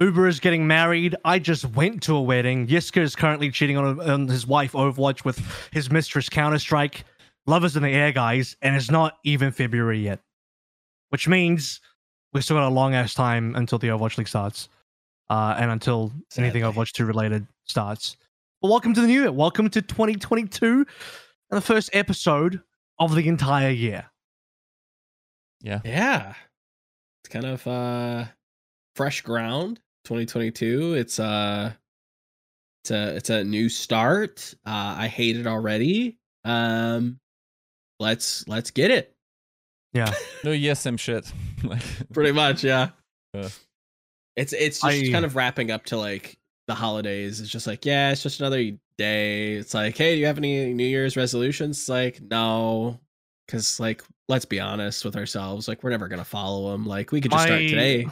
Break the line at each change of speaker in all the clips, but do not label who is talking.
Uber is getting married. I just went to a wedding. Yiska is currently cheating on, on his wife Overwatch with his mistress Counter Strike. Love is in the air, guys, and it's not even February yet, which means we've still got a long ass time until the Overwatch League starts, uh, and until anything
Sadly.
Overwatch 2 related starts. But welcome to the new year. Welcome to 2022 and the first episode of the entire year.
Yeah.
Yeah. It's kind of uh fresh ground 2022. It's uh it's a it's a new start. Uh I hate it already. Um let's let's get it.
Yeah.
No, yes, some shit. like,
Pretty much, yeah.
Yeah.
It's it's just
I-
kind of wrapping up to like the holidays. It's just like, yeah, it's just another day. It's like, hey, do you have any New Year's resolutions? It's like, no. Cause like, let's be honest with ourselves. Like, we're never gonna follow them. Like, we could just start
My-
today.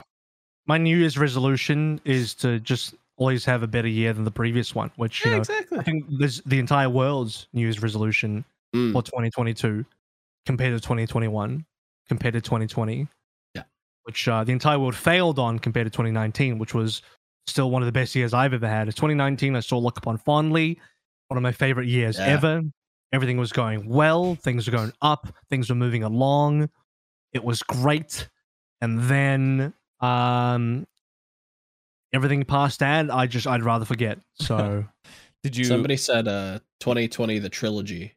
My New Year's resolution is to just always have a better year than the previous one, which you
Yeah,
know
exactly.
I think there's the entire world's New Year's resolution
Mm.
for 2022 compared to 2021 compared to 2020.
Yeah.
Which uh, the entire world failed on compared to 2019, which was still one of the best years I've ever had. It's 2019 I still look upon fondly, one of my favorite years
Yeah.
ever. Everything was going well, things were going up, things were moving along. It was great. And then um everything past that, I just I'd rather forget. So
did you?
Somebody said uh 2020 the trilogy.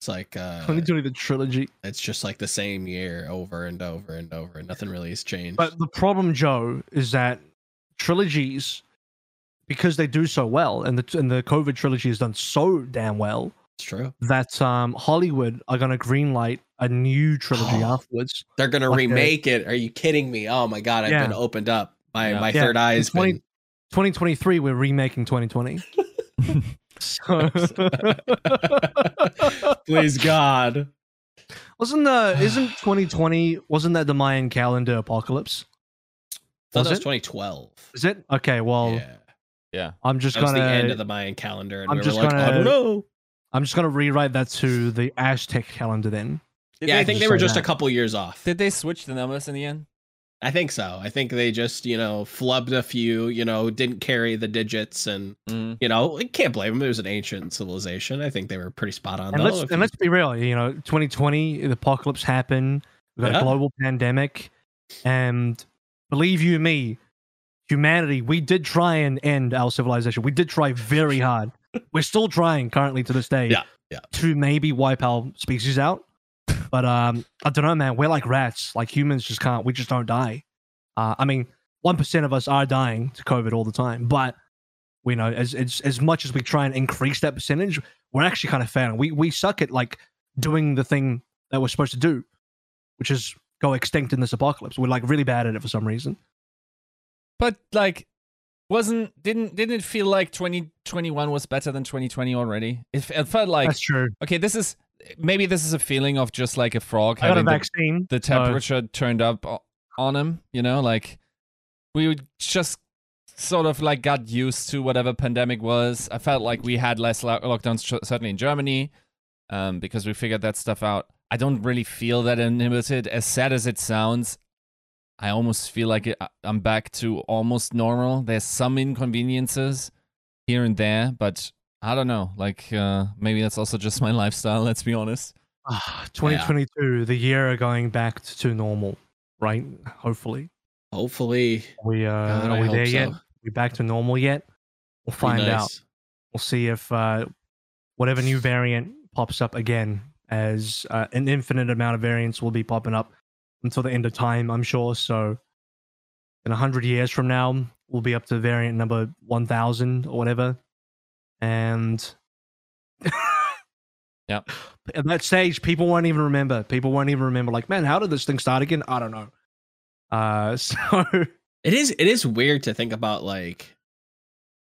It's like uh
2020 the trilogy.
it's just like the same year over and over and over. And nothing really has changed.
But the problem, Joe, is that trilogies, because they do so well, and the and the COVID trilogy has done so damn well
it's true.
that um, Hollywood are going to greenlight a new trilogy
Oh.
afterwards.
They're gonna
Like a-
remake it. Are you kidding me? Oh my god, I've
Yeah.
been opened up. My
Yeah.
my
Yeah,
third eye
in
has
20
been
2023, we're remaking 2020. so,
Please God.
wasn't the isn't 2020 wasn't that the Mayan calendar apocalypse?
That
Was
was
it?
2012.
Is it okay? Well,
yeah.
yeah.
I'm just
That
gonna
the end of the Mayan calendar, and
I'm
we were
just
like, I
gonna- I
don't know.
I'm just gonna rewrite that to the Aztec calendar then.
Did
Yeah, I think they were
say
just a couple years off.
Did they switch the numbers in the end?
I think so. I think they just, you know, flubbed a few, you know, didn't carry the digits, and
Mm.
you know, I can't blame them. It was an ancient civilization. I think they were pretty spot on.
And
though,
let's and
you-
let's be real. You know, 2020, the apocalypse happened. We've got
Yeah.
a global pandemic, and believe you me, humanity, we did try and end our civilization. We did try very hard. We're still trying currently to this day.
Yeah, yeah.
To maybe wipe our species out, but um, I don't know, man. We're like rats. Like humans just can't. We just don't die. Uh, I mean, one percent of us are dying to COVID all the time, but we know as as as much as we try and increase that percentage, we're actually kind of failing. We we suck at like doing the thing that we're supposed to do, which is go extinct in this apocalypse. We're like really bad at it for some reason.
But like, wasn't didn't didn't it feel like 2021 was better than 2020 already? It, it felt like
That's true.
okay, this is maybe this is a feeling of just like a frog
I a
having the,
vaccine.
the
so-
temperature turned up on him. You know, like we would just sort of like got used to whatever pandemic was. I felt like we had less lo- lockdowns, certainly in Germany, um, because we figured that stuff out. I don't really feel that inhibited. As sad as it sounds, I almost feel like I- I'm back to almost normal. There's some inconveniences here and there, but I don't know. Like uh, maybe that's also just my lifestyle. Let's be honest.
Ah, 2022, the year of going back to normal, right? Hopefully,
hopefully
we uh,
God,
are we
hope
there yet?
so.
We back to normal yet? We'll
Be
find out. We'll see if uh, whatever new variant pops up again, as uh, an infinite amount of variants will be popping up until the end of time, I'm sure. So, in a hundred years from now, we'll be up to variant number one thousand or whatever, and
yeah.
At that stage, people won't even remember. People won't even remember. Like, man, how did this thing start again? I don't know. Uh, so
It is it is weird to think about like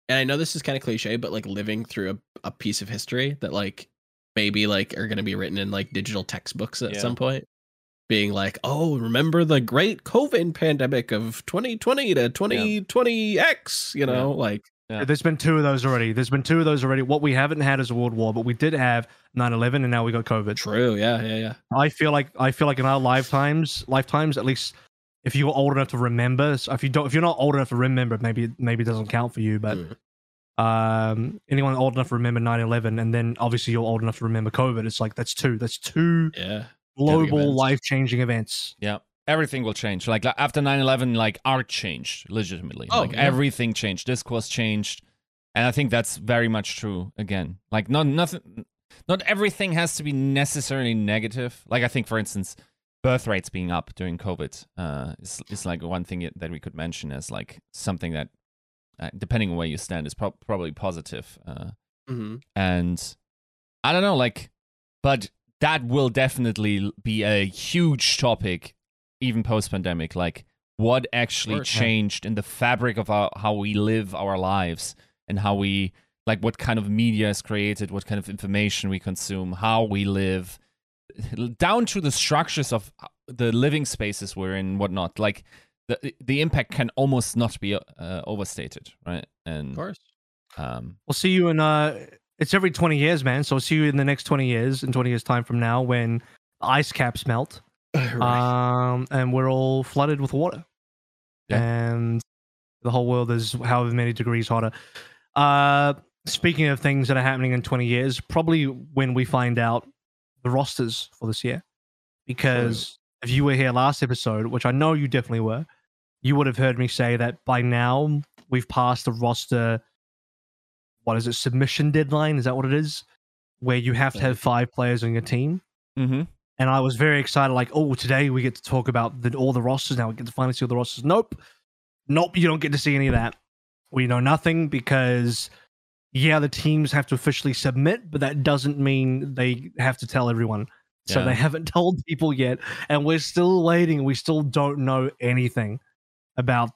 and I know this is kind of cliche, but like living through a, a piece of history that like maybe like are gonna be written in like digital textbooks at
Yeah.
some point. Being like, oh, remember the great COVID pandemic of 2020 to 2020X, you know, like
Yeah.
there's been two of those already. There's been two of those already. What we haven't had is a world war, but we did have 9/11, and now we got COVID.
true, yeah, yeah, yeah.
I feel like I feel like in our lifetimes, lifetimes at least if you're old enough to remember, so if you don't, if you're not old enough to remember, maybe maybe it doesn't count for you. But
Mm.
um, anyone old enough to remember 9/11, and then obviously you're old enough to remember COVID, it's like that's two. That's two
yeah.
Global life changing events.
Yeah. Everything will change. Like after 9/11 like art changed legitimately.
Oh,
like
yeah.
everything changed. Discourse changed. And I think that's very much true again. Like not nothing not everything has to be necessarily negative. Like I think for instance birth rates being up during COVID uh, is is like one thing that we could mention as like something that uh, depending on where you stand is prob probably positive. Uh,
Mhm.
and I don't know, like, but that will definitely be a huge topic, even post pandemic. Like, what actually
course, yeah.
changed in the fabric of our how we live our lives and how we like what kind of media is created, what kind of information we consume, how we live, down to the structures of uh, the living spaces we're in, whatnot. Like, the the impact can almost not be uh, overstated, right? And
Of course.
um,
We'll see you in uh it's every 20 years, man. So I'll see you in the next 20 years, in 20 years time from now when ice caps melt.
Right.
Um and we're all flooded with water.
Yeah.
And the whole world is however many degrees hotter. Uh speaking of things that are happening in 20 years, probably when we find out the rosters for this year. Because if you were here last episode, which I know you definitely were, you would have heard me say that by now we've passed the roster what is it submission deadline? Is that what it is? Where you have to have five players on your team?
Hmm
and i was very excited like oh today we get to talk about the, all the rosters. Now we get to finally see all the rosters. Nope. Nope you don't get to see any of that. We know nothing because yeah the teams have to officially submit but that doesn't mean they have to tell everyone. So
Yeah.
they haven't told people yet and we're still waiting. We still don't know anything about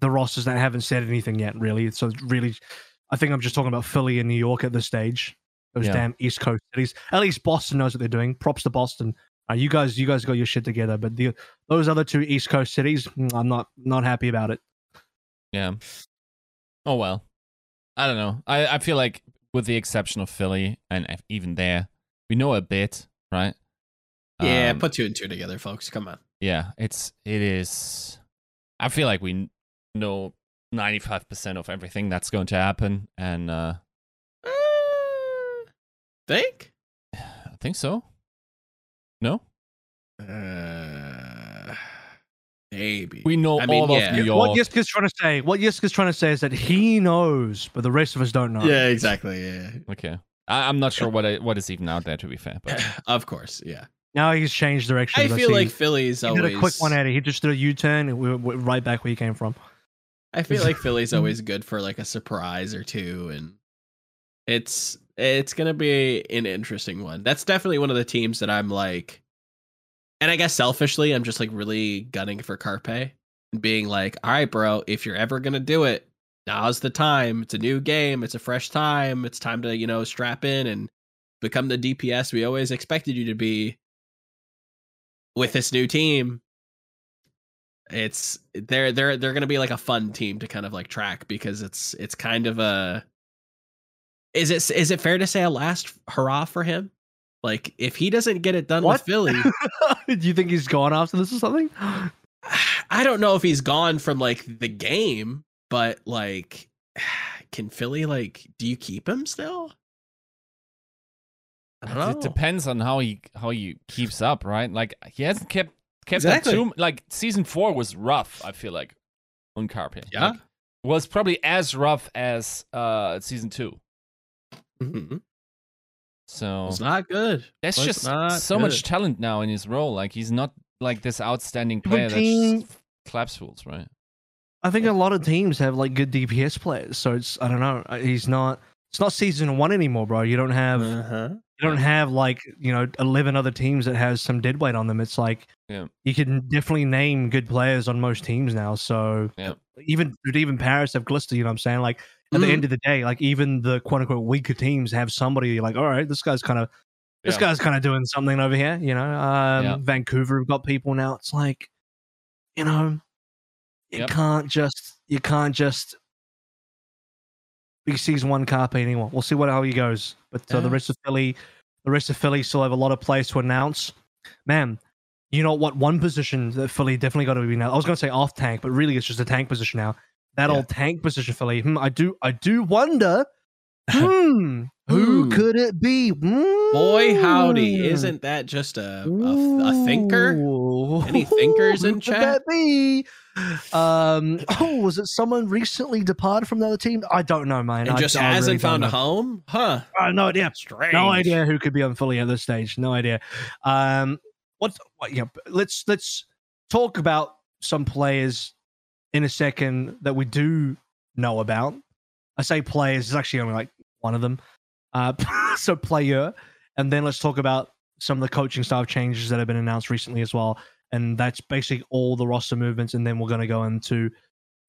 the rosters that haven't said anything yet really. So it's really i think i'm just talking about philly and new york at this stage those
Yeah.
damn east coast cities at least boston knows what they're doing props to boston uh, you guys you guys got your shit together but the those other two east coast cities mm, i'm not not happy about it
Yeah. Oh well. I don't know. I, I feel like with the exception of Philly and even there, we know a bit, right?
Yeah,
Um,
put two and two together, folks. Come on.
yeah, it's it is. I feel like we know ninety five percent of everything that's going to happen, and uh
Uh, think?
I think so. No,
Uh, maybe.
we know
I mean,
all
yeah.
of New York.
what Yiska's trying to say what Yiska's trying to say is that he knows but the rest of us don't know
Yeah, exactly. Yeah.
Okay, I, I'm not sure what I, what is even out there. To be fair, but
of course. Yeah.
now he's changed direction
I feel like Philly's
he
always.
did a quick one Eddie. he just did a u-turn and we we're right back where he came from
I feel like Philly's always good for like a surprise or two, and it's it's gonna be an interesting one. That's definitely one of the teams that I'm like, and I guess selfishly, I'm just like really gunning for Carpe and being like, all right, bro, if you're ever gonna do it, now's the time. It's a new game. It's a fresh time. It's time to you know strap in and become the DPS we always expected you to be with this new team it's they're they're they're gonna be like a fun team to kind of like track because it's it's kind of a is it is it fair to say a last hurrah for him like if he doesn't get it done
What?
with philly
do you think he's gone after this or something
i don't know if he's gone from like the game but like can philly like do you keep him still I don't
it depends on how he how he keeps up, right? Like he hasn't kept kept
Exactly.
up too like season four was rough. I feel like on Carpe.
Yeah.
Like, was probably as rough as uh season two.
mm-hmm.
So
it's not good
That's
was
just
not
so much talent now in his role. Like he's not like this outstanding player that
team-
just claps fools, right?
I think a lot of teams have like good DPS players, so it's I don't know. uh, He's not. It's not season one anymore, bro. You don't have
uh-huh.
you don't have like you know eleven other teams that has some dead weight on them. It's like
Yeah.
you can definitely name good players on most teams now. So
Yeah.
even even Paris have Glister. You know what I'm saying? Like at the
Mhm.
end of the day, like even the quote unquote weaker teams have somebody you're like, all right, this guy's kind of this guy's kind of doing something over here. You know, um,
Yeah.
Vancouver have got people now. It's like, you know, you
Yep.
can't just you can't just be season one carpe anymore. We'll see what how he goes. But uh, the rest of Philly, the rest of Philly still have a lot of players to announce. Man, you know what? One position that Philly definitely got to be now. I was going to say off tank, but really it's just a tank position now. That
Yeah.
old tank position, Philly. Hmm, I do, I do wonder. Hmm, who
Hmm.
could it be?
Boy, howdy! Isn't that just a a, a thinker? Any thinkers
Who
in
could
chat?
that be? Um, oh, was it someone recently departed from the other team? I don't know, man.
And
I,
just
I
hasn't
don't
found a home? Huh?
I no idea.
Strange.
No idea who could be on Philly at this stage. No idea. Um, what? what yeah, let's let's talk about some players in a second that we do know about. I say players. It's actually only like one of them. Uh, so player, and then let's talk about some of the coaching staff changes that have been announced recently as well. And that's basically all the roster movements. And then we're going to go into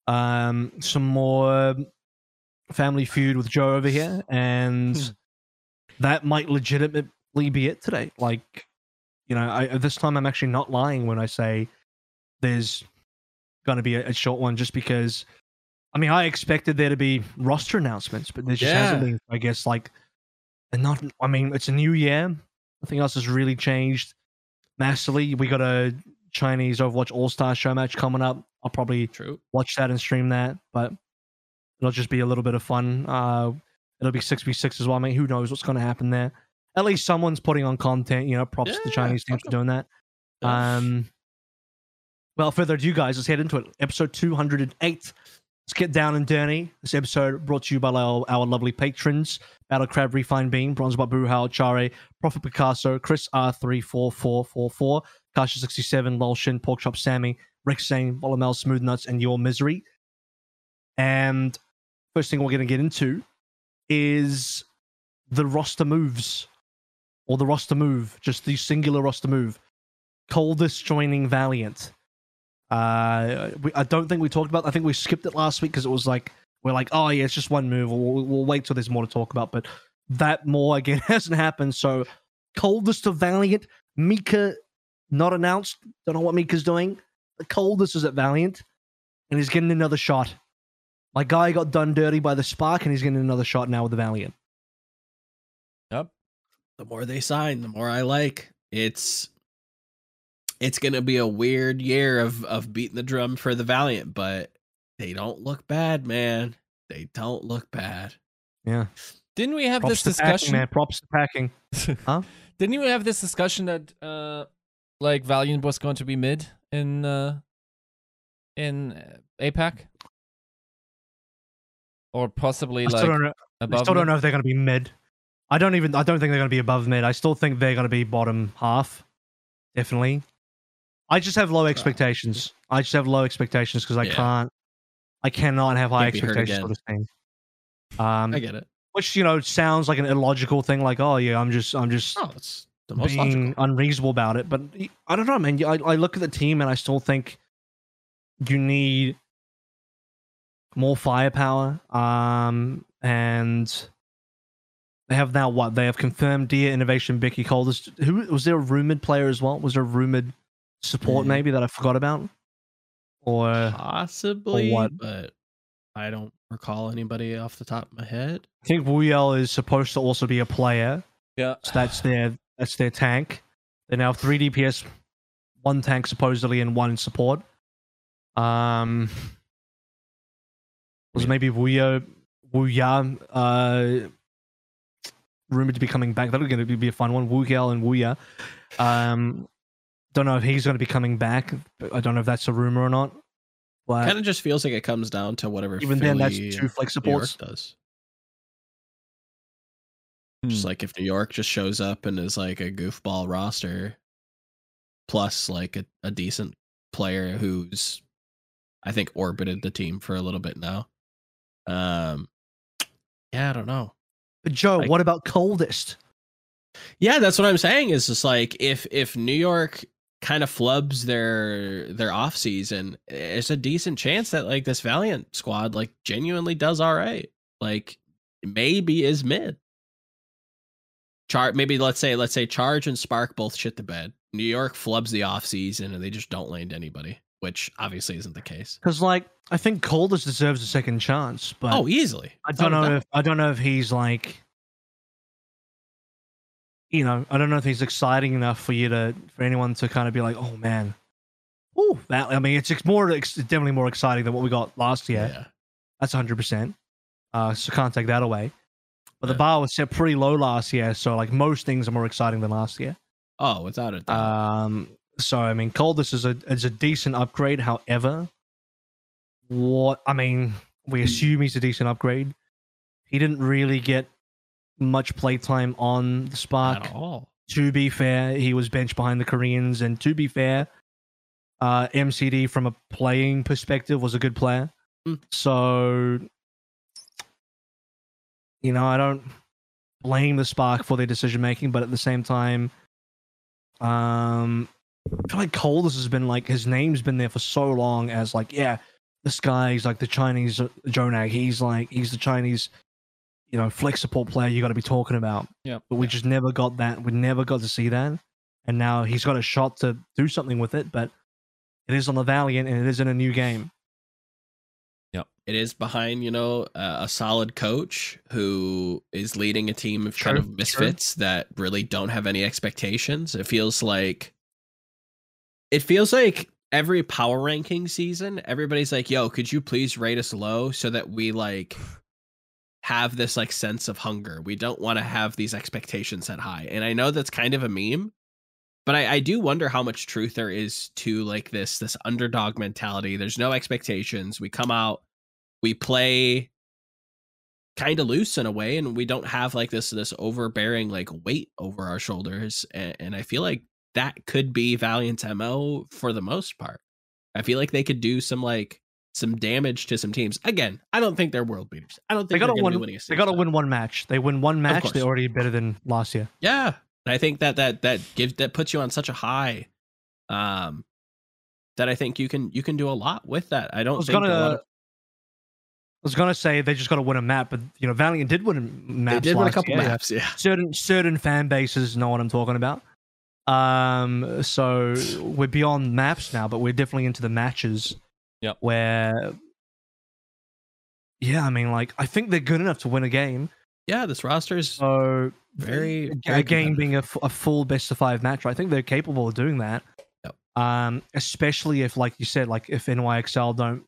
um, some more family feud with Joe over here, and
Hmm.
that might legitimately be it today. Like, you know, I, this time I'm actually not lying when I say there's going to be a, a short one, just because. I mean, I expected there to be roster announcements, but there just hasn't been. I guess like, and not. I mean, it's a new year. Nothing else has really changed massively. We got a Chinese Overwatch All Star show match coming up. I'll probably
True.
watch that and stream that, but it'll just be a little bit of fun. Uh, it'll be six v six as well. I mean, who knows what's going to happen there? At least someone's putting on content. You know, props to the Chinese
fuck
for doing that.
Yeah.
Um, without further ado, guys, let's head into it. Episode two hundred and eight. Let's get down and dirty. This episode brought to you by our, our lovely patrons: Battle Crab, Refine Bean, Bronzebot, Bruhal, Chare, Prophet Picasso, Chris R three four four four four, Kasha sixty seven, Lolshin, Porkchop Sammy, Rick Sane, Volamel, Smooth Nuts, and Your Misery. And first thing we're going to get into is the roster moves, or the roster move, just the singular roster move. Coldest joining Valiant. Uh, we, I don't think we talked about. I think we skipped it last week because it was like we're like, oh yeah, it's just one move. We'll, we'll wait till there's more to talk about. But that more again hasn't happened. So coldest of Valiant, Mika not announced. Don't know what Mika's doing. The coldest is at Valiant, and he's getting another shot. My guy got done dirty by the Spark, and he's getting another shot now with the Valiant.
Yep.
the more they sign, the more I like. It's it's gonna be a weird year of of beating the drum for the Valiant, but they don't look bad, man. They don't look bad.
Yeah,
Didn't we have
props
this
to packing,
discussion?
man. Props to packing. Huh?
Didn't we have this discussion that uh like Valiant was going to be mid in uh in uh, APAC? Or possibly
I
like
don't know. I
above
still don't know if they're going to be mid. I don't even. I don't think they're going to be above mid. I still think they're going to be bottom half. Definitely. I just have low expectations. I just have low expectations because I
Yeah.
can't. I cannot have high
Can't be hurt
expectations for this team. Um,
I get it.
which you know sounds like an illogical thing. Like, oh yeah, I'm just, I'm just
Oh, it's the most
being
logical.
unreasonable about it. But I don't know, man. I, I look at the team and I still think you need more firepower. Um, and they have now what? They have confirmed Dear Innovation Becky Coldest. Who was there a rumored player as well? Was there a rumored support
Mhm.
maybe that I forgot about? Or
Possibly,
what?
but I don't recall anybody off the top of my head.
I think Wuyel is supposed to also be a player.
Yeah.
So that's their that's their tank. They now have three DPS, one tank supposedly, and one support. Um, was maybe Wuya Wuya uh rumored to be coming back. That would going to be a fun one. Wuyel and Wuya. Um, don't know if he's going to be coming back. But I don't know if that's a rumor or not. But
kind of just feels like it comes down to whatever.
even then, that's
Philly
two flex supports.
does. Just
Hmm.
like if New York just shows up and is like a goofball roster, plus like a, a decent player who's, I think, orbited the team for a little bit now. Um, yeah, I don't know.
But Joe,
Like-
what about coldest?
Yeah, that's what I'm saying. Is just like if if New York kind of flubs their their off season, it's a decent chance that like this Valiant squad like genuinely does all right. Like maybe is mid. Char maybe let's say let's say Charge and Spark both shit the bed. New York flubs the off season and they just don't land anybody, which obviously isn't the case.
Because like I think Coldest deserves a second chance, but
oh, easily.
I don't know if I don't know if he's like you know, I don't know if he's exciting enough for you to for anyone to kind of be like, oh man, oh that. I mean, it's ex- more it's definitely more exciting than what we got last year.
Yeah.
That's 100. percent Uh, so can't take that away. But the bar was set pretty low last year, so like most things are more exciting than last year.
Oh, without a doubt.
Um, so I mean, Coldest is a is a decent upgrade. However, what I mean, we assume he's a decent upgrade. He didn't really get much playtime on the Spark.
At all.
To be fair, he was benched behind the Koreans, and to be fair, uh, MCD from a playing perspective was a good player.
Mm.
So, you know, I don't blame the Spark for their decision making, but at the same time, um, I feel like Coldest has been like his name's been there for so long as like, yeah, this guy's like the Chinese uh, JJONAK. He's like he's the Chinese, you know, flex support player you got to be talking about.
Yeah.
But we just never got that. We never got to see that. And now he's got a shot to do something with it, but it is on the Valiant and it is in a new game. Yeah.
It is behind, you know, uh, a solid coach who is leading a team of kind
True,
of
true.
misfits that really don't have any expectations. It feels like it feels like every power ranking season, everybody's like, "Yo, could you please rate us low so that we like have this like sense of hunger. We don't want to have these expectations set high." And I know that's kind of a meme, but I, I do wonder how much truth there is to like this this underdog mentality. There's no expectations. We come out, we play kind of loose in a way, and we don't have like this this overbearing like weight over our shoulders. And, and I feel like that could be Valiant's mo for the most part. I feel like they could do some like some damage to some teams. Again, I don't think they're world beaters. I don't think they
got to
are going to be
win. They got to
title.
win one match. They win one match. They're already better than last year.
Yeah, and I think that that that gives that puts you on such a high, um, that I think you can you can do a lot with that. I
I
don't
was
think a lot
gonna.
of,
I was gonna say they just got to win a map, but you know, Valiant did win a map.
they did win a couple maps. Yeah,
certain certain fan bases know what I'm talking about. Um, so we're beyond maps now, but we're definitely into the matches.
Yep.
Where, yeah, I mean, like I think they're good enough to win a game.
yeah. This roster is
So
very,
a-
very
a game being a, f- a full best of five match, I think they're capable of doing that.
Yep.
Um, especially if, like you said, like if NYXL don't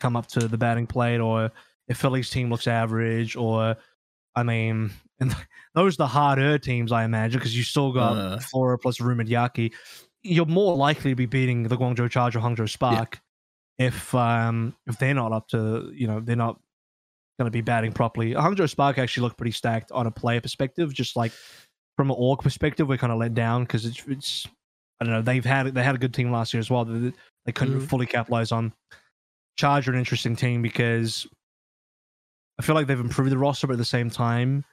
come up to the batting plate, or if Philly's team looks average, or I mean, and those are the harder teams, I imagine, because you still got
Uh.
Flora plus Rumored Yaki. You're more likely to be beating the Guangzhou Charge or Hangzhou Spark if um if they're not up to you know they're not going to be batting properly. Hangzhou Spark actually looked pretty stacked on a player perspective, just like from an orc perspective, we're kind of let down because it's, it's I don't know they've had they had a good team last year as well. They, they couldn't
Mhm.
fully capitalize on. Charge are an interesting team because I feel like they've improved the roster, but at the same time,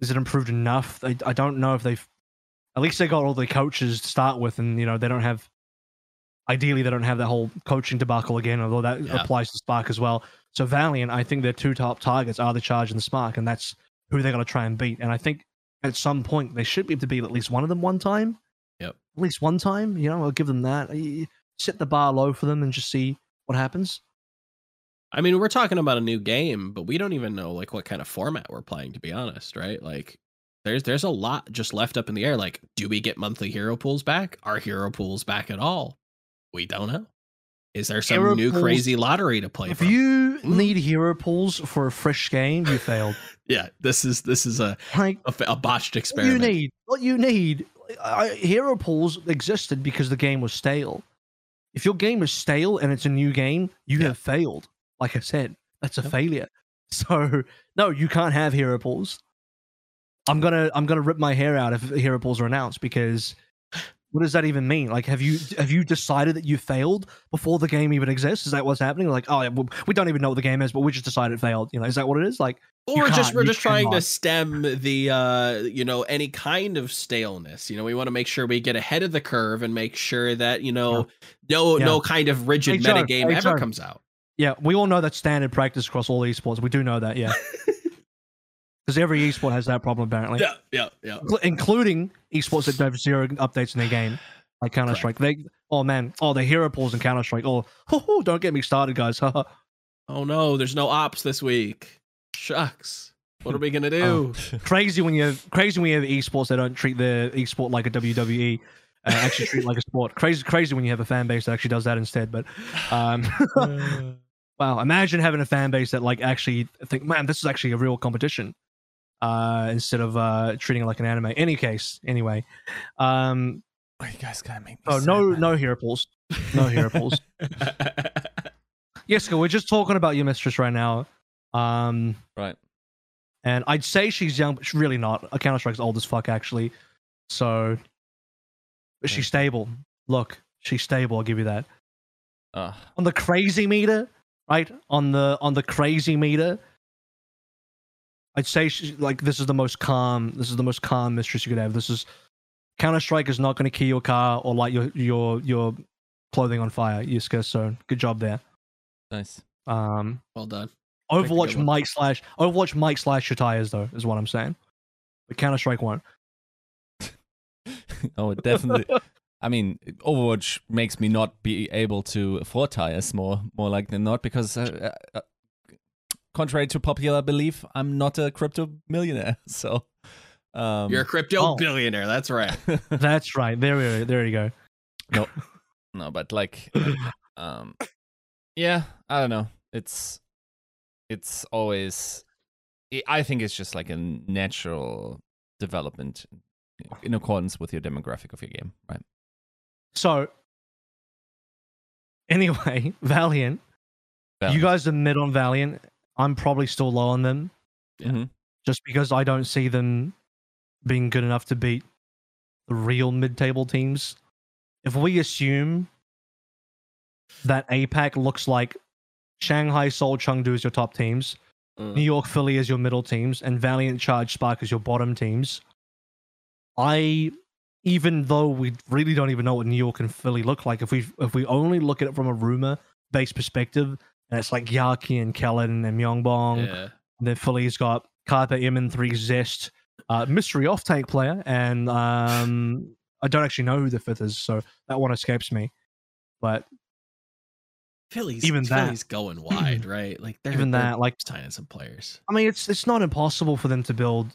is it improved enough? I, I don't know if they've. At least they got all the coaches to start with, and you know they don't have. Ideally, they don't have that whole coaching debacle again, although that
Yeah.
applies to Spark as well. So Valiant, I think their two top targets are the Charge and the Spark, and that's who they're going to try and beat. And I think at some point they should be able to beat at least one of them one time.
Yep.
At least one time, you know, I'll give them that. You Set the bar low for them and just see what happens.
I mean, we're talking about a new game, but we don't even know like what kind of format we're playing. To be honest, right? Like, there's there's a lot just left up in the air. Like, do we get monthly hero pools back? Are hero pools back at all? We don't know. Is there some
Hero
new
pools-
crazy lottery to play?
If
from?
you
Mm.
need hero pools for a fresh game, you failed.
yeah, this is this is a
Like
a, a botched
what you need, what you need. Hero pools existed because the game was stale. If your game is stale and it's a new game, you
Yeah.
have failed. Like I said, that's a
Yep.
failure. So no, you can't have hero pools. I'm gonna I'm gonna rip my hair out if hero pools are announced because what does that even mean? Like, have you have you decided that you failed before the game even exists? Is that what's happening? Like, oh, yeah, we- don't even know what the game is, but we just decided it failed. You know, is that what it is? Like,
or just we're just trying to stem the uh you know any kind of staleness you know we want to make sure we get ahead of the curve and make sure that you know no
Yeah.
no kind of rigid metagame
hey,
ever comes out
yeah, we all know that standard practice across all esports. We do know that, yeah, because every esport has that problem apparently,
yeah yeah yeah.
Inclu- including esports that don't have zero updates in their game, like Counter Strike. They, oh man, oh the hero pools in Counter Strike. Oh, ho, ho, don't get me started, guys.
oh no. There's no ops this week. Shucks. What are we gonna do?
crazy when you have crazy when you have esports they don't treat the esport like a WWE uh, actually treat like a sport. Crazy crazy when you have a fan base that actually does that instead but um wow. Imagine having a fan base that like actually think man this is actually a real competition uh instead of uh treating it like an anime any case anyway um
Oh, you guys gotta make me.
oh
sad,
no
man.
no hero pulls no hero pulls yes we're just talking about your mistress right now um
Right.
And I'd say she's young, but she's really not. A Counter Strike's old as fuck, actually. So, but she's stable. Look, she's stable. I'll give you that.
Uh,
On the crazy meter, right? On the on the crazy meter, I'd say she's like this is the most calm. This is the most calm mistress you could have. This is Counter Strike is not going to key your car or light your your your clothing on fire, Yiska. So good job there.
nice.
Um,
well done.
Overwatch
good
might slash Overwatch might slash your tires though, is what I'm saying. But Counter Strike won't.
oh, it definitely. I mean, Overwatch makes me not be able to afford tires more, more like than not, because uh, uh, contrary to popular belief, I'm not a crypto millionaire. So, um,
You're a crypto
oh.
billionaire. That's right.
That's right. There we there you go.
no, no, but like, um, yeah, I don't know. It's, it's always. I- I think it's just like a natural development in accordance with your demographic of your game, right?
So anyway, Valiant. You guys are mid on Valiant. I'm probably still low on them.
Mhm.
Just because I don't see them being good enough to beat the real mid table teams. If we assume that APAC looks like Shanghai, Seoul, Chengdu is your top teams,
Mm.
New York, Philly is your middle teams, and Valiant, Charge, Spark is your bottom teams. I, even though we really don't even know what New York and Philly look like, if we if we only look at it from a rumor based perspective, and it's like Yaki and Kellan and Myongbong,
Yeah.
and then Philly's got Carpe M3 Zest, uh, mystery off tank player, and um, I don't actually know who the fifth is, so that one escapes me. But
Philly's
Even that.
Philly's going wide, right? Like they're
even
they're
that, like
signing some players.
I mean, it's it's not impossible for them to build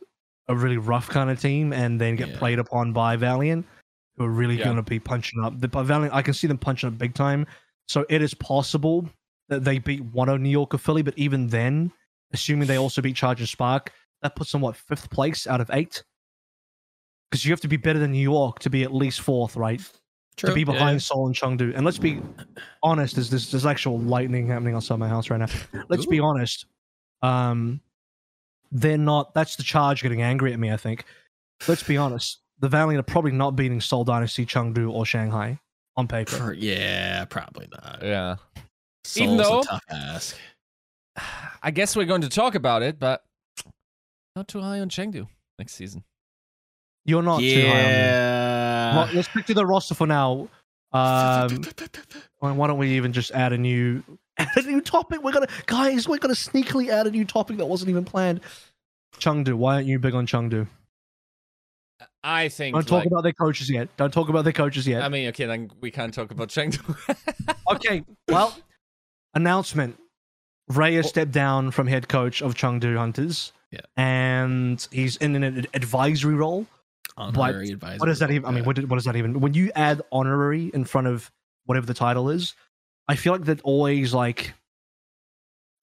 a really rough kind of team and then get
Yeah.
played upon by Valiant, who are really
Yeah.
going to be punching up. The Valiant, I can see them punching up big time. So it is possible they beat one of New York or Philly, but even then, assuming they also beat Charge and Spark, that puts them what fifth place out of eight. Because you have to be better than New York to be at least fourth, right?
True.
to be
yeah.
behind Seoul and Chengdu. And let's be honest, there's, there's there's actual lightning happening outside my house right now. Let's be honest. Um, they're not. That's the charge getting angry at me. I think. Let's be honest. The Valiant are probably not beating Seoul Dynasty, Chengdu, or Shanghai on paper.
Yeah, probably not.
Yeah.
Seoul's
Even though-
a tough ask.
I guess we're going to talk about it, but not too high on Chengdu next season.
You're not too high. On Well, let's stick to the roster for now. Um, why why don't we even just add a new add a new topic? We're gonna guys, we're gonna sneakily add a new topic that wasn't even planned. Chengdu, why aren't you big on Chengdu?
I think.
Don't talk
like-
about their coaches yet. Don't talk about their coaches yet.
I mean, okay, then we can't talk about Chengdu.
okay, well, announcement. Ray has stepped down from head coach of Chengdu Hunters.
Yeah.
And he's in an advisory role.
Honorary advisor.
What does that even? I mean, what, did- what does that even? When you add honorary in front of whatever the title is, I feel like that always like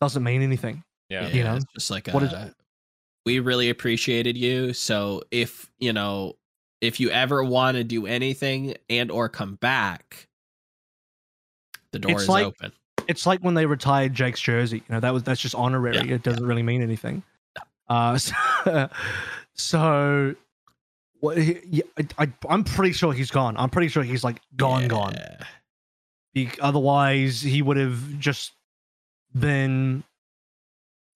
doesn't mean anything.
yeah.
you know,
it's just like
what is-
a, we really appreciated you. So if you know, if you ever want to do anything and or come back, the door
It's
is
like-
open.
It's like when they retired Jake's jersey. You know, that was that's just honorary.
Yeah,
it doesn't really mean anything. Uh, so, so what? He, I, I, I'm pretty sure he's gone. I'm pretty sure he's like gone, gone.
Yeah.
Be- otherwise, he would have just been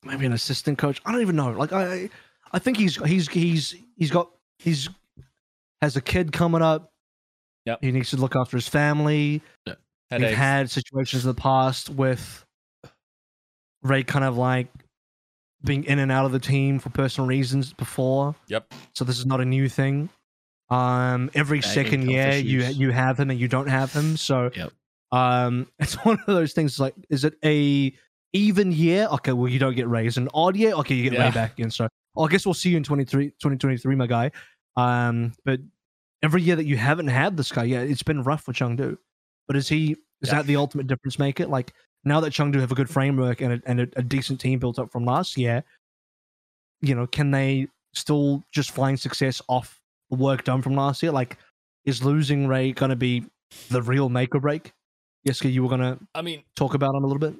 maybe an assistant coach. I don't even know. Like I, I think he's he's he's he's got he's has a kid coming up.
Yep.
He needs to look after his family. We've
Headaches.
We've had situations in the past with Ray kind of like being in and out of the team for personal reasons before.
Yep.
So this is not a new thing. Um, every
Bagging
second year you you have him and you don't have him. So
Yep.
um, it's one of those things. Like, is it a even year, okay, well you don't get Ray. raised. An odd year, okay, you get
Yeah.
Ray back again. So well, I guess we'll see you in 23, 2023, my guy. Um, but every year that you haven't had this guy, yeah, it's been rough for Chengdu. But is he is
Yeah.
that the ultimate difference maker? Like now that Chengdu have a good framework and a, and a, a decent team built up from last year, you know, can they still just find success off the work done from last year? Like, is losing Ray going to be the real make or break? Yiska, you were going to
I mean,
talk about him a little bit.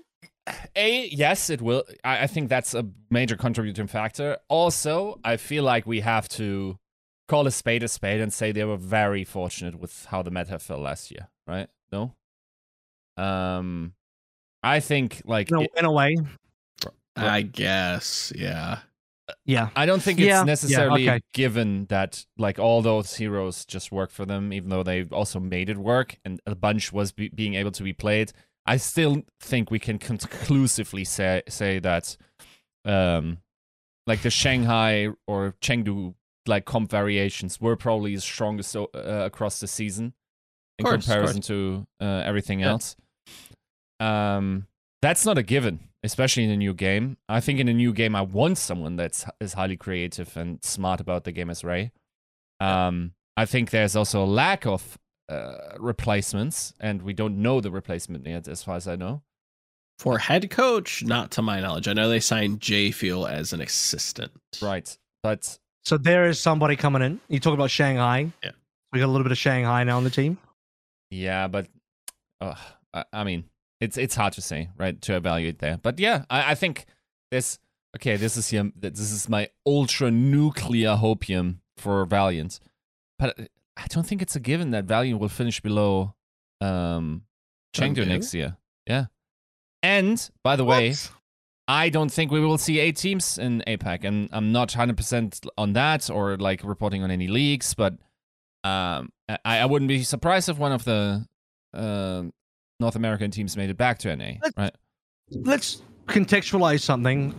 A, yes, it will. I, I think that's a major contributing factor. Also, I feel like we have to call a spade a spade and say they were very fortunate with how the meta fell last year, right? No? Um, I think, like,
No,
it-
in a way,
I guess, yeah.
yeah.
I don't think it's
yeah,
necessarily
okay.
given that like all those heroes just work for them, even though they also made it work and a bunch was be- being able to be played. I still think we can conclusively say say that, um, like the Shanghai or Chengdu like comp variations were probably the strongest uh, across the season in
Course,
comparison to uh, everything
Yeah.
else. Um, that's not a given, especially in a new game. I think in a new game, I want someone that's is highly creative and smart about the game as Ray. Um, I think there's also a lack of uh, replacements, and we don't know the replacement yet, as far as I know.
For head coach, not to my knowledge. I know they signed J Fuel as an assistant.
Right, but
So there is somebody coming in. You talk about Shanghai.
Yeah.
We got a little bit of Shanghai now on the team.
Yeah, but uh, I, mean, it's it's hard to say, right, to evaluate there. But yeah, I, I think this. Okay, this is here. This is my ultra nuclear hopium for Valiant, but I don't think it's a given that Valiant will finish below um Chengdu
Chengdu?
next year. Yeah, and by the way, I don't think we will see eight teams in APAC, and I'm not 100% on that or like reporting on any leaks, but um, I, I wouldn't be surprised if one of the uh, North American teams made it back to NA,
Let's-
right?
Let's contextualize something.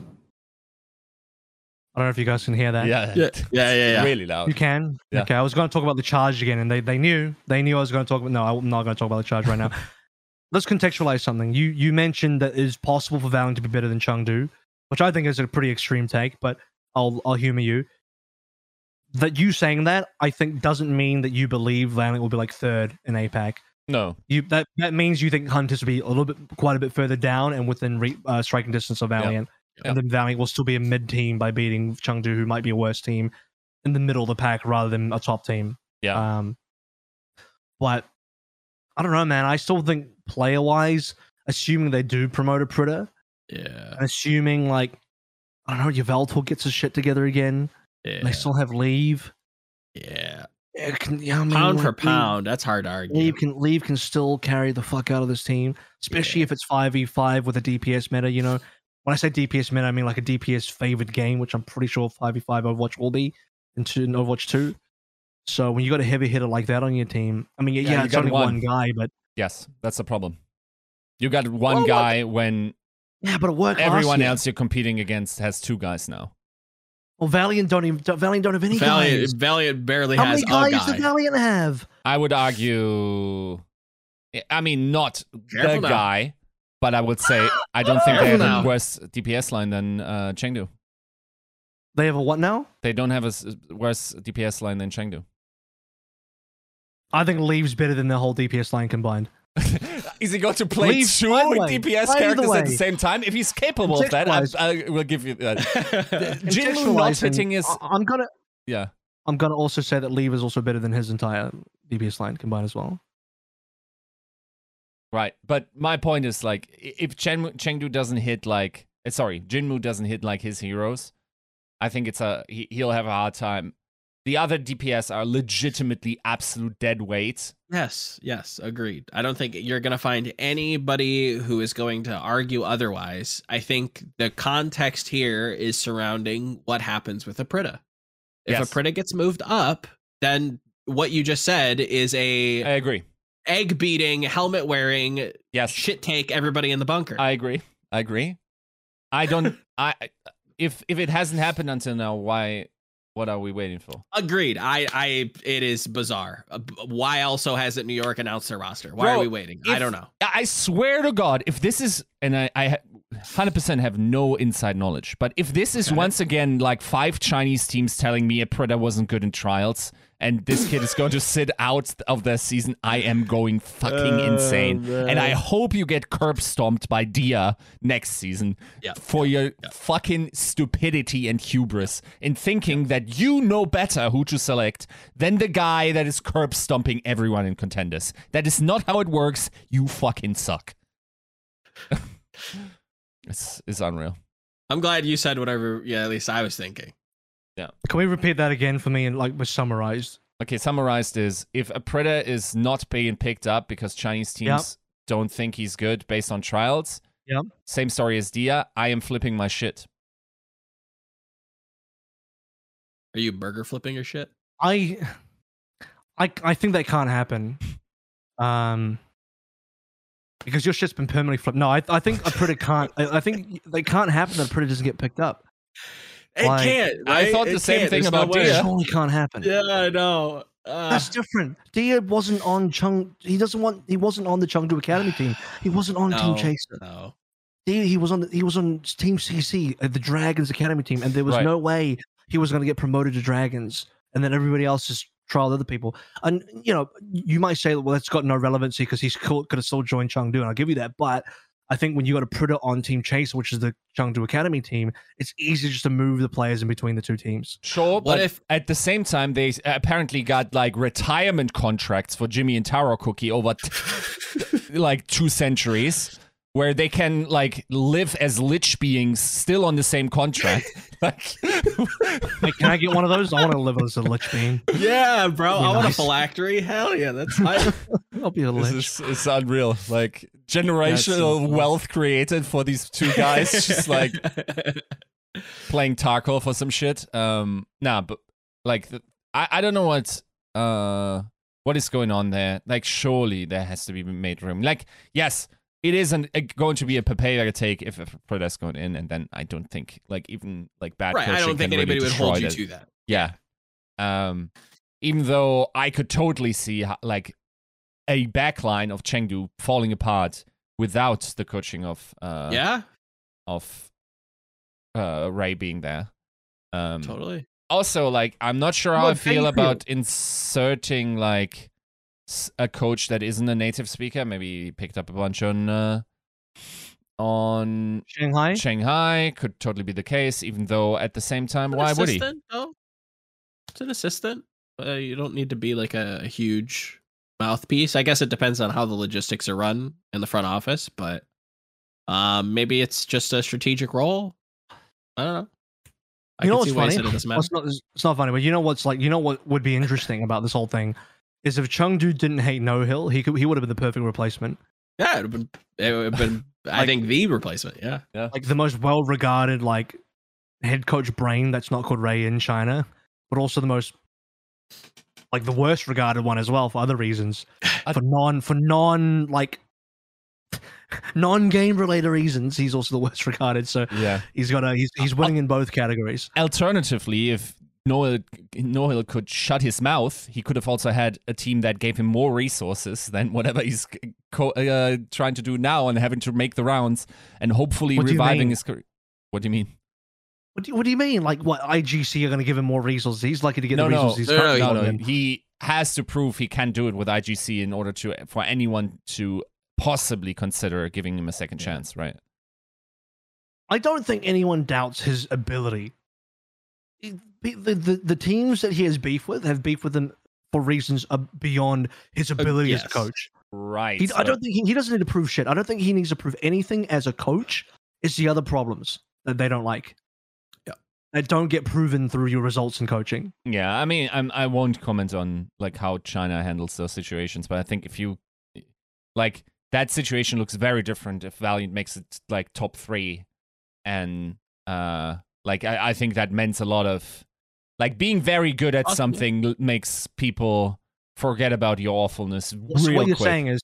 I don't know if you guys can hear that.
Yeah, yeah, yeah, yeah.
Really loud.
You can.
Yeah.
Okay, I was going to talk about the charge again, and they, they knew they knew I was going to talk about. No, I'm not going to talk about the charge right now. Let's contextualize something. You you mentioned that it's possible for Valiant to be better than Chengdu, which I think is a pretty extreme take, but I'll I'll humor you. That you saying that I think doesn't mean that you believe Valiant will be like third in APAC.
No,
You that that means you think Hunters will be a little bit quite a bit further down and within re, uh, striking distance of Valiant,
Yeah.
and then Valiant will still be a mid team by beating Chengdu, who might be a worse team, in the middle of the pack rather than a top team.
Yeah.
Um, but I don't know, man. I still think player wise, assuming they do promote Apr1ta,
Yeah.
assuming like I don't know, Yveltal gets his shit together again,
Yeah.
they still have leave.
yeah.
It can, yeah, I mean,
Pound for
like, Leave-
pound, that's hard to argue.
Leave can leave can still carry the fuck out of this team, especially
Yeah.
if it's five v five with a DPS meta. You know, when I say DPS meta, I mean like a DPS favored game, which I'm pretty sure five v five Overwatch will be in, two, in Overwatch two. So when you got a heavy hitter like that on your team, I mean, yeah,
Yeah, you
only
one.
one. guy, but
yes, that's the problem. You got one
Well, what-
guy when
yeah, but it worked. last
everyone
year.
else you're competing against has two guys now.
Well, Valiant don't even Valiant don't have any
Valiant,
guys.
Valiant barely
How
has
many guys
a guy.
does Valiant have?
I would argue, I mean, not
Careful
the
now.
guy, but I would say I don't think they
Careful
have
now.
a worse DPS line than uh, Chengdu.
They have a what now?
They don't have a s- worse DPS line than Chengdu.
I think Leave's better than the whole DPS line combined.
Is he going to play
Leave-
two
by
DPS
by
characters at the same time? If he's capable of that, I, I will give you that. Jinmu not hitting his.
I- I'm gonna
Yeah.
I'm gonna also say that Leave is also better than his entire DPS line combined as well.
Right, but my point is like, if Chengdu, Chengdu doesn't hit like, eh, sorry, Jinmu doesn't hit like his heroes, I think it's a he, he'll have a hard time. The other DPS are legitimately absolute dead weight.
yes, yes, agreed. I don't think you're going to find anybody who is going to argue otherwise. I think the context here is surrounding what happens with Apr1ta. If
Yes.
Apr1ta gets moved up, then what you just said is a
I agree.
egg beating, helmet wearing,
Yes,
shit take everybody in the bunker.
I agree. I agree. I don't. I if if it hasn't happened until now, why What are we waiting for?
Agreed. I, I, it is bizarre. Uh, Why also hasn't New York announced their roster? Why are we waiting? I don't know.
I I swear to God, if this is, and I, I ha- 100% have no inside knowledge, but if this is once again like five Chinese teams telling me a Predator wasn't good in trials, and this kid is going to sit out of the season, I am going fucking
Oh,
insane. And I hope you get curb stomped by Dia next season
Yeah,
for your fucking stupidity and hubris in thinking that you know better who to select than the guy that is curb stomping everyone in contenders. That is not how it works. You fucking suck. it's, it's unreal.
I'm glad you said whatever. Yeah, at least I was thinking. Yeah.
Can we repeat that again for me and like was summarized?
Okay, summarized is if Apr1ta is not being picked up because Chinese teams
Yep.
don't think he's good based on trials,
Yeah.
same story as Dia, I am flipping my shit.
Are you burger flipping your shit?
I, I, I think that can't happen. Um, because your shit's been permanently flipped. No, I, I think Apr1ta can't. I, I think they can't happen that Apr1ta doesn't get picked up.
It
Like-
can't.
I
right?
thought the
It
same
can't.
thing
There's
about
way.
Dia.
It surely can't happen.
Yeah, I know. Uh,
That's different. Dia wasn't on Chung. He doesn't want. He wasn't on the Chengdu Academy team. He wasn't on Team Chaser.
No.
Dia, he was on. He was on Team CC, uh, the Dragons Academy team, and there was
Right.
no way he was going to get promoted to Dragons, and then everybody else just trialed other people. And you know, you might say, well, that's got no relevancy because he's cool, could have still joined Chengdu, and I'll give you that. But I think when you got to put it on Team Chase, which is the Chengdu Academy team, it's easy just to move the players in between the two teams.
Sure,
What
but
if-
at the same time they apparently got like retirement contracts for Jimmy and Taro Cookie over t- like two centuries, where they can like live as lich beings still on the same contract. like,
Like, can I get one of those? I want to live as a lich being.
Yeah, bro.
Be
I want a phylactery. Hell yeah, that's fine.
I'll be a
this
lich.
is it's unreal. Like generational
funny.
wealth created for these two guys, just like playing Tarkov or some shit. Um, nah, but like the, I, I don't know what uh what is going on there. Like, surely there has to be made room. Like, yes, it isn't uh, going to be a Papaya take if a Preda's going in, and then I don't think like even like bad
right. I don't think
can really
anybody would hold you
that.
to that.
Yeah. Um, even though I could totally see like a backline of Chengdu falling apart without the coaching of uh
yeah,
of uh Ray being there. Um,
totally.
also like i'm not sure how
Well,
i feel
thank you.
about inserting like a coach that isn't a native speaker maybe he picked up a bunch on uh on
Shanghai.
shanghai could totally be the case even though at the same time why would he
assistant, Though? It's an assistant. Uh, you don't need to be like a, a huge mouthpiece. I guess it depends on how the logistics are run in the front office, but um, maybe it's just a strategic role. I don't know. I
you know
can
what's
see why he
funny?
said it doesn't
Well, it's not. It's not funny, but you know what's like. You know what would be interesting about this whole thing is if Chengdu didn't hate No Hill, he could. He would have been the perfect replacement.
Yeah, it would have been. It would have been. I
Like-
think the replacement. Yeah. yeah.
Like the most well-regarded like head coach brain that's not called Ray in China, but also the most like the worst regarded one as well for other reasons.
I-
for non for non like non-game related reasons, he's also the worst regarded. So
yeah
he's got a he's he's uh, winning in both categories.
alternatively if Noel Noel could shut his mouth. He could have also had a team that gave him more resources than whatever he's co- uh, trying to do now and having to make the rounds and hopefully
What
reviving
mean?
his career. What do you mean?
What do you, what do you mean? Like what IGC are going to give him more resources? He's lucky to get
No,
the
no.
resources. he's
No, no,
no, no. He has to prove he can do it with IGC in order to for anyone to possibly consider giving him a second chance, right?
I don't think anyone doubts his ability. He- The, the, the teams that he has beef with have beef with him for reasons uh, beyond his ability as a coach.
Right.
He, I don't think he, he doesn't need to prove shit. I don't think he needs to prove anything as a coach. It's the other problems that they don't like.
Yeah.
That don't get proven through your results in coaching.
Yeah, I mean, I'm, I won't comment on like how China handles those situations, but I think if you like that situation looks very different if Valiant makes it like top three, and uh, like I, I think that meant a lot of like being very good at something makes people forget about your awfulness
So
real
what you're
quick.
saying is,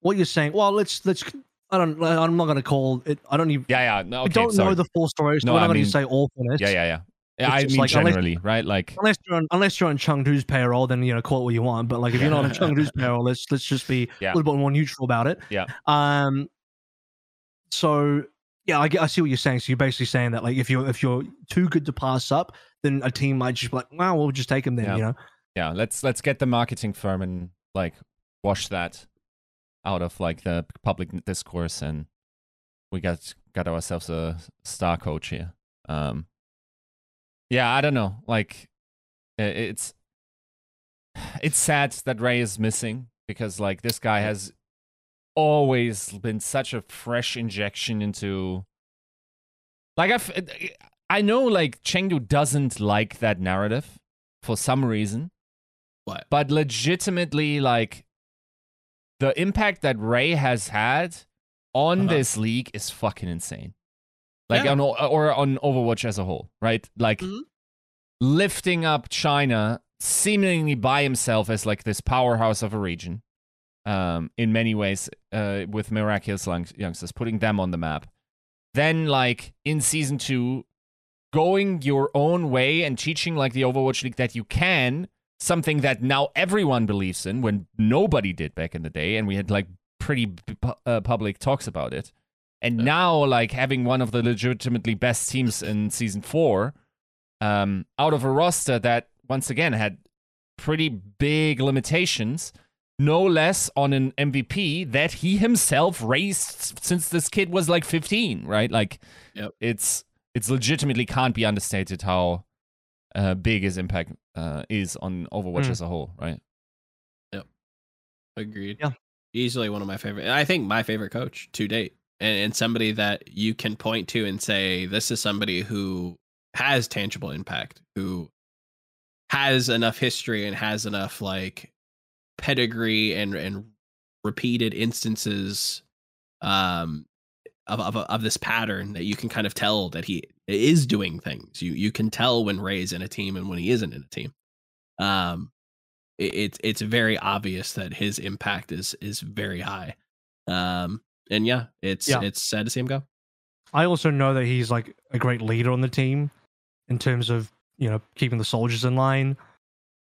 what you're saying. Well, let's let's. I don't. I'm not going to call it. I don't even.
yeah, yeah, no,
I
okay,
don't
sorry.
know the full story, so
No,
we're not going to say awfulness.
Yeah, yeah, yeah. I mean,
like, unless-
generally, right? Like,
unless you're on unless you're on Chengdu's payroll, then you know call it what you want. But like if you're not on Chengdu's payroll, let's let's just be
Yeah.
a little bit more neutral about it.
Yeah.
Um. So yeah, I, get- I see what you're saying. So you're basically saying that like if you're if you're too good to pass up, then a team might just be like, wow, we'll just take him then.
Yeah.
You know.
yeah, let's let's get the marketing firm and like wash that out of like the public discourse, and we got got ourselves a star coach here. Um, yeah, I don't know. Like, it's it's sad that Ray is missing because like this guy has always been such a fresh injection into like i I know like Chengdu doesn't like that narrative for some reason
What?
but legitimately like the impact that Ray has had on
Uh-huh.
this league is fucking insane. Like
Yeah.
on or on Overwatch as a whole, right? Like
Mhm.
lifting up China seemingly by himself as like this powerhouse of a region. Um, in many ways, uh, with miraculous Young- youngsters, putting them on the map. Then, like in season two, going your own way and teaching like the Overwatch League that you can something that now everyone believes in when nobody did back in the day and we had like pretty pu- uh, public talks about it and
Yeah.
now like having one of the legitimately best teams in season four um, out of a roster that once again had pretty big limitations no less on an mvp that he himself raised since this kid was like 15 right like
Yep.
it's it's legitimately can't be understated how uh, big his impact uh, is on Overwatch
Mm.
as a whole, right?
Yep, agreed.
Yeah.
Easily one of my favorite. I think my favorite coach to date, and, and somebody that you can point to and say, this is somebody who has tangible impact, who has enough history and has enough like pedigree and and repeated instances um of, of of this pattern that you can kind of tell that he is doing things. You you can tell when Ray's in a team and when he isn't in a team. Um, it, it's it's very obvious that his impact is is very high. Um, and yeah, it's
Yeah.
it's sad to see him go.
I also know that he's like a great leader on the team in terms of, you know, keeping the soldiers in line.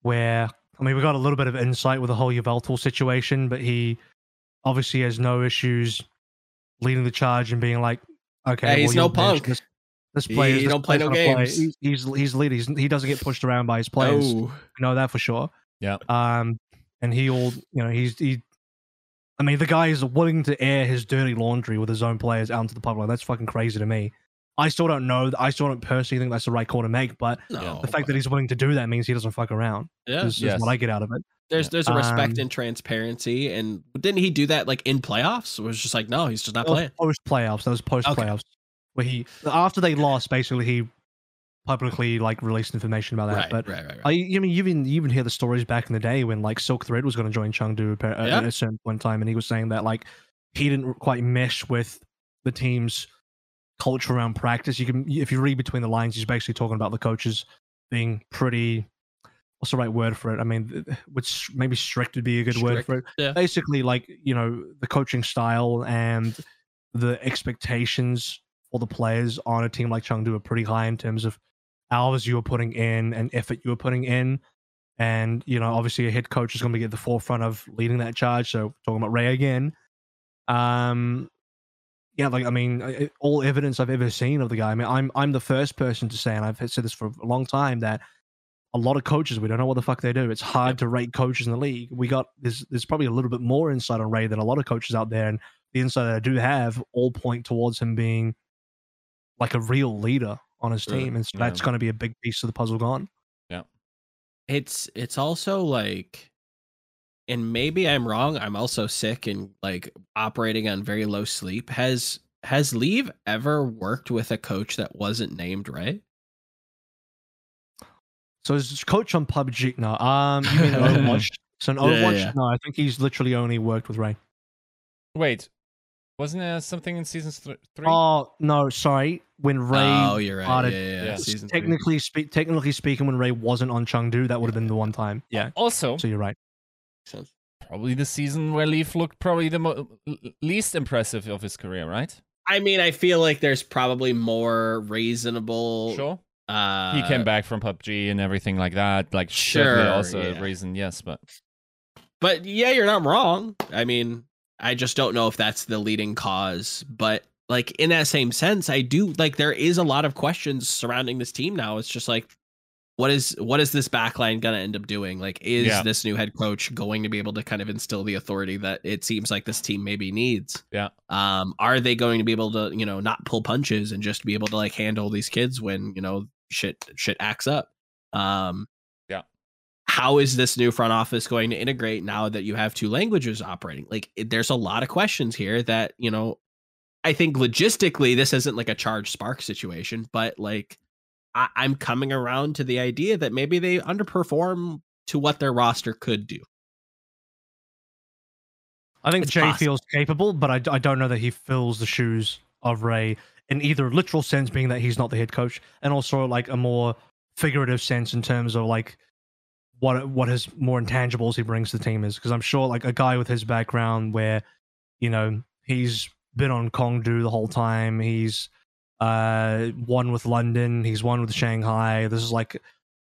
Where, I mean, we got a little bit of insight with the whole Yveltal situation, but he obviously has no issues leading the charge and being like, okay,
Yeah, he's
well,
no
you're
punk.
This, this player,
he
this
don't play no games.
He's, he's he's leader. He's, he doesn't get pushed around by his players.
No.
We know that for sure.
Yeah.
Um, and he all you know, he's he. I mean, the guy is willing to air his dirty laundry with his own players out into the public. That's fucking crazy to me. I still don't know. I still don't personally think that's the right call to make, but
no.
the fact that he's willing to do that means he doesn't fuck around.
yeah,
Is, is
Yes.
what I get out of it.
there's there's a respect
Um,
and transparency, and didn't he do that like in playoffs? It was just like no, he's just not
That
playing.
post playoffs. That was post playoffs where he after they lost, basically he publicly like released information about that.
Right,
but
right, right, right.
I, I mean, you even you even hear the stories back in the day when like Silk Thread was going to join Chengdu appa- uh,
Yeah.
at a certain point in time, and he was saying that like he didn't quite mesh with the team's culture around practice. You can, if you read between the lines, he's basically talking about the coaches being pretty. What's the right word for it? I mean, which maybe strict would be a good word for it.
yeah.
Basically, like you know, the coaching style and the expectations for the players on a team like Chengdu are pretty high in terms of hours you were putting in and effort you were putting in. And, you know, obviously a head coach is going to be at the forefront of leading that charge. So talking about Ray again. Um, yeah, like I mean, all evidence I've ever seen of the guy. I mean, I'm I'm the first person to say, and I've said this for a long time, that a lot of coaches we don't know what the fuck they do. It's hard to rate coaches in the league. We got there's there's probably a little bit more insight on Ray than a lot of coaches out there, and the insight that I do have all point towards him being like a real leader on his team, and so
yeah.
that's going to be a big piece of the puzzle gone.
Yeah, it's it's also like and maybe i'm wrong i'm also sick and like operating on very low sleep has has leave ever worked with a coach that wasn't named Ray?
So his coach on PUBG. No, um, you mean Overwatch? So in
Yeah, yeah, yeah.
no, I think he's literally only worked with Ray.
Wait, wasn't there something in season th- three?
Oh no, sorry. When Ray
oh you're right
started-
yeah, yeah, yeah.
yeah.
season three.
technically speak, technically speaking, when Ray wasn't on Chengdu, that would have been the one time. Yeah.
also,
So you're right.
Makes sense.
probably the season where Leave looked probably the mo- least impressive of his career, right?
i mean i feel like there's probably more reasonable
Sure.
Uh,
he came back from PUBG and everything like that. Like, certainly
Sure,
also
yeah.
a reason, yes, but
But yeah, you're not wrong. I mean, I just don't know if that's the leading cause. But like in that same sense, I do like there is a lot of questions surrounding this team now. It's just like what is what is this backline gonna end up doing? Like, is
Yeah.
this new head coach going to be able to kind of instill the authority that it seems like this team maybe needs?
Yeah.
Um, are they going to be able to, you know, not pull punches and just be able to like handle these kids when, you know, shit shit acts up? Um
Yeah.
how is this new front office going to integrate now that you have two languages operating? Like, it, there's a lot of questions here that you know. I think logistically, this isn't like a charge spark situation, but like, I, I'm coming around to the idea that maybe they underperform to what their roster could do.
I think
It's
Jay
possible.
feels capable, but I, I don't know that he fills the shoes of Ray in either literal sense, being that he's not the head coach, and also like a more figurative sense in terms of like what what his more intangibles he brings to the team is. Because I'm sure like a guy with his background, where you know he's been on Kongdoo the whole time, he's uh won with London, he's won with Shanghai. This is like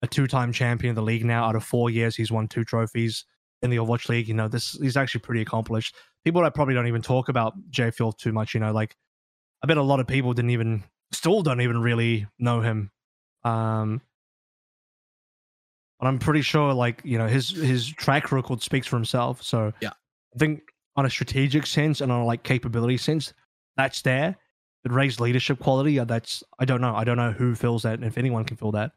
a two-time champion of the league now. Out of four years, he's won two trophies in the Overwatch League. You know, this he's actually pretty accomplished. People that probably don't even talk about Jay Field too much. You know, like I bet a lot of people didn't even still don't even really know him. Um, but I'm pretty sure, like you know, his his track record speaks for himself. So
Yeah.
I think on a strategic sense and on a like capability sense, that's there. But Ray's leadership quality, that's I don't know. I don't know who fills that, and if anyone can fill that.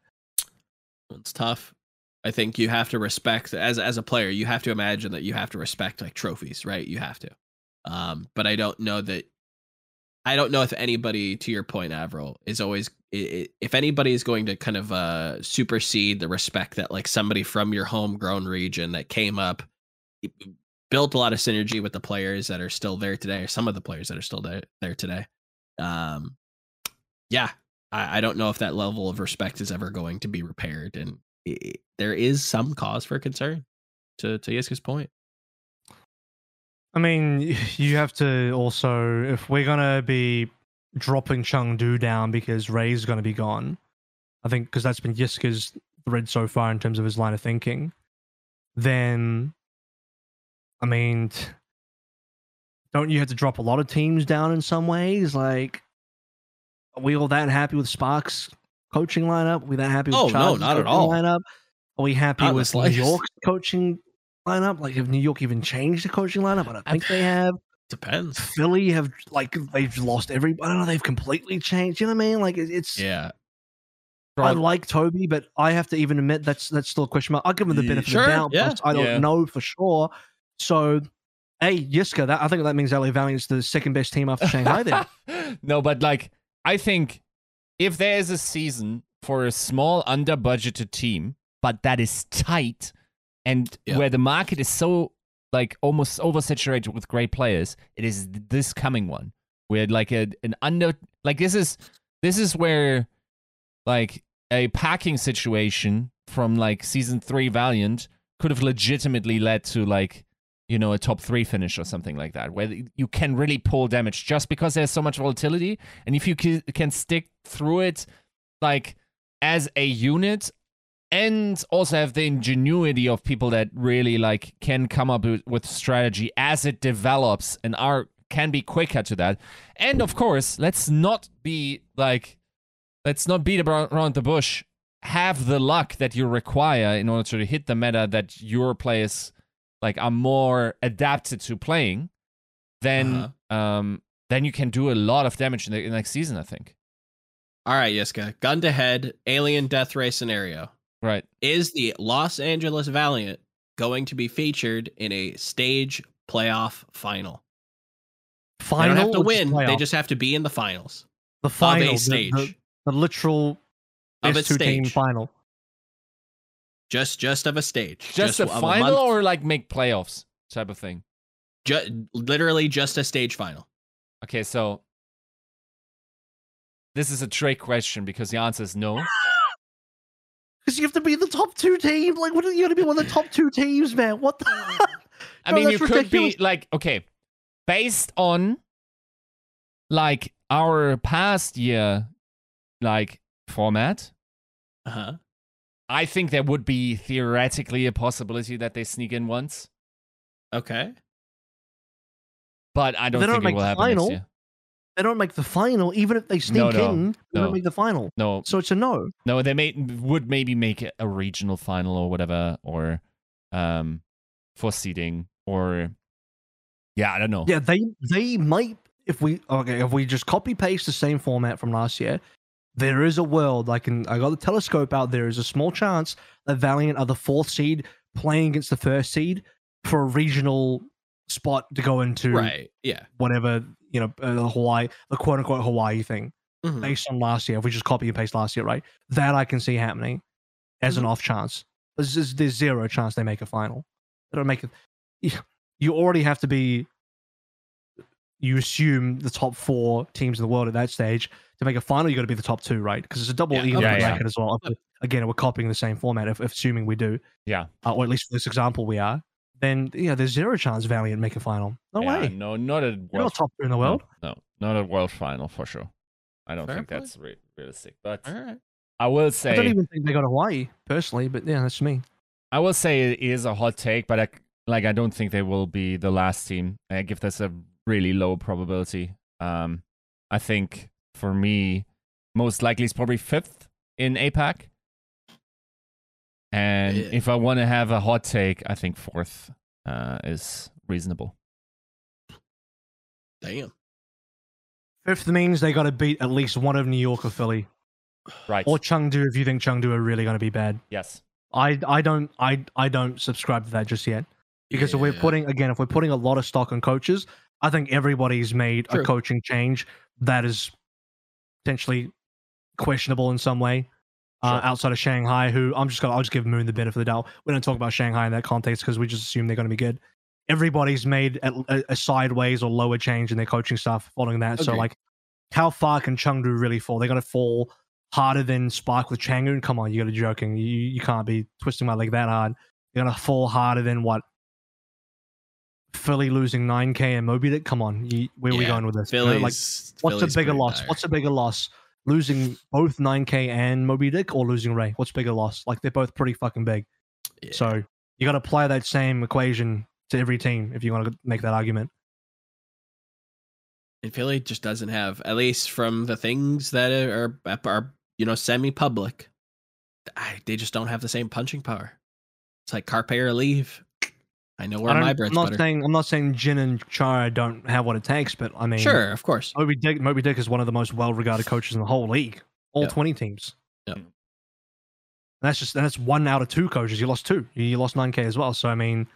It's tough. I think you have to respect as as a player, you have to imagine that you have to respect like trophies, right? You have to. Um, but I don't know that I don't know if anybody to your point, Avril, is always if anybody is going to kind of uh supersede the respect that like somebody from your homegrown region that came up built a lot of synergy with the players that are still there today, or some of the players that are still there, there today. Um yeah, I, I don't know if that level of respect is ever going to be repaired, and i i- there is some cause for concern. To to Yiska's point,
I mean, you have to also, if we're gonna be dropping Chengdu down because Ray's gonna be gone, I think because that's been Yiska's thread so far in terms of his line of thinking. Then, I mean, don't you have to drop a lot of teams down in some ways? Like, are we all that happy with Sparks coaching lineup? Are we that happy with
Oh, no, not at all.
lineup? Are we happy
Not
with New. York's coaching lineup? Like, have New York even changed the coaching lineup? I don't think they have.
depends.
Philly have like they've lost every. I don't know. They've completely changed. You know what I mean? Like it- it's.
Yeah,
I like Toby, but I have to even admit that's that's still a question mark. I'll give him the benefit
sure,
of the doubt.
yeah,
but I don't
yeah.
know for sure. So, hey, Yiska, that I think that means LA Valiant's the second best team after Shanghai. Then
no, but like I think if there is a season for a small under budgeted team, but that is tight and
Yeah.
where the market is so like almost oversaturated with great players, it is this coming one. Where like a, an under like this is this is where like a packing situation from like season three Valiant could have legitimately led to like you know a top three finish or something like that, where you can really pull damage just because there's so much volatility, and if you can stick through it like as a unit. And also have the ingenuity of people that really like can come up with, strategy as it develops and are can be quicker to that. And of course, let's not be like let's not beat around the bush. Have the luck that you require in order to hit the meta that your players like are more adapted to playing. Then um then you can do a lot of damage in the next season. I think.
All right, Yiska, gun to head, alien death ray scenario.
Right.
Is the Los Angeles Valiant going to be featured in a stage playoff final?
final
they don't have to
or
win; they just have to be in the finals
the final,
of a
the-
stage.
the, the literal
Of
best
a
two team final.
Just just of a stage,
Just, a final
month-
or like make playoffs type of thing.
ju- literally just a stage final.
Okay, so this is a trick question because the answer is no.
Because you have to be the top two team. Like, what are you going to be one of the top two teams, man? What the?
I
No,
mean, you
that's
could be like, okay, based on like our past year, like format,
Uh huh.
I think there would be theoretically a possibility that they sneak in once,
Okay.
but I don't
They don't
think it
make
will
the
happen
final.
next year.
They don't make the final, even if they sneak
no,
in. They
no.
don't make the final,
No,
so it's a no.
no, they may would maybe make a regional final or whatever, or um, for seeding, or yeah, I don't know.
Yeah, they they might if we okay if we just copy paste the same format from last year. There is a world I can I got the telescope out. There is a small chance that Valiant are the fourth seed playing against the first seed for a regional spot to go into
Right. Yeah.
whatever you know uh, the Hawaii the quote unquote Hawaii thing
Mhm.
based on last year. If we just copy and paste last year, right? That I can see happening as
Mm-hmm.
an off chance. There's, there's, zero chance they make a final. They don't make it. You already have to be. You assume the top four teams in the world at that stage to make a final. You got to be the top two, right? Because it's a double
Yeah,
even
yeah, yeah.
bracket as well. Again, we're copying the same format. If, if assuming we do,
Yeah.
uh, or at least for this example, we are. Then yeah, there's zero chance Valiant make a final. No
Yeah,
way.
No, not a
You're
world.
not top two in the world.
No, no, not a world final for sure. I don't
Fair
think
play.
that's re- realistic, but
All right.
I will say
I don't even think they got Hawaii personally, but yeah, that's me.
I will say it is a hot take, but I, like I don't think they will be the last team. I give this a really low probability. Um, I think for me, most likely it's probably fifth in APAC. And
Yeah.
if I want to have a hot take, I think fourth uh, is reasonable.
Damn.
Fifth means they got to beat at least one of New York or Philly
Right.
or Chengdu if you think Chengdu are really going to be bad.
yes.
I I don't I I don't subscribe to that just yet because if we're putting again if we're putting a lot of stock on coaches, I think everybody's made
True.
a coaching change that is potentially questionable in some way. Uh,
Sure.
outside of Shanghai, who I'm just gonna I'll just give Moon the benefit of the doubt. We don't talk about Shanghai in that context because we just assume they're going to be good. Everybody's made a, a, sideways or lower change in their coaching stuff following that. So like, how far can Chengdu really fall? They're going to fall harder than Spark with Changun. Come on, you got to joking. You you can't be twisting my leg that hard. You're going to fall harder than what? Philly losing 9k and Moby Dick. Come on, you, where are we going with this? You know,
Philly's.
like, what's
Philly's
a bigger loss?
dire.
What's a bigger loss? Losing both 9k and Moby Dick or losing Ray? What's bigger loss? Like they're both pretty fucking big.
Yeah.
So you got to apply that same equation to every team if you want to make that argument.
And Philly just doesn't have, at least from the things that are are you know semi-public, they just don't have the same punching power. It's like carpe or leave. I know
I
where
don't-
my
I'm
bread's
not
butter.
saying I'm not saying Jin and Chara don't have what it takes, but I mean,
Sure, of course.
Moby Dick, Moby Dick is one of the most well-regarded coaches in the whole league, all
Yep.
20 teams.
Yep.
And that's just that's one out of two coaches. You lost two. You lost 9k as well. So I mean,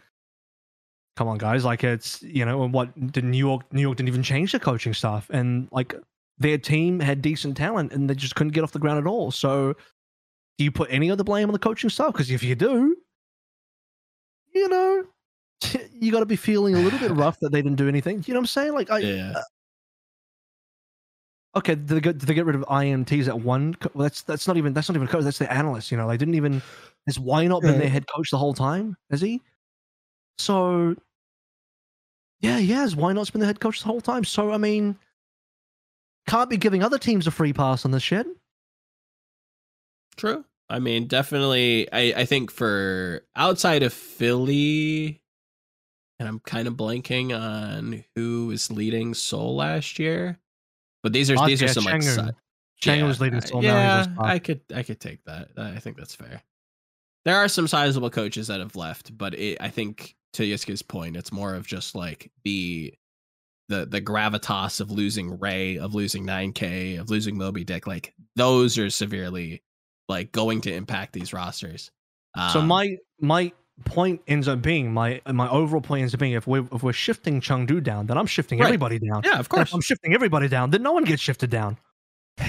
come on, guys. Like it's you know, what did New York? New York didn't even change the coaching staff, and like their team had decent talent, and they just couldn't get off the ground at all. So do you put any of the blame on the coaching staff? Because if you do, you know. You got to be feeling a little bit rough that they didn't do anything. You know what I'm saying? Like, I,
Yeah.
Uh, okay, did they, get, did they get rid of IMTs at one? co- Well, that's that's not even that's not even a coach. That's the analyst. You know, they didn't even. Has why not been their head coach the whole time? Has he? So. Yeah, yeah. Has why not's been the head coach the whole time? So I mean, can't be giving other teams a free pass on this shit.
True. I mean, definitely. I I think for outside of Philly, and I'm kind of blanking on who was leading Seoul last year, but these are
Last
these are
year,
some like
Chang'un.
side-
Chang was leading
uh,
Seoul. now
Yeah, I could I could take that. I think that's fair. There are some sizable coaches that have left, but it, I think to Yiska's point, it's more of just like the the the gravitas of losing Ray, of losing 9K, of losing Moby Dick. Like those are severely like going to impact these rosters.
So
Um,
my my point ends up being my my overall point ends up being if we are if we're shifting Chengdu down, then I'm shifting
Right.
everybody down.
yeah, of course.
I'm shifting everybody down, then no one gets shifted down.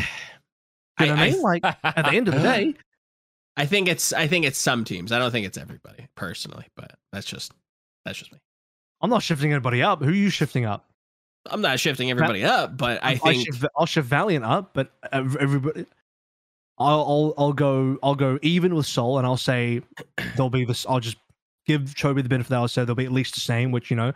You know what I mean? Like at the end of the day,
I think it's I think it's some teams. I don't think it's everybody personally, but that's just that's just me.
I'm not shifting anybody up. Who are you shifting up?
I'm not shifting everybody up, but I
I'll
think
shift, I'll shift Valiant up, but everybody. I'll, I'll I'll go I'll go even with Seoul, and I'll say there'll be this. I'll just give Chobi the benefit of the doubt. Say they'll be at least the same, which you know,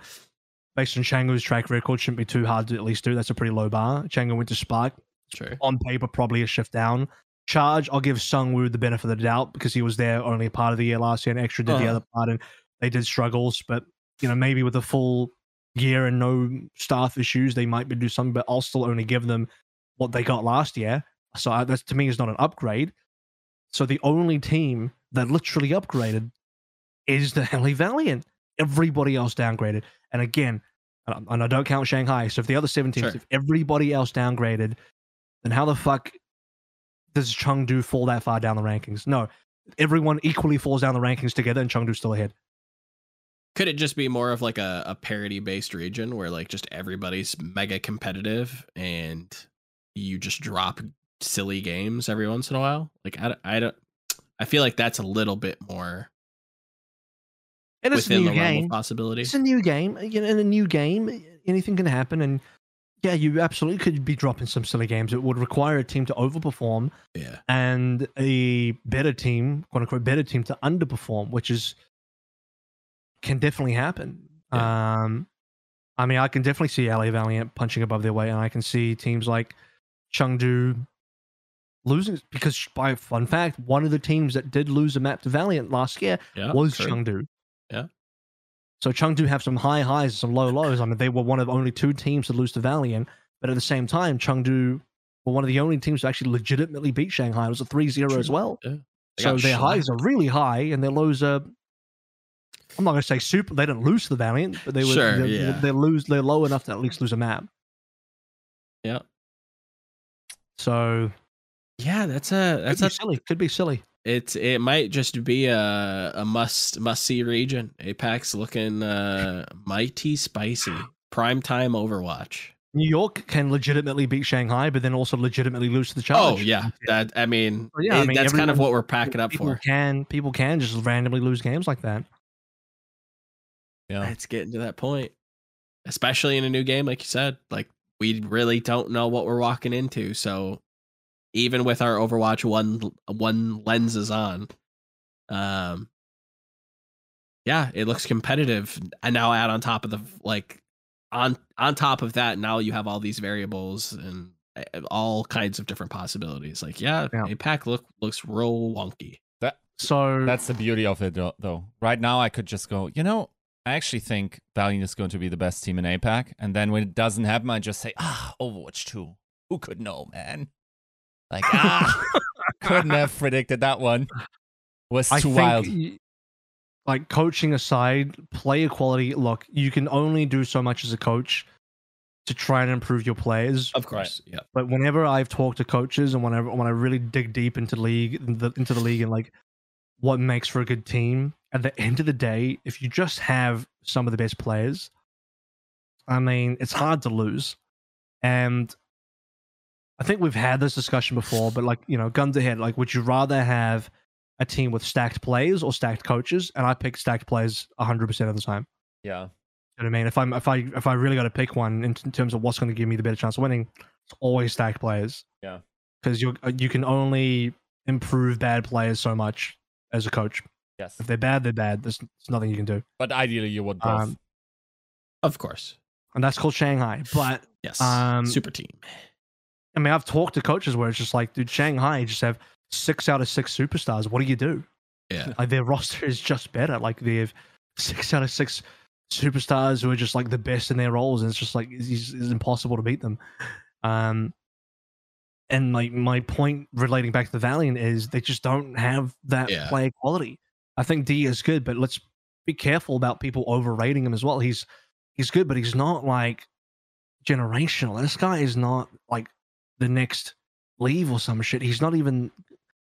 based on Chango's track record, shouldn't be too hard to at least do. That's a pretty low bar. Chango went to Spark
True.
on paper, probably a shift down. Charge, I'll give Sungwoo the benefit of the doubt because he was there only a part of the year last year and extra did the
Uh-huh.
other part and they did struggles. But you know, maybe with a full year and no staff issues, they might be do something. But I'll still only give them what they got last year. So I, that's to me is not an upgrade. So the only team that literally upgraded is the LA Valiant. Everybody else downgraded. And again, and I- and I don't count Shanghai. So if the other seven teams,
Sure.
if everybody else downgraded, then how the fuck does Chengdu fall that far down the rankings? No, everyone equally falls down the rankings together, and Chengdu's still ahead.
Could it just be more of like a, a parity based region where like just everybody's mega competitive and you just drop silly games every once in a while? Like I, don't- I don't I feel like that's a little bit more
And it's a new
the realm
game.
of possibility.
It's a new game. You know, in a new game, anything can happen. And yeah, you absolutely could be dropping some silly games. It would require a team to overperform
Yeah.
and a better team, quote unquote, better team to underperform, which is can definitely happen. Um, I mean, I can definitely see LA Valiant punching above their weight, and I can see teams like Chengdu losing because, by fun fact, one of the teams that did lose a map to Valiant last year
Yeah.
was
true.
Chengdu.
Yeah.
So Chengdu have some high highs and some low lows. I mean, they were one of only two teams to lose to Valiant, but at the same time, Chengdu were one of the only teams to actually legitimately beat Shanghai. It was a 3-0 as well.
They
So their highs are really high, and their lows are. I'm not going to say super. They didn't lose to the Valiant, but they were.
Sure,
they,
yeah.
they lose. They're low enough to at least lose a map.
Yeah.
So
Yeah, that's a
that's
that's a
silly. Could be silly.
it's it might just be a a must must see region. APAC looking uh mighty spicy. Prime time Overwatch.
New York can legitimately beat Shanghai, but then also legitimately lose to the
Oh yeah, that I mean,
Well, yeah, I mean,
that's kind of what we're packing up
people
for.
can people can just randomly lose games like that.
Yeah.
It's getting to that point, especially in a new game, like you said. Like we really don't know what we're walking into, so even with our Overwatch one one lenses on, um, yeah, it looks competitive. And now add on top of the like on on top of that, now you have all these variables and uh, all kinds of different possibilities. Like yeah,
Yeah.
APAC look looks real wonky.
That So
That's the beauty of it, though- though. Right now, I could just go, you know, I actually think Valiant is going to be the best team in APAC. And then when it doesn't happen, I just say, ah, Overwatch 2. Who could know, man? Like, ah, couldn't have predicted that one. Was
I
too
think,
wild.
y- like coaching aside, player quality. Look, you can only do so much as a coach to try and improve your players.
Of course, yeah.
But whenever I've talked to coaches and whenever when I really dig deep into league into the league and like what makes for a good team, at the end of the day, if you just have some of the best players, I mean, it's hard to lose. And I think we've had this discussion before, but like, you know, guns ahead, like would you rather have a team with stacked players or stacked coaches? And I pick stacked players 100% of the time.
Yeah.
You know what I mean? If I'm if I if I really got to pick one in, in terms of what's going to give me the better chance of winning, it's always stacked players.
Yeah.
because you you can only improve bad players so much as a coach.
Yes.
If they're bad, they're bad. There's, there's nothing you can do,
But ideally, you would both.
Um,
Of course.
and that's called Shanghai. But
Yes.
Um,
Super team.
I mean, I've talked to coaches where it's just like, dude, Shanghai just have six out of six superstars. What do you do?
Yeah.
Like their roster is just better. Like they have six out of six superstars who are just like the best in their roles, and it's just like it's, it's impossible to beat them. Um, and like my point relating back to the Valiant is they just don't have that
Yeah.
player quality. I think D is good, but let's be careful about people overrating him as well. He's he's good, but he's not like generational. This guy is not like the next leave or some shit. He's not even.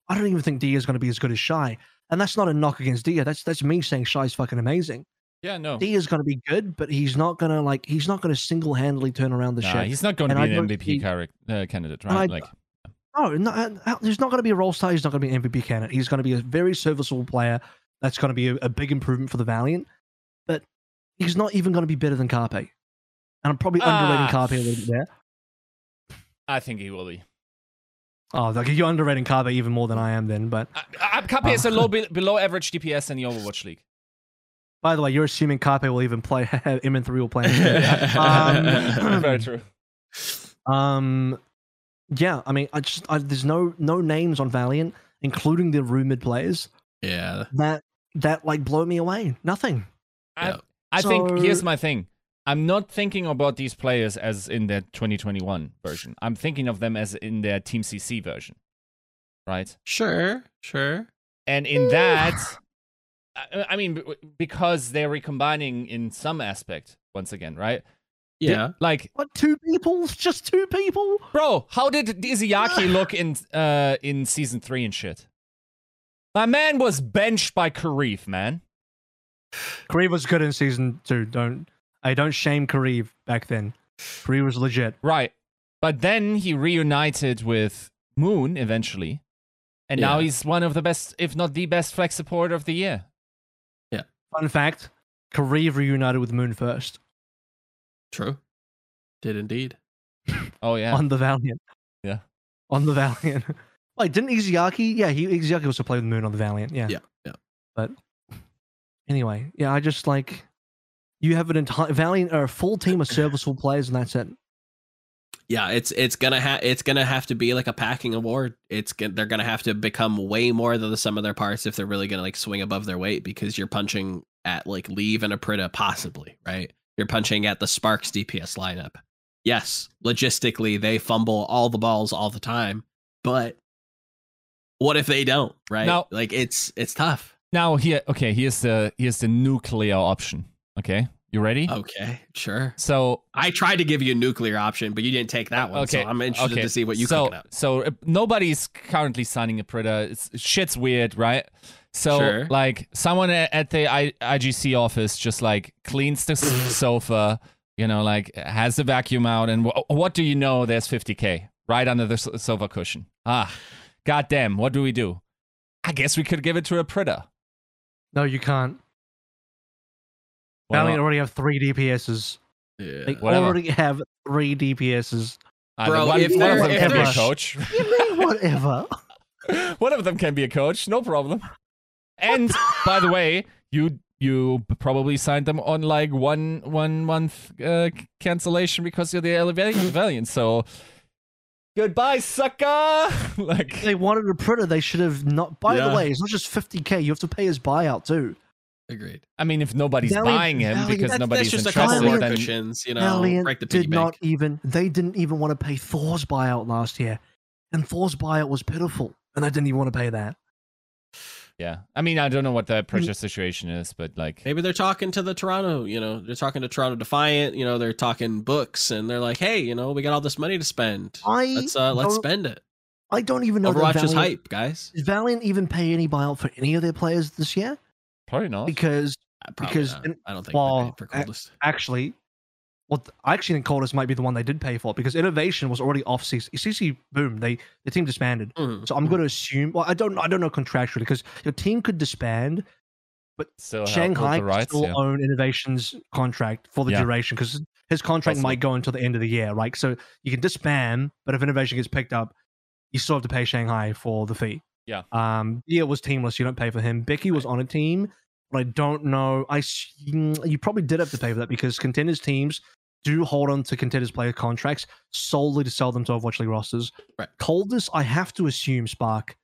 I don't even think Dia is going to be as good as Shy, and that's not a knock against Dia. That's that's me saying Shy's fucking amazing.
yeah, no.
Dia is going to be good, but he's not going to like he's not going to single handedly turn around the
Nah,
shit.
he's not going to be
I
an MVP character, uh, candidate, right?
I-
like,
No, no, uh, there's not going to be a role star. He's not going to be an MVP candidate. He's going to be a very serviceable player. That's going to be a, a big improvement for the Valiant, but he's not even going to be better than Carpe. And I'm probably underrating
Ah.
Carpe a little bit there.
I think he will be.
Oh, like you're underrating Carpe even more than I am then. But
Uh, Carpe is a low, be- below average DPS in the Overwatch League.
by the way, you're assuming Carpe will even play. M3 will play. Um,
Very true.
Um, yeah, I mean, I just I, there's no no names on Valiant, including the rumored players
Yeah.
that that like blow me away. Nothing.
I,
Yeah.
I think here's my thing. I'm not thinking about these players as in their 2021 version. I'm thinking of them as in their Team CC version, right?
Sure. Sure.
And in that, I, I mean, because they're recombining in some aspect once again, right? Di-
Yeah.
like,
What two people? Just two people?
bro, how did Izayaki look in uh in season three and shit? My man was benched by Kariv, man.
Kariv was good in season two. Don't I don't shame Kariv back then. Kariv was legit.
Right. But then he reunited with Moon eventually. And now he's one of the best, if not the best, flex supporter of the year. Yeah.
Fun fact: Kariv reunited with Moon first
True. Did indeed.
Oh, yeah.
on the Valiant.
Yeah.
on the Valiant. Like, didn't Izayaki? Yeah, he Izayaki also played with Moon on the Valiant. Yeah.
Yeah, yeah.
But anyway, yeah, I just like you have an entire Valiant or a full team of serviceable players, and that's it.
Yeah, it's it's gonna have it's gonna have to be like a packing award. It's go- they're gonna have to become way more than the sum of their parts if they're really gonna like swing above their weight because you're punching at like Leave and Apr1ta possibly right. You're punching at the Sparks DPS lineup. Yes, logistically they fumble all the balls all the time, but what if they don't? Right?
Now-
like it's it's tough.
Now here, okay, here's the here's the nuclear option. Okay, you ready?
Okay, sure.
So
I tried to give you a nuclear option, but you didn't take that one.
Okay,
So I'm interested
okay.
to see what you
so
cooking up.
so uh, nobody's currently signing Apr1ta. It's shit's weird, right? So
Sure.
like someone at the IGC office just like cleans the sofa, you know, like has the vacuum out, and wh- what do you know? There's 50k right under the sofa cushion. Ah, goddamn! What do we do? I guess we could give it to Apr1ta.
No, you can't.
Why
Valiant already have three DPSs.
Yeah.
They
Whatever.
already have three DPSs.
Ah,
Bro,
one,
if
one
they're-
of them
if
can be a coach.
You mean whatever?
One of them can be a coach, no problem. And by the way, you you probably signed them on like one one month uh, cancellation because you're the Elevation Valiant. So goodbye, sucker. like
they wanted a printer. They should have not. By
Yeah.
the way, it's not just 50k. You have to pay his buyout too.
Agreed.
I mean, if nobody's
Valiant-
buying him
Valiant-
because
That's,
nobody's
that's just a couple
interested, then
cushions, you know.
Valiant
break the
did
bank.
not even. They didn't even want to pay Thor's buyout last year, and Thor's buyout was pitiful, and they didn't even want to pay that.
yeah. I mean, I don't know what the purchase situation is, but like,
Maybe they're talking to the Toronto, you know, they're talking to Toronto Defiant, you know, they're talking books, and they're like, hey, you know, we got all this money to spend.
I
Let's uh, let's spend it.
I don't even know. that
Overwatch is
Valiant-
hype, guys.
Did Valiant even pay any buyout for any of their players this year?
Probably not.
Because
Uh, Probably
Because
not.
in-
I don't think
well,
they paid for Coldest.
actually, well, th- I actually think Coldest might be the one they did pay for because Innovation was already off CC. CC boom, they the team disbanded.
Mhm,
So I'm
mhm.
going to assume. Well, I don't. I don't know contractually because your team could disband.
Still
Shanghai
the rights.
still
yeah.
own Innovation's contract for the
Yeah.
duration because his contract
Possible.
might go until the end of the year, right? So you can disband, but if Innovation gets picked up, you still have to pay Shanghai for the fee.
Yeah.
Um. Yeah, was teamless. You don't pay for him. Becky was on a team, but I don't know. I mm, you probably did have to pay for that because contenders teams do hold on to contenders player contracts solely to sell them to Overwatch League rosters.
Right.
Coldest, I have to assume Spark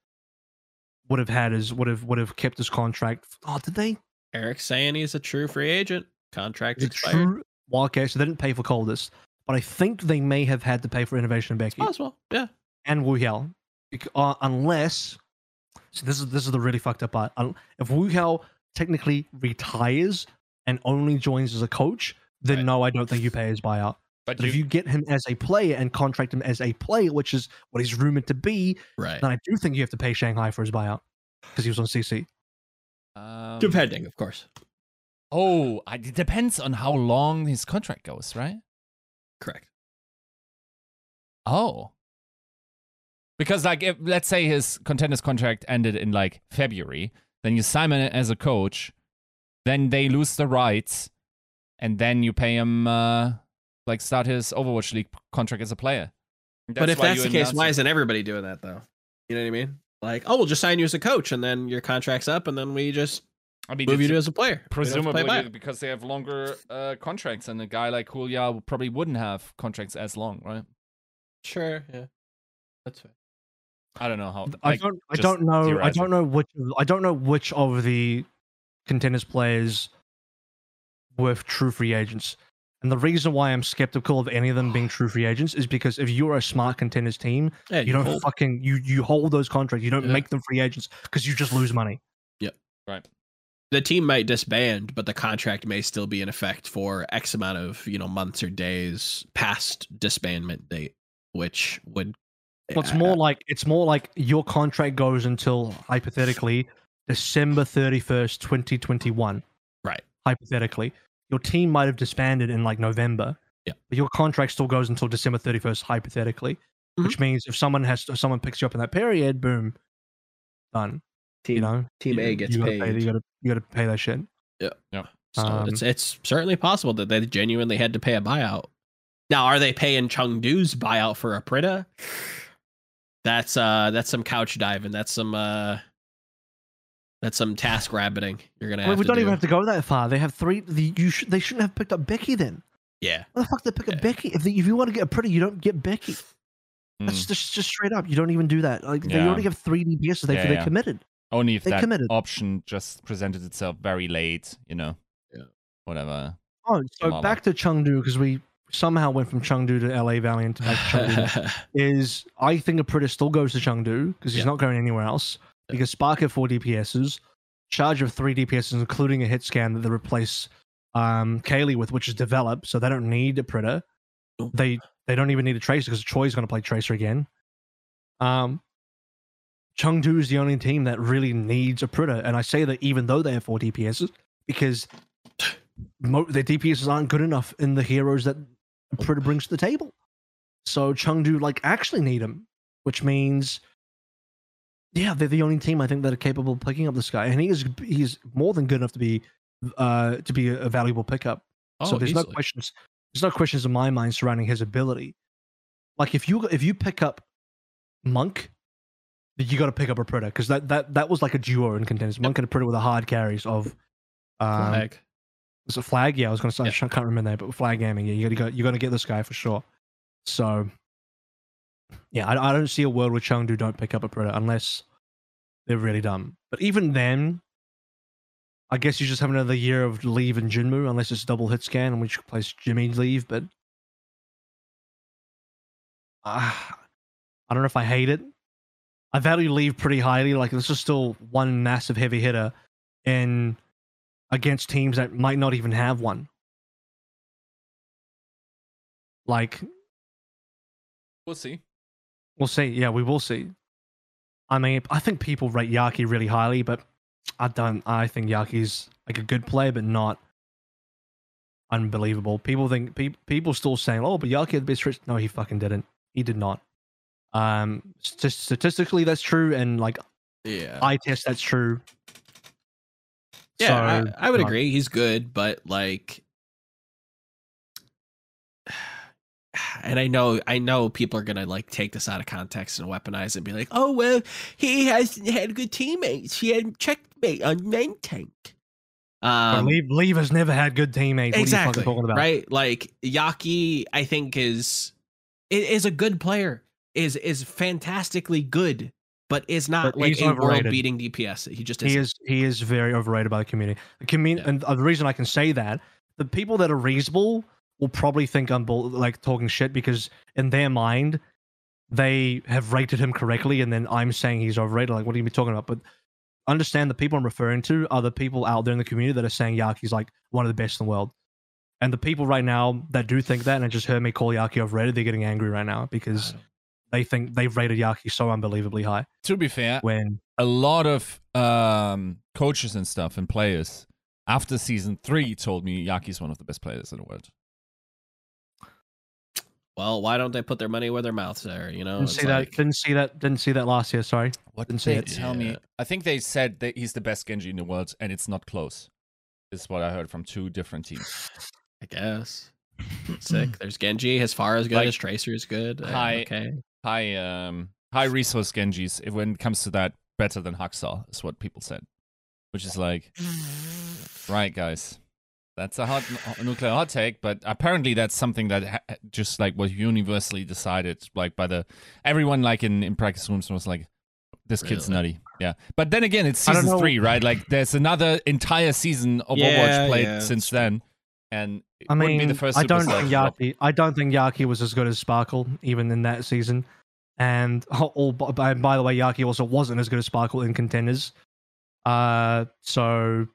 would have had his would have would have kept his contract. Oh, did they?
Eric's saying he's a true free agent. Contract expired.
true? Well, okay, so they didn't pay for Coldest, but I think they may have had to pay for Innovation and Becky
Possible. Yeah.
and Wu Hiao, uh, unless. So this is this is the really fucked up part. If Wu Hao technically retires and only joins as a coach, then
Right.
no, I don't think you pay his buyout.
But
But if you get him as a player and contract him as a player, which is what he's rumored to be,
Right.
then I do think you have to pay Shanghai for his buyout because he was on CC.
um,
Depending, of course.
Oh, it depends on how long his contract goes, right?
Correct.
Oh. Because like if let's say his contenders contract ended in like February, then you sign him as a coach, then they lose the rights, and then you pay him uh like start his Overwatch League contract as a player.
but if that's the case, why
it.
isn't everybody doing that though? You know what I mean? Like, oh, we'll just sign you as a coach, and then your contract's up, and then we just
I mean
move you to as a player. We don't have to play
presumably because they have longer uh, contracts and a guy like Julia probably wouldn't have contracts as long, right?
Sure. Yeah. That's fair.
I don't know how.
I don't. I don't know. I don't know which. I don't know which of the contenders players were true free agents. And the reason why I'm skeptical of any of them being true free agents is because if you're a smart contenders team,
Yeah,
you don't
hold-
fucking you you hold those contracts. You don't
Yeah.
make them free agents because you just lose money. Yep.
Right.
the team might disband, but the contract may still be in effect for X amount of you know months or days past disbandment date, which would.
Well, it's more like it's more like your contract goes until hypothetically December thirty first, twenty twenty one.
Right.
Hypothetically, your team might have disbanded in like November.
Yeah.
But your contract still goes until December thirty first, hypothetically.
Mm-hmm.
Which means if someone has if someone picks you up in that period, boom, done.
team,
you know,
team A gets
you
paid.
Pay, you gotta you gotta pay that shit.
So
Um,
it's it's certainly possible that they genuinely had to pay a buyout. Now, are they paying Chengdu's buyout for a Apr1ta? That's uh that's some couch diving. That's some uh that's some task rabbiting. You're gonna
Well,
have
we
to
don't
do.
even have to go that far. They have three. The, you should. They shouldn't have picked up Becky then.
Yeah.
Why the fuck they pick
Yeah.
up Becky? If, they, if you want to get a pretty, you don't get Becky. That's
Mm.
just just straight up. You don't even do that. Like they already have three DPSs. They
Yeah,
they
yeah.
committed.
Only if
They
that
committed.
option just presented itself very late, you know.
Yeah.
Whatever.
Oh, so
Kamala.
back to Chengdu because we somehow went from Chengdu to LA Valiant to back to Chengdu. is I think a Apr1ta still goes to Chengdu because he's
Yeah.
not going anywhere else.
Yeah.
Because Spark have four DPSs, Charge of three DPSs, including a hit scan that they replace um, Kaylee with, which is developed, so they don't need Apr1ta.
Nope.
They they don't even need a Tracer because Troy's going to play Tracer again. Um, Chengdu is the only team that really needs a Apr1ta, and I say that even though they have four DPSs, because mo- their DPSs aren't good enough in the heroes that Apr1ta brings to the table. So Chengdu like actually need him, which means, yeah, they're the only team I think that are capable of picking up this guy, and he is he's more than good enough to be uh to be a, valuable pickup. so
Oh,
there's no questions. There's no questions in my mind surrounding his ability. Like if you if you pick up Monk, you got to pick up Apr1ta because that, that that was like a duo in contenders. Monk and Apr1ta with the hard carries of um,
Flag.
Was it Flag? Yeah, I was gonna say
Yeah.
I can't remember that, but Flag Gaming. Yeah, you gotta go, you got to get this guy for sure. So yeah, I, I don't see a world where Chengdu don't pick up Apr1ta unless they're really dumb. But even then, I guess you just have another year of Leave and Jinmu unless it's double hit scan, in which place Jimmy Leave. But uh, I don't know if I hate it. I value Leave pretty highly. Like this is still one massive heavy hitter in against teams that might not even have one. Like
We'll see.
we'll see. Yeah, we will see. I mean, I think people rate Yaki really highly, but I don't. I think Yaki's like a good player, but not unbelievable. People think pe- people still saying, "Oh, but Yaki had the best trick." No, he fucking didn't. He did not. Um, st- statistically, that's true, and like
Yeah.
I test, that's true.
Yeah,
So,
I, I would
uh,
agree. He's good, but like, and I know, I know people are gonna like take this out of context and weaponize it and be like, "Oh well, he hasn't had good teammates. He had checkmate on main tank." Um,
Leave, Leave has never had good teammates. What
exactly
are you talking about?
right. Like Yaki, I think is is a good player. is is fantastically good, but is not
But
like a world beating DPS. He just
He
isn't.
is he is very overrated by the community. The community,
Yeah.
and uh, the reason I can say that the people that are reasonable will probably think I'm bull- like talking shit because in their mind they have rated him correctly, and then I'm saying he's overrated. Like, what are you talking about? But understand the people I'm referring to are the people out there in the community that are saying Yaki's like one of the best in the world. And the people right now that do think that and I just heard me call Yaki overrated, they're getting angry right now because they think they've rated Yaki so unbelievably high.
To be fair,
When
a lot of um, coaches and stuff and players after season three told me Yaki's one of the best players in the world.
Well, why don't they put their money where their mouths are? You know,
didn't see
like-
that, didn't see that, didn't see that last year. Sorry.
What
Didn't
did
see
they
it.
tell me? I think they said that he's the best Genji in the world, and it's not close. Is what I heard from two different teams.
I guess. Sick. There's Genji. As far as good
Like,
as Tracer is good.
High-
Okay.
High, um, high resource Genjis. If when it comes to that, better than Haksal is what people said. Which is like, right, guys, That's a hot nuclear hot take, but apparently that's something that ha- just like was universally decided, like by the everyone, like in in practice rooms, was like, "This kid's
Really?
nutty." Yeah, but then again, it's season three, right? Like, there's another entire season of
Yeah,
Overwatch played
yeah,
since then, and
I mean,
be the first.
I don't think. Yaki. I don't think Yaki was as good as Sparkle even in that season. And all by, by the way, Yaki also wasn't as good as Sparkle in contenders. Uh, so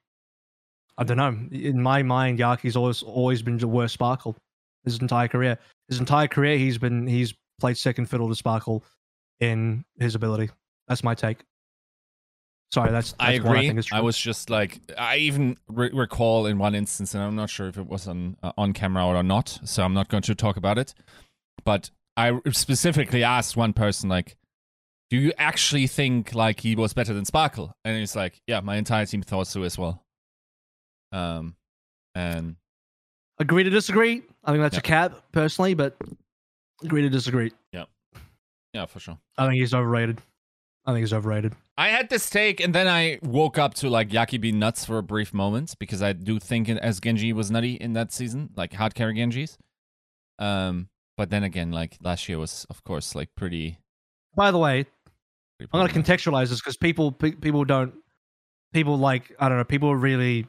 I don't know. In my mind, Yaki's always always been the worst Sparkle his entire career. His entire career, he's been he's played second fiddle to Sparkle in his ability. That's my take. Sorry, that's, that's
I agree.
I,
I, was just like, I even re- recall in one instance, and I'm not sure if it was on uh, on camera or not, so I'm not going to talk about it. But I specifically asked one person, like, "Do you actually think like he was better than Sparkle?" And he's like, "Yeah, my entire team thought so as well." Um, and
agree to disagree. I think that's
Yeah.
a cap personally, but agree to disagree.
Yeah, yeah, for sure.
I think he's overrated. I think he's overrated.
I had this take, and then I woke up to like Yaki being nuts for a brief moment because I do think as Genji was nutty in that season, like hard carry Genjis. Um, but then again, like last year was of course like pretty.
By the way,
pretty
I'm going to contextualize this because people pe- people don't people like I don't know people are really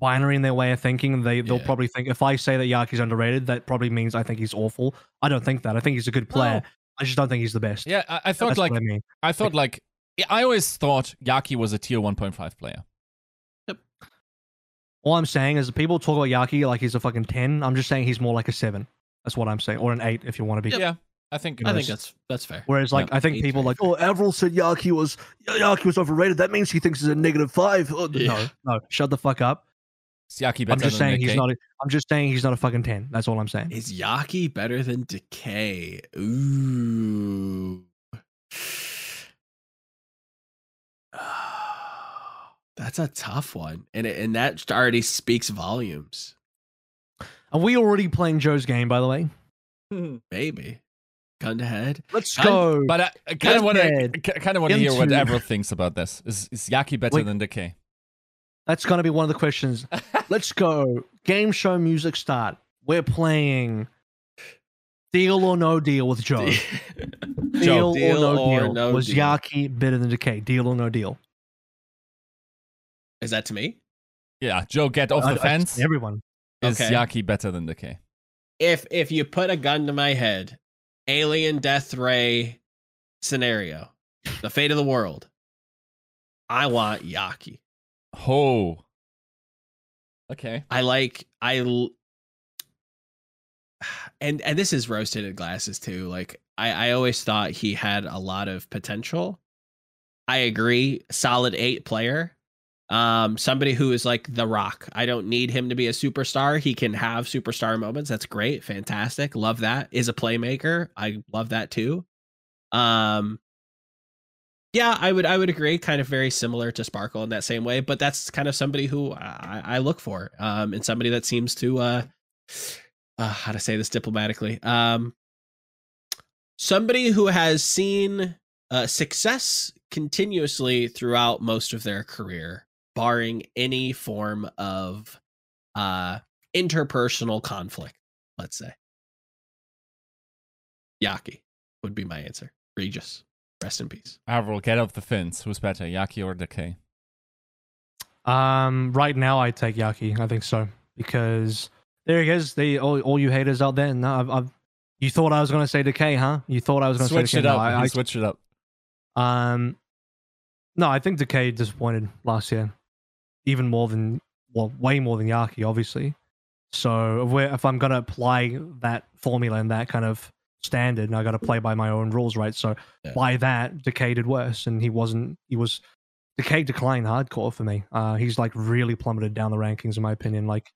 binary in their way of thinking. They they'll
Yeah.
probably think if I say that Yaki's underrated, that probably means I think he's awful. I don't think that. I think he's a good player.
No.
I just don't think he's the best.
Yeah, I, I thought
That's
like
I mean.
I thought like yeah, I always thought Yaki was a tier 1.5 player. Yep.
All I'm saying is people talk about Yaki like he's a fucking ten. I'm just saying he's more like a seven. That's what I'm saying, or an eight if you want to be.
Yeah, I think.
I think that's that's fair.
Whereas, like,
Yeah.
I think people
very
like, oh, Avril said Yaki was Yaki was overrated. That means he thinks he's a negative five. Oh,
Yeah.
No, no, shut the fuck up.
Is Yaki better
I'm just
than
saying he's not. A, I'm just saying he's not a fucking ten. That's all I'm saying.
Is Yaki better than Decay? Ooh. That's a tough one, and it, and that already speaks volumes.
Are we already playing Joe's game, by the way?
Maybe gun to head.
Let's
I'm-
go.
But I, I kind of want to,
Ned.
kind of want to hear what
Into-
Avril thinks about this. Is is Yaki better
Wait.
than Decay?
That's gonna be one of the questions. Let's go. Game show music start. We're playing Deal or No Deal with Joe. Deal,
Deal
or No
or
Deal.
no
Was
deal.
Yaki better than Decay? Deal or No Deal?
Is that to me?
Yeah, Joe, get off
I-
the
I-
fence.
everyone.
Is
Okay.
Yaki better than Decay?
If if you put a gun to my head, alien death ray scenario, the fate of the world, I want Yaki.
Oh. Okay.
I like I l- and and this is roasted tinted glasses too. Like I I always thought he had a lot of potential. I agree, solid eight player. Um, somebody who is like the rock. I don't need him to be a superstar. He can have superstar moments. That's great, fantastic. Love that. Is a playmaker. I love that too. Um, yeah, I would I would agree. Kind of very similar to Sparkle in that same way, but that's kind of somebody who I, I look for, um, and somebody that seems to uh, uh, how to say this diplomatically, um, somebody who has seen uh, success continuously throughout most of their career, barring any form of uh, interpersonal conflict. Let's say Yaki would be my answer. Regis, rest in peace.
Avril, get off the fence. Who's better, Yaki or Decay?
Um, right now I take Yaki. I think so because there he is. The all, all you haters out there. No, I've, I've you thought I was going to say Decay, huh? You thought I was going to say
Switch
Decay.
it
No,
up.
I,
He switched it up.
Um, no, I think Decay disappointed last year, even more than well, way more than Yaki, obviously. So if, we're, if I'm going to apply that formula and that kind of standard, and I got to play by my own rules, right? So
Yeah.
by that, Decay did worse, and he wasn't. He was Decay declined hardcore for me. Uh, he's like really plummeted down the rankings, in my opinion. Like,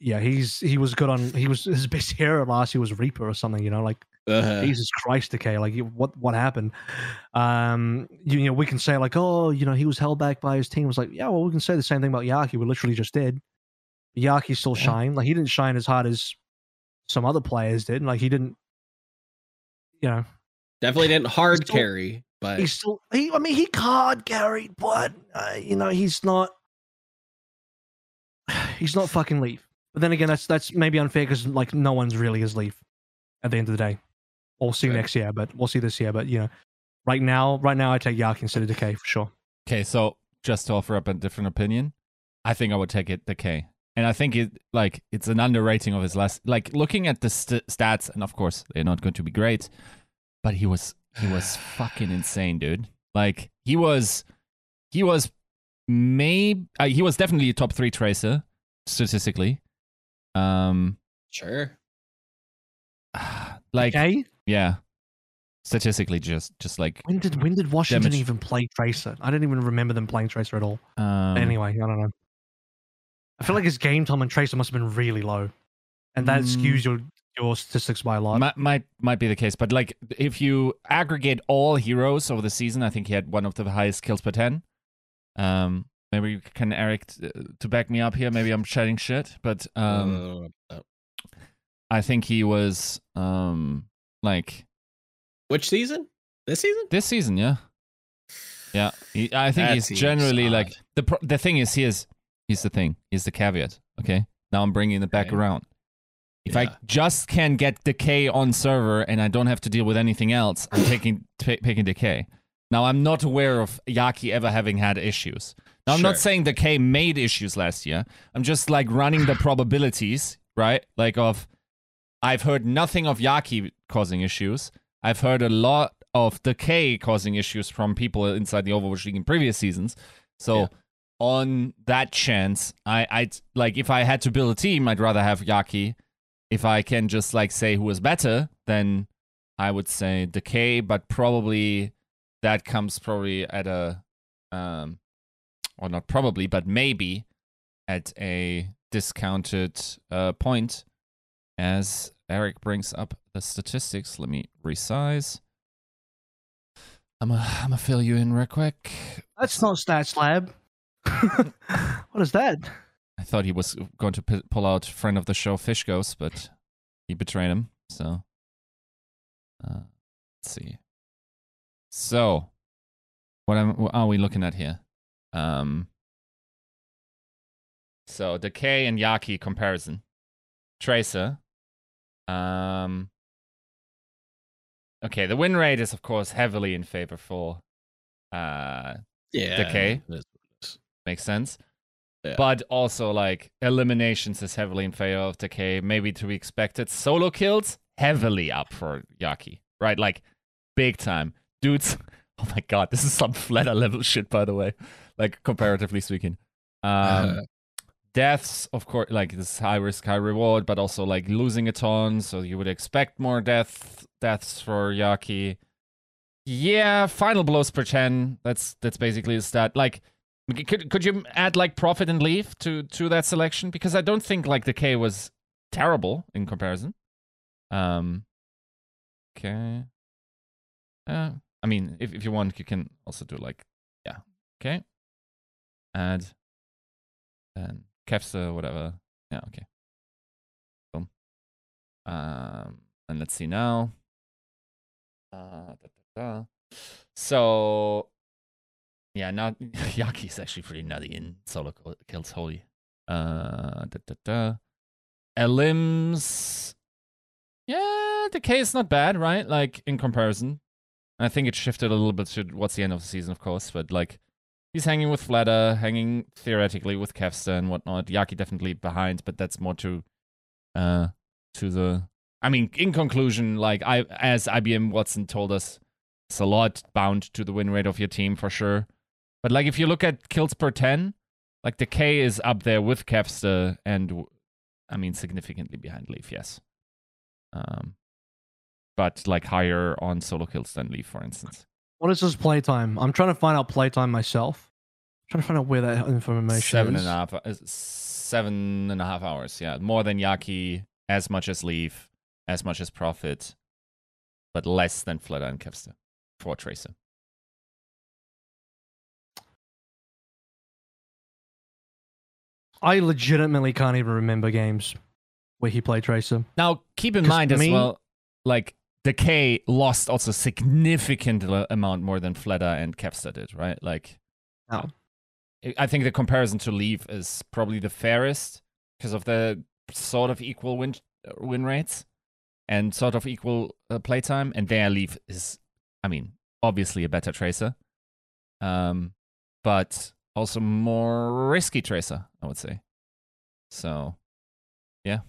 yeah, he's he was good on. He was his best hero last year was Reaper or something. You know, like
Uh,
Jesus Christ, Decay. Like, what what happened? Um, you, you know, we can say like, oh, you know, he was held back by his team. It was like, yeah, well, we can say the same thing about Yaki. We literally just did. Yaki still
Yeah.
shined. Like, he didn't shine as hard as some other players did. Like, he didn't. You know,
definitely didn't hard
still-
carry, but
he's still he I mean he card carried, but uh, you know, he's not he's not fucking Leave. But then again, that's that's maybe unfair because like no one's really his Leave at the end of the day. We'll see
Good.
next year, but we'll see this year. But you know, right now, right now, I take Yak instead of Decay for sure.
Okay, so just to offer up a different opinion, I think I would take it Decay. And I think it like it's an underrating of his last like looking at the st- stats and of course they're not going to be great, but he was he was fucking insane, dude. Like he was he was maybe uh, he was definitely a top 3 tracer statistically. Um
Sure.
like
Okay,
yeah. Statistically just just like
when did when did Washington
Damage.
even play Tracer? I don't even remember them playing Tracer at all.
um
anyway, I don't know. I feel like his game time and Tracer must have been really low, and that
Mm.
skews your your statistics by a lot.
Might, might might be the case, but like if you aggregate all heroes over the season, I think he had one of the highest kills per ten. Um, maybe you can Eric t- to back me up here. Maybe I'm chatting shit, but um,
Uh,
I think he was um like
which season? This season?
this season, yeah, yeah. He, I think
That
he's
seems
generally like the pro- the thing is here's here's the thing here's the caveat. Okay, now I'm bringing it back
Okay.
around. If I just can get decay on server and I don't have to deal with anything else, I'm taking t- picking decay. Now I'm not aware of Yaki ever having had issues. Now I'm not saying decay made issues last year. I'm just like running the probabilities, right? Like of I've heard nothing of Yaki causing issues. I've heard a lot of decay causing issues from people inside the Overwatch League in previous seasons. So
Yeah.
On that chance, I I'd like if I had to build a team, I'd rather have Yaki. If I can just like say who is better, then I would say Decay, but probably that comes probably at a um or not probably, but maybe at a discounted uh, point as Eric brings up the statistics. Let me resize. I'm gonna I'm gonna fill you in real quick.
That's not Stats Lab. what is that?
I thought he was going to p- pull out friend of the show Fish Ghost, but he betrayed him. So, uh, let's see. So, what, am, what are we looking at here? Um, so Decay and Yaki comparison. Tracer. Um. Okay, the win rate is of course heavily in favor for uh
Yeah.
Decay?
it is what it is.
Makes sense.
Yeah.
But also like eliminations is heavily in favor of Decay, maybe to be expected. Solo kills heavily up for Yaki, right? Like big time. Dudes, oh my god, this is some Fleta level shit by the way. Like comparatively speaking. Um deaths, of course, like this is high risk, high reward, but also like losing a ton, so you would expect more death deaths for Yaki. Yeah, final blows per ten. That's that's basically the stat. Like, could could you add like profit and leave to to that selection? Because I don't think like Decay was terrible in comparison. Um. Okay. Uh, I mean, if if you want, you can also do like, yeah. Okay. Add. And Kevster, whatever. Yeah. Okay. Boom. Um. And let's see now. Uh, da, da, da. So, yeah, not is actually pretty nutty in solo kills holy. Uh, da, da, da. Elims, yeah, Decay is not bad, right? Like in comparison, I think it shifted a little bit to what's the end of the season, of course, but like he's hanging with Fleta, hanging theoretically with Kevster and whatnot. Yaki definitely behind, but that's more to, uh, to the I mean, in conclusion, like I as IBM Watson told us, it's a lot bound to the win rate of your team for sure. But like if you look at kills per ten, like Decay is up there with Kevster and I mean significantly behind Leave, yes. Um but like higher on solo kills than Leave, for instance.
What is his playtime? I'm trying to find out playtime myself. trying to find out where that information
Seven
is.
and a half uh, seven and a half hours, yeah. More than Yaki, as much as Leave, as much as Profit, but less than Fleta and Kevster for Tracer.
I legitimately can't even remember games where he played Tracer.
Now, keep in mind as
me-
well, like Decay lost also significant amount more than Fleta and Kevster did, right? Like,
Oh.
I- think the comparison to Leave is probably the fairest. because of the sort of equal win win rates and sort of equal uh, playtime. And there, Leave is, I mean, obviously a better tracer, um, but also more risky tracer, I would say. So, yeah.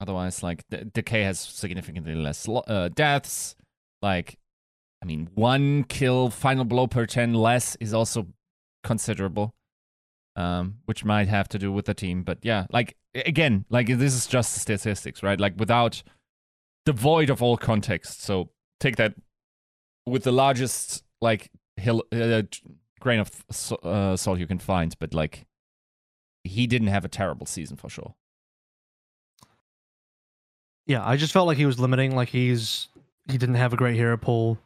Otherwise, like D- Decay has significantly less lo- uh, deaths. Like, I mean, one kill final blow per ten less is also considerable, um, which might have to do with the team. But yeah, like again, like this is just statistics, right? Like without devoid of all context. So take that with the largest like hill uh, grain of so- uh, salt you can find. But like, he didn't have a terrible season for sure.
Yeah, I just felt like he was limiting. Like he's he didn't have a great hero pool.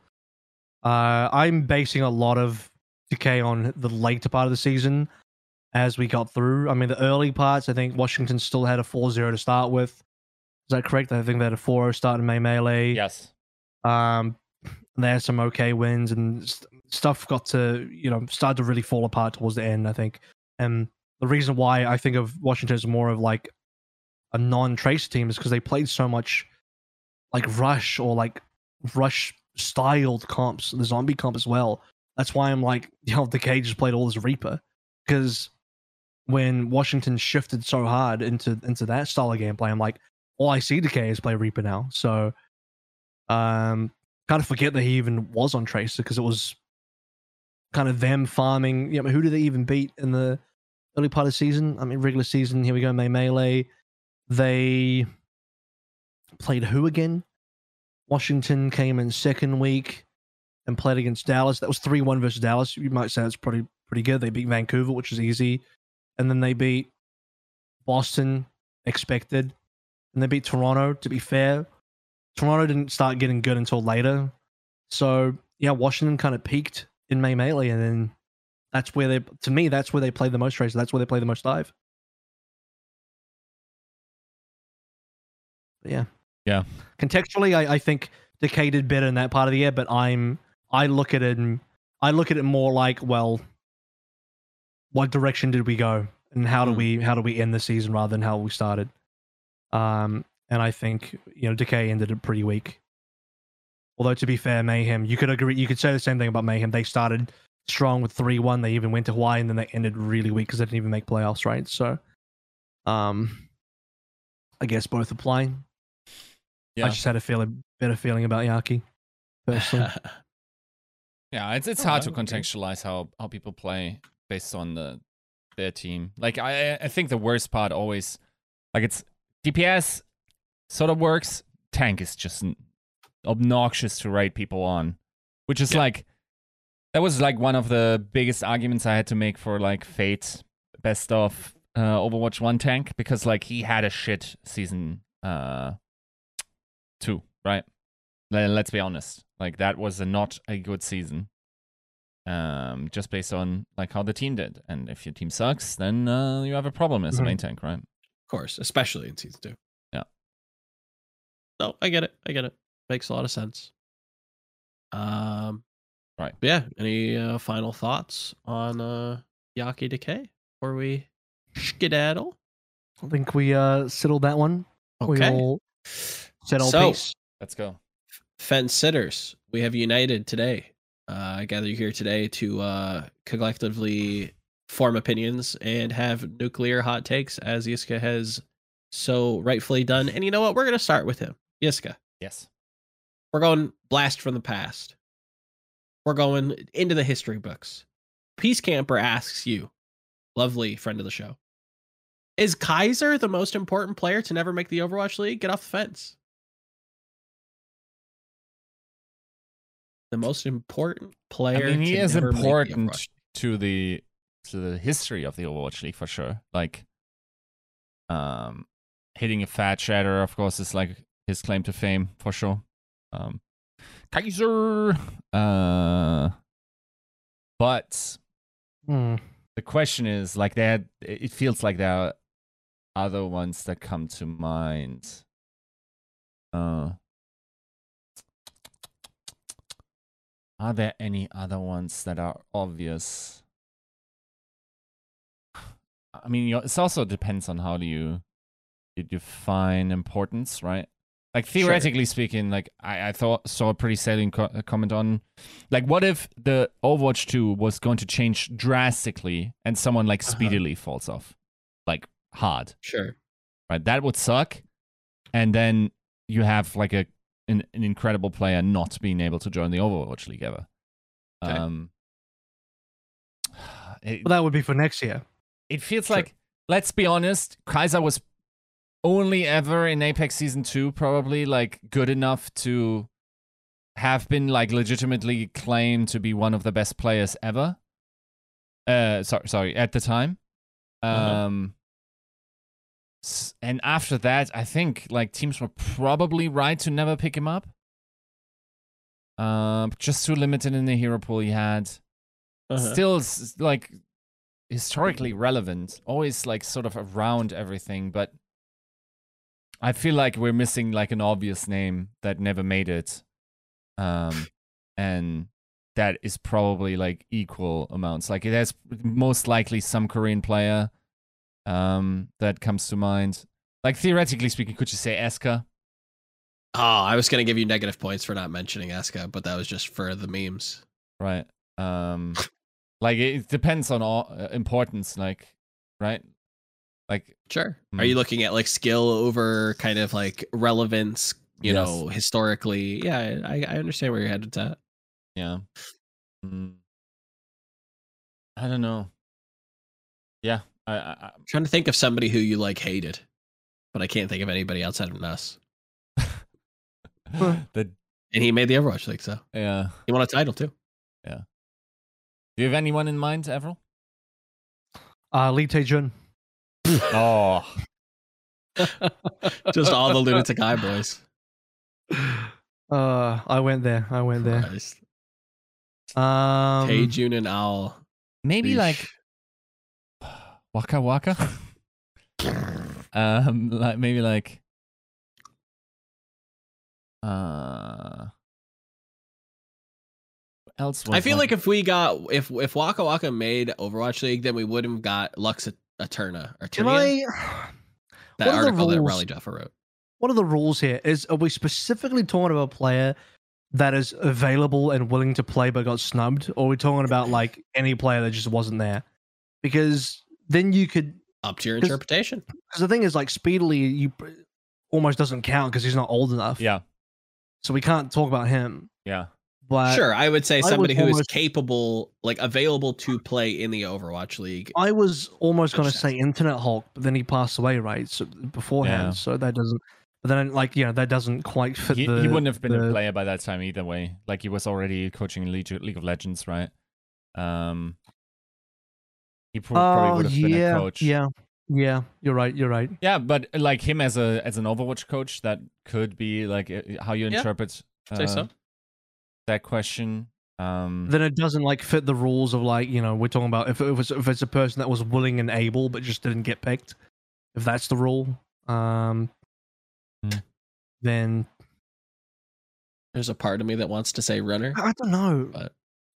Uh, I'm basing a lot of decay on the later part of the season as we got through. I mean, the early parts, I think Washington still had a 4-0 to start with. Is that correct? I think they had a 4-0 start in May Melee.
Yes.
Um, they had some okay wins and stuff got to you know start to really fall apart towards the end. I think, and the reason why I think of Washington as more of like a non-tracer team is because they played so much like rush or like rush styled comps, the zombie comp as well. That's why I'm like, you know, Decay just played all this Reaper because when Washington shifted so hard into into that style of gameplay, I'm like, all I see Decay is play Reaper now. So, um, kind of forget that he even was on Tracer because it was kind of them farming. You know, who did they even beat in the early part of the season? I mean, regular season. Here we go, May Melee. They played who again? Washington came in second week and played against Dallas. That was three one versus Dallas. You might say that's pretty pretty good. They beat Vancouver, which is easy, and then they beat Boston, expected, and they beat Toronto. To be fair, Toronto didn't start getting good until later. So yeah, Washington kind of peaked in May Melee, and then that's where they, to me, that's where they play the most race. That's where they play the most dive. But yeah,
Yeah.
Contextually, I, I think Decay did better in that part of the year, but I'm I look at it and I look at it more like, well, what direction did we go, and how do
Hmm.
we how do we end the season rather than how we started? Um, and I think you know Decay ended it pretty weak. Although to be fair, Mayhem, you could agree, you could say the same thing about Mayhem. They started strong with three one. They even went to Hawaii, and then they ended really weak because they didn't even make playoffs, right? So, um, I guess both apply.
Yeah.
I just had a feeling better feeling about Yaki personally.
Yeah, it's it's
Oh,
hard to contextualize how how people play based on the their team. Like I I think the worst part always like it's DPS sort of works. Tank is just n- obnoxious to rate people on, which is
Yeah.
like that was like one of the biggest arguments I had to make for like Fate best of uh, Overwatch One tank because like he had a shit season uh two, right? Let's be honest. Like that was a not a good season. Um, just based on like how the team did, and if your team sucks, then uh, you have a problem as a
Mhm.
main tank, right?
Of course, especially in season two.
Yeah.
No, I get it. I get it. Makes a lot of sense. Um,
Right.
Yeah. Any uh, final thoughts on uh, Yaki Decay before we skedaddle?
I think we uh settled that one.
Okay.
all said all
So-
peace.
Let's go.
Fence sitters, we have united today. Uh, I gather you here today to uh, collectively form opinions and have nuclear hot takes, as Yiska has so rightfully done. And you know what? We're going to start with him. Yiska,
Yes.
We're going blast from the past. We're going into the history books. Peace Camper asks you, lovely friend of the show, is Kaiser the most important player to never make the Overwatch League? Get off the fence. The most important player.
I mean, he is
make the
important to the to the history of the Overwatch League for sure. Like, um, hitting a fat shatter, of course, is like his claim to fame for sure. Um, Kaiser. Uh, but
Hmm.
the question is like that. It feels like there are other ones that come to mind. Uh, are there any other ones that are obvious? I mean, it also depends on how do you you define importance, right? Like theoretically speaking, like I, I thought saw a pretty salient co- uh, comment on, like, what if the Overwatch 2 was going to change drastically and someone like
Uh-huh.
speedily falls off, like hard,
Sure.
right? That would suck, and then you have like a an, an incredible player not being able to join the Overwatch League ever.
Okay.
Um, it,
But that would be for next year.
it feels
Sure.
like let's be honest kaiser was only ever in apex season 2 probably like good enough to have been like legitimately claimed to be one of the best players ever uh sorry sorry at the time
Uh-huh.
um and after that i think like teams were probably right to never pick him up um just too limited in the hero pool he had
Uh-huh.
still like historically relevant always like sort of around everything but i feel like we're missing like an obvious name that never made it um and that is probably like equal amounts. Like it has most likely some korean player um that comes to mind. Like theoretically speaking could you say eska
Oh, I was gonna give you negative points for not mentioning Eska, but that was just for the memes.
right um like it depends on all uh, importance like right like
Sure. Are
Mm.
you looking at like skill over kind of like relevance? You
Yes.
know, historically. Yeah, I, I understand where you're headed at.
Yeah. Mm. I don't know. Yeah, I, I, I
I'm trying to think of somebody who you like hated, but I can't think of anybody outside of Nuss.
the
And he made the Overwatch League, so
yeah.
he won a title too. Yeah.
Do you have anyone in mind, Avril?
Uh, Lee Tae-jun.
Oh,
Just all the Lunatic-Hai boys.
Uh, I went there. I went there.
Christ.
Um,
Taejun and Owl.
maybe like Waka Waka. um, like maybe like uh, else?
I
was,
feel like if we got if if Waka Waka made Overwatch League, then we would have got Lux Eterna or
can I?
that
what
article that? Raleigh Jaffa wrote.
What are the rules here? Is are we specifically talking about a player that is available and willing to play but got snubbed, or are we talking about like any player that just wasn't there? Because then you could.
Up to your interpretation.
Because the thing is, like, speedily, you almost doesn't count because he's not old enough.
yeah,
So we can't talk about him.
yeah.
But
sure, I would say
would
somebody who is
almost-
capable, like available to play in the Overwatch League.
I was almost going to say Internet Hulk, but then he passed away, right? So beforehand,
Yeah.
so that doesn't. But then, like, you know, that doesn't quite fit
He,
the.
he wouldn't have been
the-
a player by that time either way. Like he was already coaching League, League of Legends, right? Um, he pro- probably
Oh
would have been a coach.
yeah, yeah. You're right. You're right.
Yeah, but uh, like him as a as an Overwatch coach, that could be like uh, how you
Yeah,
interpret
Say
uh,
so.
That question. Um,
Then it doesn't like fit the rules of like you know we're talking about if it was if it's a person that was willing and able but just didn't get picked, if that's the rule, um,
Hmm.
then
There's a part of me that wants to say runner.
I don't know.
But-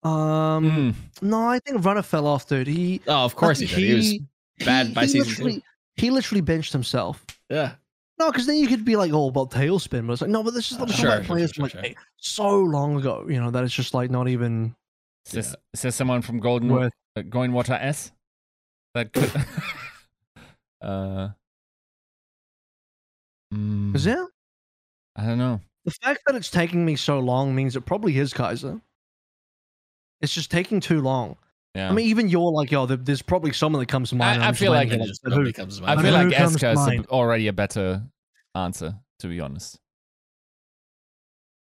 Um,
mm,
no, I think Runner fell off, dude. He
Oh, of course he did. He, was bad by season two.
He literally benched himself.
yeah.
No, because then you could be like, oh, about tailspin, but it's like, no, but this is
Uh,
not
sure,
like
sure,
players
sure,
from like
sure.
eh, so long ago, you know, that it's just like not even
is, this, is someone from Golden
worth.
uh, Going Water S that could? uh, mm,
Is there?
I don't know.
The fact that it's taking me so long means it probably is Kaiser. It's just taking too long.
Yeah,
I mean, even you're like, yo, there's probably someone that comes to mind.
I- I feel like
here,
Just
who?
comes to
I feel like Eska is a- already a better answer, to be honest.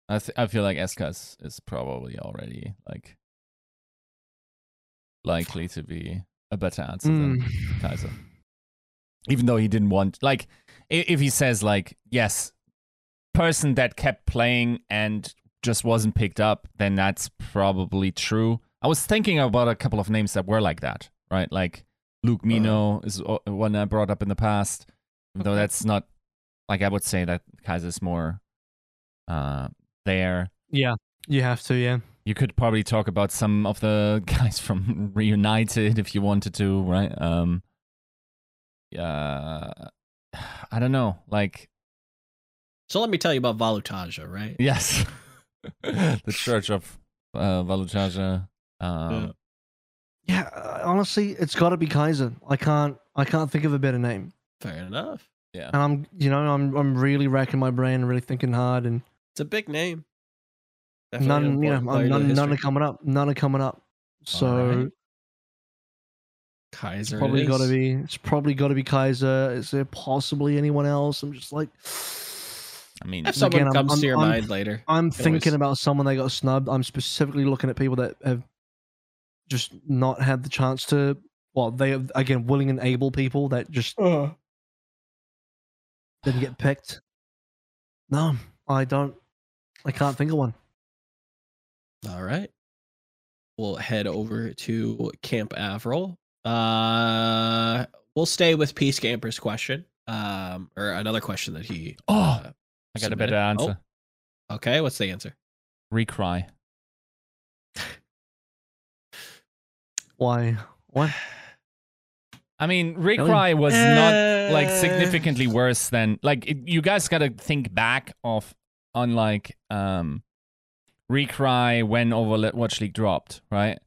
I th- I feel like Eska is, is probably already like likely to be a better answer than
Mm.
Kaiser. Even though he didn't want like if he says like yes, person that kept playing and just wasn't picked up, then that's probably true. I was thinking about a couple of names that were like that, right? Like Luke Mino is o- one I brought up in the past. Even though that's not like I would say that Kaiser's more uh there.
Yeah, you have to. Yeah.
You could probably talk about some of the guys from Reunited if you wanted to, right? Um uh, I don't know. Like,
So let me tell you about Valutaja, right?
yes, the Church of uh, Valuchaja. Um,
Yeah.
Yeah, uh, honestly, it's got to be Kaiser. I can't. I can't think of a better name.
Fair enough.
yeah.
And I'm, you know, I'm, I'm really racking my brain, really thinking hard, and
It's a big name. Definitely
none, you know,
important player to
none, none are coming up. None are coming up. So
Alright. Kaiser. it
probably got to be. It's probably got to be Kaiser. Is there possibly anyone else? I'm just like,
I mean,
If someone
Again, I'm-
comes
I'm-
to your
I'm-
mind later.
I'm thinking
always-
about someone that got snubbed. I'm specifically looking at people that have just not had the chance to. Well, they have, again willing and able people that just didn't get picked. No, I don't. I can't think of one.
All right. We'll head over to Camp Avril. Uh, we'll stay with Peace Camper's question. Um, or another question that he.
oh,
uh,
I got a better answer.
Oh, okay, what's the answer?
Recry.
Why? What?
I mean, Recry was not like
Uh,
significantly worse than like it, you guys got to think back of on like um Recry when Overwatch League dropped, right?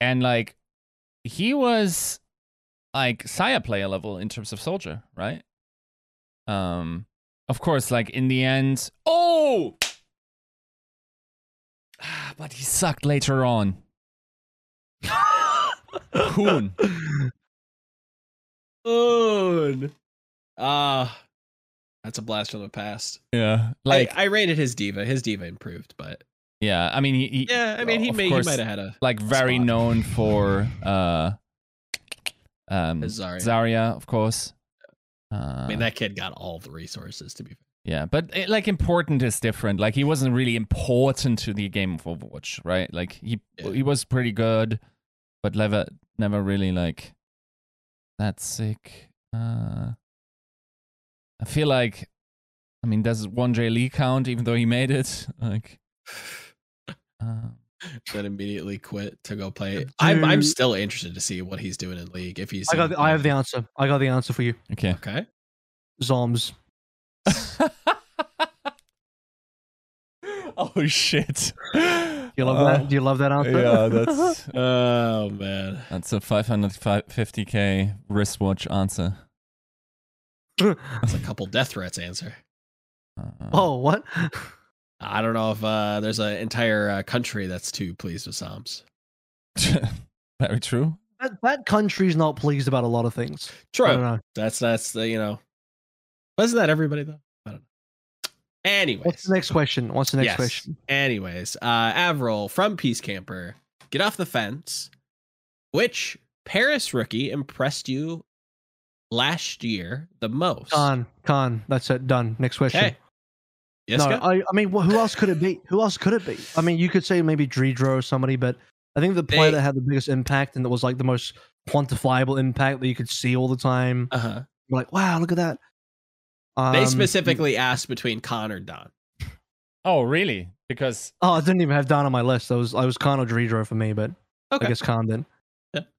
And like he was like Saya player level in terms of soldier, right? Um of course like in the end oh Ah, but he sucked later on. Hoon.
Oon. Ah, that's a blast from the past.
Yeah. Like
Like I, rated his D.Va. His D.Va improved, but
yeah, I mean he, he
yeah, I mean he may he might have had a
like very
spot.
known for uh um
Zarya.
Zarya, of course. Uh,
I mean that kid got all the resources to be fair.
yeah, but it, like important is different. Like he wasn't really important to the game of Overwatch, right? Like he
Yeah.
he was pretty good, but never never really like that sick. Uh, I feel like, I mean, does one J Lee count? Even though he made it, like. Uh,
Then immediately quit to go play. I'm I'm still interested to see what he's doing in league. If he's
I got. The, I have the answer. I got the answer for you.
okay.
okay.
Zoms.
oh shit!
Do you love that? Do you love that answer?
yeah, that's
Oh man.
that's a 550k wristwatch answer.
That's a couple death threats answer.
Uh,
oh, what?
I don't know if uh, there's an entire uh, country that's too pleased with Psalms.
very true.
That, that country's not pleased about a lot of things. I
True.
don't know.
That's that's the you know. Wasn't that everybody though? Anyways,
What's the next question? What's the next
Yes.
question?
Anyways, uh, Avril from Peace Camper, get off the fence. Which Paris rookie impressed you last year the most?
Con, con. That's it. Done. Next question.
Okay. Yes,
no. I, I mean, who else could it be? Who else could it be? I mean, you could say maybe Dreedro or somebody, but I think the player
They-
that had the biggest impact and that was like the most quantifiable impact that you could see all the time.
Uh huh.
Like, wow, look at that.
They
Um,
specifically asked between Con or Don.
Oh, really? Because
Oh, I didn't even have Don on my list. I was I was Khan or Dreedro for me, but
Okay.
I guess Khan did.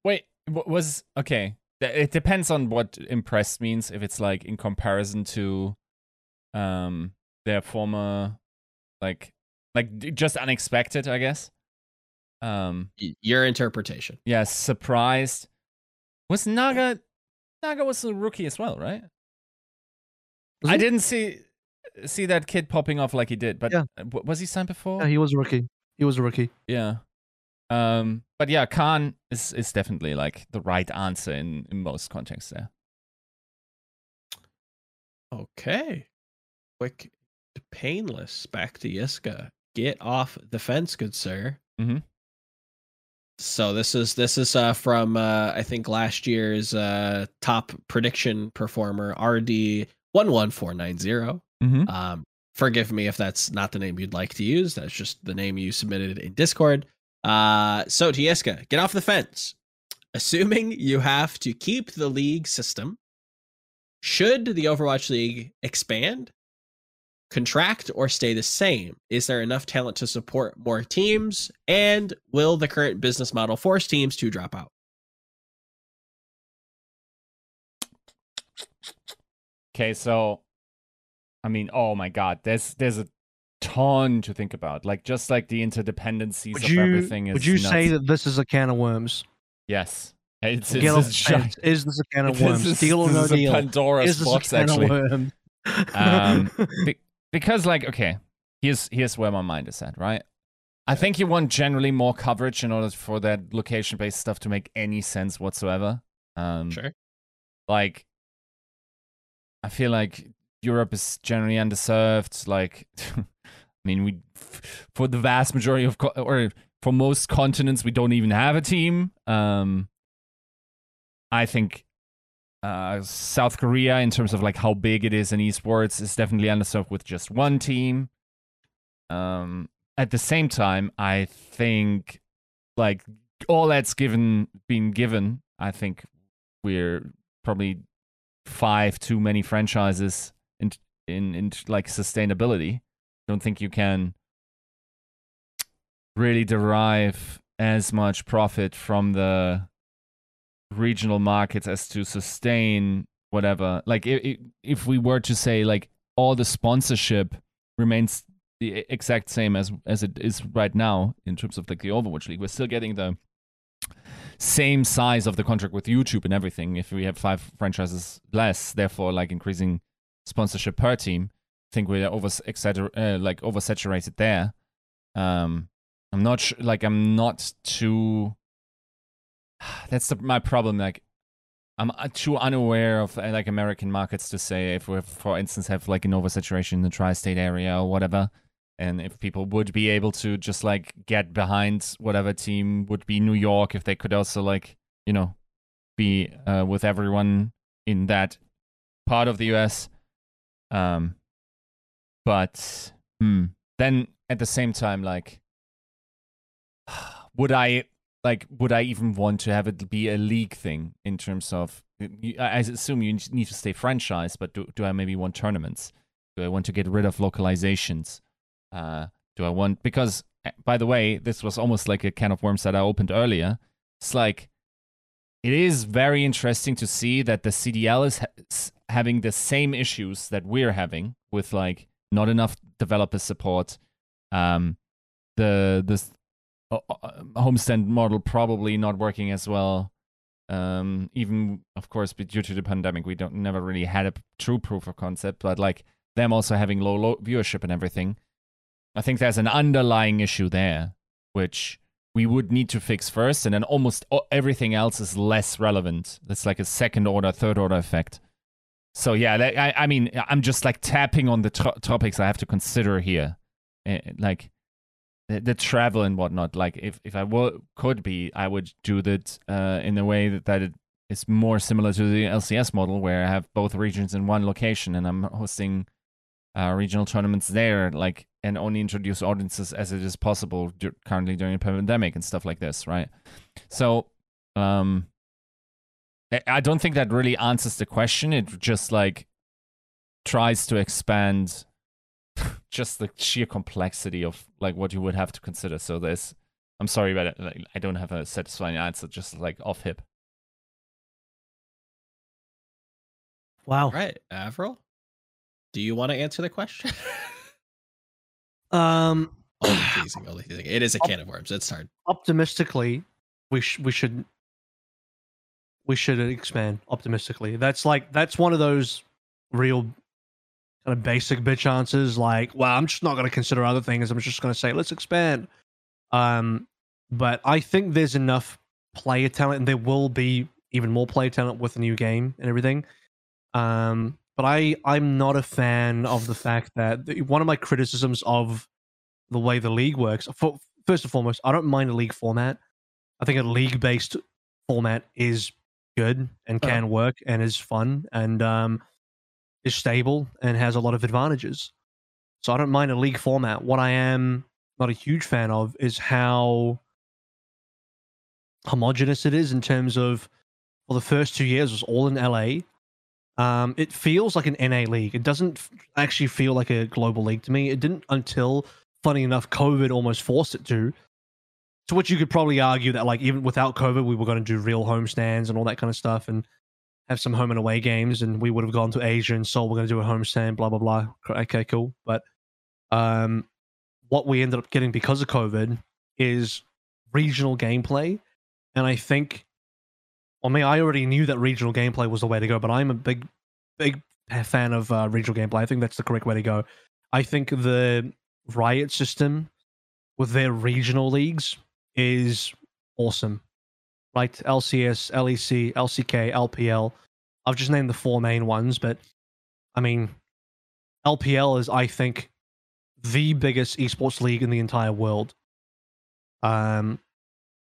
wait, was okay. It depends on what impressed means. If it's like in comparison to, um, their former, like, like just unexpected, I guess. Um,
Your interpretation.
yeah, surprised. Was Naga? Naga was a rookie as well, right?
Was
I
he?
didn't see see that kid popping off like he did, but
Yeah.
was he signed before?
Yeah, he was a rookie. He was a rookie.
Yeah. Um, but yeah, Khan is is definitely like the right answer in, in most contexts there.
Okay. Quick, painless. Back to Yiska. Get off the fence, good sir.
Mhm.
So this is this is uh, from uh, I think last year's uh, top prediction performer RD one one four nine zero.
Mm-hmm.
Um, forgive me if that's not the name you'd like to use. That's just the name you submitted in Discord. Uh, so Yiska, get off the fence. Assuming you have to keep the league system, should the Overwatch League expand, contract, or stay the same? Is there enough talent to support more teams? And will the current business model force teams to drop out?
Okay, so I mean, oh my god, there's there's a ton to think about. Like just like the interdependencies
Would
of
you
everything is
would you say that this is a can of worms?
Yes. It's, it's, it's
Is this a can of worms?
is-
Deal or no deal?
Pandora's
Is this
box,
a can
actually.
of worms?
Um, Be- because like okay here's here's where my mind is at right i think you want generally more coverage in order for that location based stuff to make any sense whatsoever um
Sure.
like i feel like europe is generally underserved like i mean we for the vast majority of or for most continents we don't even have a team um i think uh, South Korea, in terms of like how big it is in esports, is definitely underserved with just one team. Um, at the same time, I think like all that's given been given, I think we're probably five too many franchises in in in like sustainability. Don't think you can really derive as much profit from the regional markets as to sustain whatever like if, if we were to say like all the sponsorship remains the exact same as as it is right now in terms of like the overwatch league we're still getting the same size of the contract with youtube and everything if we have five franchises less therefore like increasing sponsorship per team i think we're over uh, like oversaturated there um i'm not sh- like i'm not too that's the, my problem. Like, I'm uh, too unaware of uh, like American markets to say if we, for instance, have like an oversaturation in the tri-state area or whatever, and if people would be able to just like get behind whatever team would be New York, if they could also like you know be uh, with everyone in that part of the U.S. Um, but hmm, then at the same time, like, would I like would i even want to have it be a league thing in terms of i assume you need to stay franchised but do, do i maybe want tournaments do i want to get rid of localizations uh, do i want because uh, by the way this was almost like a can of worms that i opened earlier it's like it is very interesting to see that the cdl is ha- having the same issues that we're having with like not enough developer support um the the uh, homestand model probably not working as well. Um, even of course, due to the pandemic, we don't never really had a true proof of concept. But like them also having low, low viewership and everything, I think there's an underlying issue there, which we would need to fix first, and then almost everything else is less relevant. It's like a second order, third order effect. So yeah, I, I mean, I'm just like tapping on the to- topics I have to consider here, Eh, like the, the travel and whatnot. Like if if I wo- could be, I would do that uh, in a way that, that it is more similar to the LCS model, where I have both regions in one location and I'm hosting uh, regional tournaments there, like and only introduce audiences as it is possible dur- currently during a pandemic and stuff like this, right? So, um, I- I don't think that really answers the question. It just like tries to expand just the sheer complexity of like what you would have to consider. So there's, I'm sorry, but like, I don't have a satisfying answer. Just like off hip.
Wow.
Right, Avril. Do you want to answer the question?
Um,
only teasing, only teasing. It is a can of worms. It's hard.
optimistically, we sh- we should we should expand optimistically. That's like that's one of those real kind of basic bitch answers. Like, well, I'm just not going to consider other things. I'm just going to say let's expand. Um, but I think there's enough player talent, and there will be even more player talent with the new game and everything. Um, but I I'm not a fan of the fact that the, one of my criticisms of the way the league works. For, first and foremost, I don't mind a league format. I think a league based format is good and
Uh-huh.
can work and is fun and um, is stable and has a lot of advantages. So I don't mind a league format. What I am not a huge fan of is how homogenous it is in terms of well, the first two years was all in LA. Um, it feels like an NA league. It doesn't actually feel like a global league to me. It didn't until, funny enough, COVID almost forced it to. To which you could probably argue that, like, even without COVID, we were going to do real homestands and all that kind of stuff. And have some home and away games, and we would have gone to Asia and Seoul. We're going to do a homestand, blah blah blah. Okay, cool. But um, what we ended up getting because of COVID is regional gameplay, and I think, I mean, I already knew that regional gameplay was the way to go, but I'm a big, big fan of uh, regional gameplay. I think that's the correct way to go. I think the Riot system with their regional leagues is awesome. Right? LCS, LEC, LCK, LPL. I've just named the four main ones, but I mean, LPL is, I think, the biggest esports league in the entire world. Um,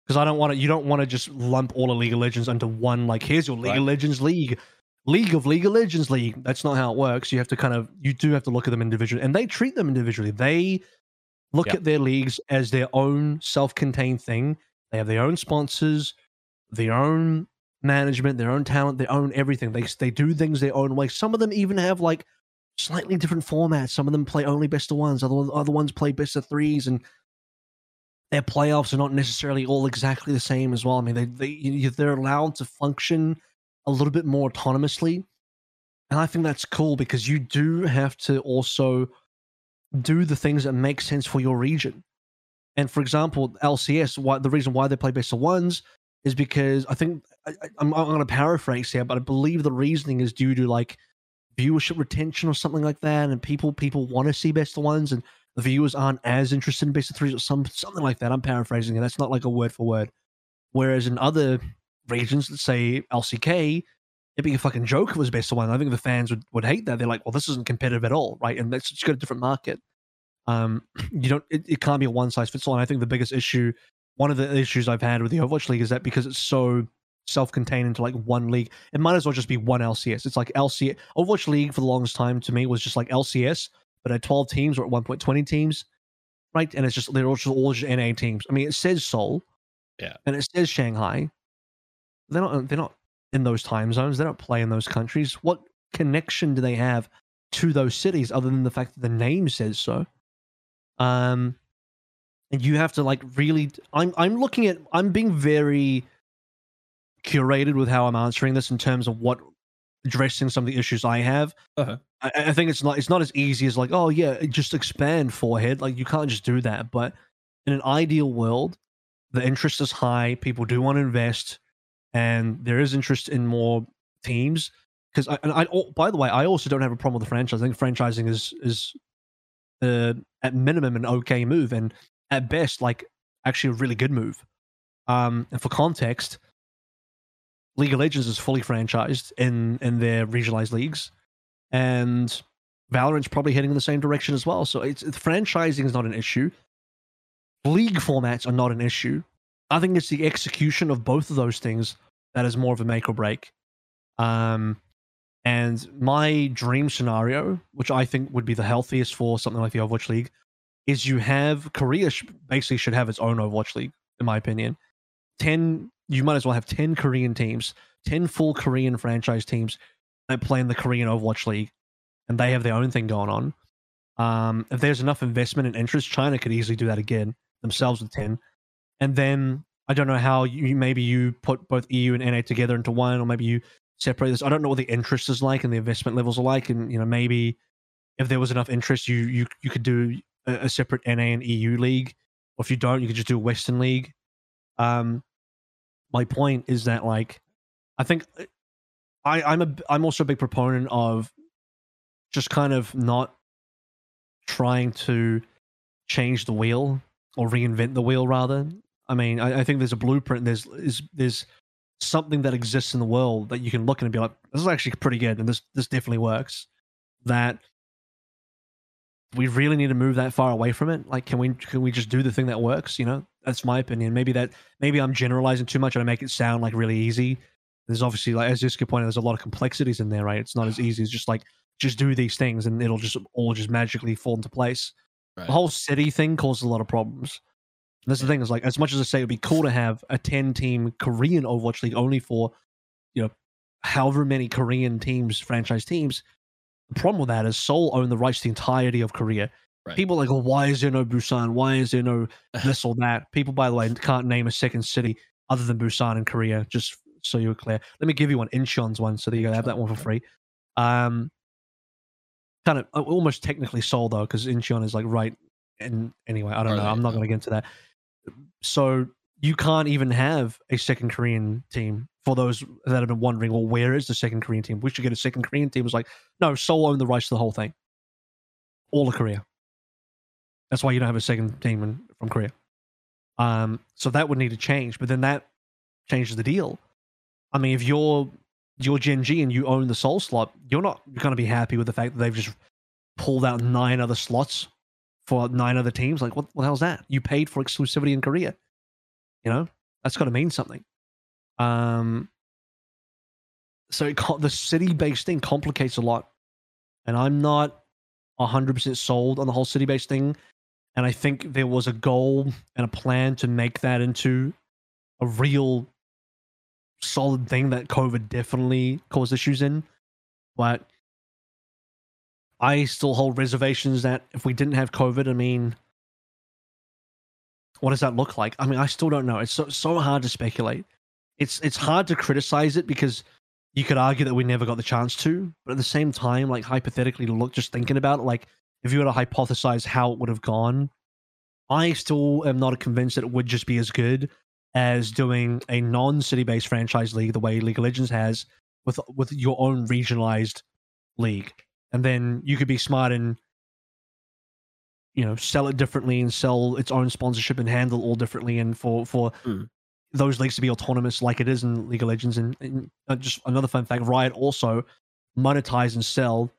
because I don't want to. You don't want to just lump all of League of Legends into one. Like, here's your League
Right.
of Legends league, League of League of Legends league. That's not how it works. You have to kind of. You do have to look at them individually, and they treat them individually. They look
Yep.
at their leagues as their own self-contained thing. They have their own sponsors, their own management, their own talent, their own everything. They they do things their own way. Some of them even have like slightly different formats. Some of them play only best of ones. Other other ones play best of threes, and their playoffs are not necessarily all exactly the same as well. I mean, they, they they're allowed to function a little bit more autonomously, and I think that's cool because you do have to also do the things that make sense for your region. And for example, LCS, why the reason why they play best of ones is because I think I, I'm going to paraphrase here, but I believe the reasoning is due to like viewership retention or something like that, and people people want to see best of ones, and the viewers aren't as interested in best of threes or some something like that. I'm paraphrasing it. That's not like a word for word. Whereas in other regions, let's say LCK, it'd be a fucking joke if it was best of one. I think the fans would, would hate that. They're like, well, this isn't competitive at all, right? And that's just got a different market. Um, you don't. It, it can't be a one size fits all. And I think the biggest issue, one of the issues I've had with the Overwatch League is that because it's so self-contained into like one league, it might as well just be one LCS. It's like LCS. Overwatch League for the longest time to me was just like LCS, but at 12 teams or at one point 20 teams, right? And it's just they're all just all just NA teams. I mean, it says Seoul,
Yeah.
and it says Shanghai. They're not. They're not in those time zones. They don't play in those countries. What connection do they have to those cities other than the fact that the name says so? Um, and you have to like really. I'm I'm looking at. I'm being very curated with how I'm answering this in terms of what addressing some of the issues I have.
Uh-huh.
I, I think it's not it's not as easy as like oh yeah just expand forehead like you can't just do that. But in an ideal world, the interest is high. People do want to invest, and there is interest in more teams. Because I, and I, oh, by the way, I also don't have a problem with the franchise. I think franchising is is uh, at minimum an okay move, and at best, like actually a really good move. Um, and for context, League of Legends is fully franchised in in their regionalized leagues, and Valorant's probably heading in the same direction as well. So it's, franchising is not an issue. League formats are not an issue. I think it's the execution of both of those things that is more of a make or break. Um, and my dream scenario, which I think would be the healthiest for something like the Overwatch League, is you have Korea basically should have its own Overwatch League, in my opinion. Ten, you might as well have ten Korean teams, ten full Korean franchise teams that play in the Korean Overwatch League, and they have their own thing going on. Um, if there's enough investment and interest, China could easily do that again themselves with ten, and then I don't know how you maybe you put both EU and NA together into one, or maybe you separate this. I don't know what the interest is like and the investment levels are like, and you know maybe if there was enough interest, you you you could do a, a separate NA and EU league, or if you don't, you could just do a Western league. Um, my point is that like I think I I'm a I'm also a big proponent of just kind of not trying to change the wheel or reinvent the wheel rather. I mean, I, I think there's a blueprint. There's is there's something that exists in the world that you can look at and be like, this is actually pretty good, and this this definitely works. That we really need to move that far away from it. Like, can we can we just do the thing that works? You know, that's my opinion. Maybe that maybe I'm generalizing too much and I make it sound like really easy. There's obviously like as Jessica pointed, there's a lot of complexities in there, right? It's not as easy as just like just do these things and it'll just all just magically fall into place.
Right.
The whole city thing causes a lot of problems. And that's the hmm. thing is like as much as I say it'd be cool to have a 10 team Korean Overwatch League only for you know however many Korean teams, franchise teams. The problem with that is Seoul own the rights to the entirety of Korea.
Right.
People are like, well, why is there no Busan? Why is there no this or that? People, by the way, can't name a second city other than Busan in Korea. Just so you're clear. Let me give you one Incheon's one, so that you go have that one for free. Um, kind of uh, almost technically Seoul though, because Incheon is like right. And anyway, I don't know. I'm not going to get into that. So you can't even have a second Korean team for those that have been wondering. Well, where is the second Korean team? We should get a second Korean team. It was like, no, Seoul owned the rights to the whole thing, all of Korea. That's why you don't have a second team in, from Korea. Um, so that would need to change, but then that changes the deal. I mean, if you're you're Gen G and you own the Seoul slot, you're not going to be happy with the fact that they've just pulled out nine other slots for nine other teams. Like, what, what the hell's that? You paid for exclusivity in Korea. You know, that's got to mean something. Um, so co- the city-based thing complicates a lot, and I'm not hundred percent sold on the whole city-based thing. And I think there was a goal and a plan to make that into a real solid thing that COVID definitely caused issues in. But I still hold reservations that if we didn't have COVID, I mean, what does that look like? I mean, I still don't know. It's so so hard to speculate. It's it's hard to criticize it because you could argue that we never got the chance to, but at the same time, like hypothetically, look, just thinking about it, like if you were to hypothesize how it would have gone, I still am not convinced that it would just be as good as doing a non-city based franchise league the way League of Legends has with with your own regionalized league. And then you could be smart and you know, sell it differently and sell its own sponsorship and handle all differently and for for
Mm.
those leagues to be autonomous like it is in League of Legends and, and uh, just another fun fact, Riot also monetize and sell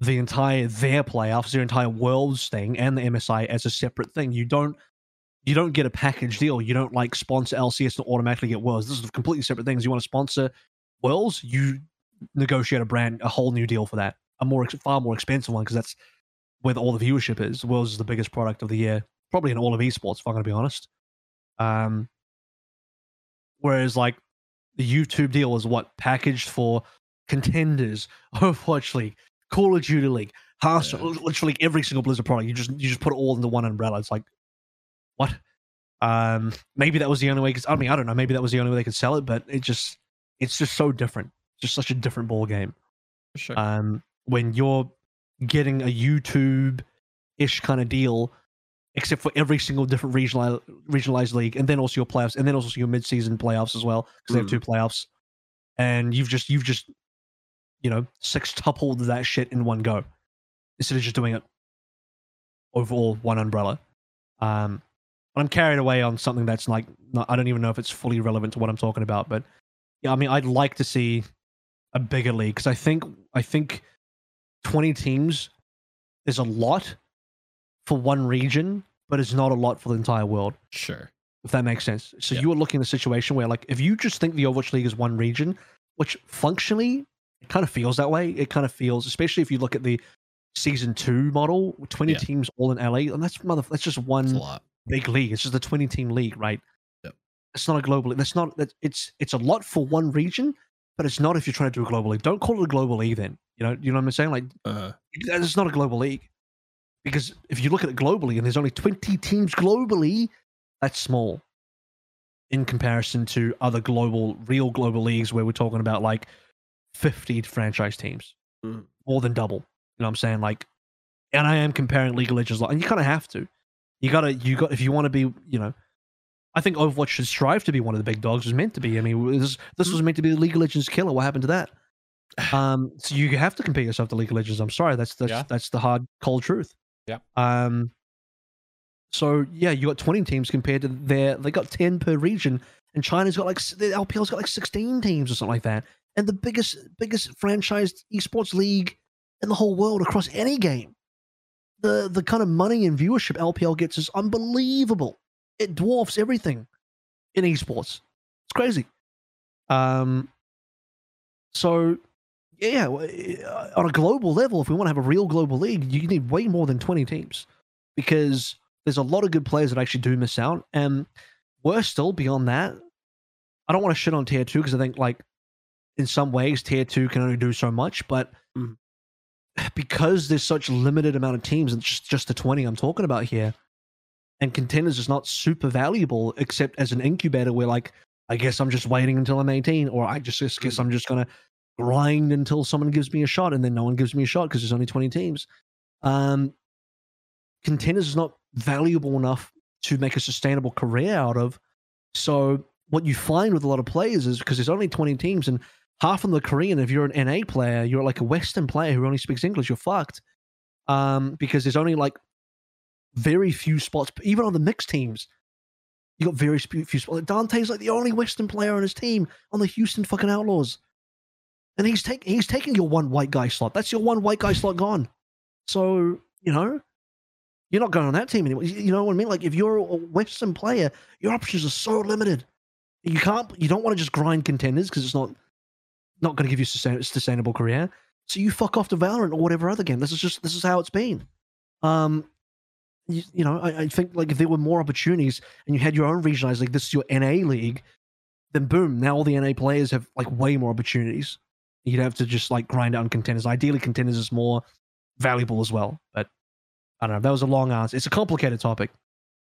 the entire their playoffs, their entire worlds thing and the MSI as a separate thing. You don't you don't get a package deal. You don't like sponsor LCS to automatically get Worlds. This is completely separate things. You want to sponsor Worlds, you negotiate a brand, a whole new deal for that. A more far more expensive one because that's where all the viewership is. Worlds is the biggest product of the year, probably in all of esports. If I'm going to be honest. Um, whereas like the YouTube deal was what packaged for contenders, Overwatch League, Call of Duty League, Hearthstone,
Yeah.
literally every single Blizzard product. You just you just put it all into one umbrella. It's like what? Um, maybe that was the only way. Cause I mean, I don't know. Maybe that was the only way they could sell it, but it just it's just so different. Just such a different ball game.
Sure.
Um, when you're getting a YouTube ish kind of deal, except for every single different regional regionalized league, and then also your playoffs, and then also your mid season playoffs as well, because they have
Mm.
two playoffs. And you've just you've just you know sextupled that shit in one go instead of just doing it overall one umbrella. Um, but I'm carried away on something that's like not, I don't even know if it's fully relevant to what I'm talking about, but yeah, I mean I'd like to see a bigger league because I think I think 20 teams is a lot for one region, but it's not a lot for the entire world.
sure.
If that makes sense. So you are looking at a situation where, like, if you just think the Overwatch League is one region, which functionally it kind of feels that way. It kind of feels, especially if you look at the season two model, 20
Yeah.
teams all in LA, and that's mother that's just one
a lot.
Big league. It's just a 20 team league, right?
Yep.
It's not a global league. That's not it's it's a lot for one region, but it's not if you're trying to do a global league. Don't call it a global league then. You know, you know what I'm saying? Like
Uh,
it's not a global league. Because if you look at it globally and there's only 20 teams globally, that's small in comparison to other global, real global leagues where we're talking about like 50 franchise teams,
Mm.
more than double. You know what I'm saying? Like, and I am comparing League of Legends, and you kind of have to. You gotta, you got, if you want to be, you know, I think Overwatch should strive to be one of the big dogs. It was meant to be. I mean, this, this was meant to be the League of Legends killer. What happened to that? Um, so you have to compare yourself to League of Legends. I'm sorry, that's that's
Yeah.
that's the hard, cold truth.
Yeah.
Um. So yeah, you got 20 teams compared to their. They got 10 per region, and China's got like the LPL's got like 16 teams or something like that, and the biggest biggest franchised esports league in the whole world across any game. The the kind of money and viewership LPL gets is unbelievable. It dwarfs everything in esports. It's crazy. Um. So yeah, uh, on a global level, if we want to have a real global league, you need way more than 20 teams because there's a lot of good players that actually do miss out. And worse still, beyond that, I don't want to shit on tier two because I think, like, in some ways, tier two can only do so much. But
Mhm.
Because there's such limited amount of teams, and just, just the 20 I'm talking about here, and contenders is not super valuable except as an incubator where, like, I guess I'm just waiting until I'm 18, or I just, just guess I'm just gonna grind until someone gives me a shot, and then no one gives me a shot because there's only 20 teams. Um, contenders is not valuable enough to make a sustainable career out of. So what you find with a lot of players is because there's only 20 teams and half of are Korean. If you're an NA player, you're like a Western player who only speaks English, you're fucked. Um, because there's only like very few spots, even on the mixed teams. You got very few few spots. Danteh's like the only Western player on his team on the Houston fucking Outlaws, and he's taking he's taking your one white guy slot. That's your one white guy slot gone. So you know, you're not going on that team anymore. You know what I mean? Like if you're a Western player, your options are so limited. You can't. You don't want to just grind contenders because it's not not going to give you sustain, sustainable career. So you fuck off to Valorant or whatever other game. This is just this is how it's been. Um, you, you know, I, I think like if there were more opportunities and you had your own regionalized league, this is your NA league, then boom, now all the NA players have like way more opportunities. You'd have to just like grind out on contenders. Ideally, contenders is more valuable as well. But I don't know. That was a long answer. It's a complicated topic,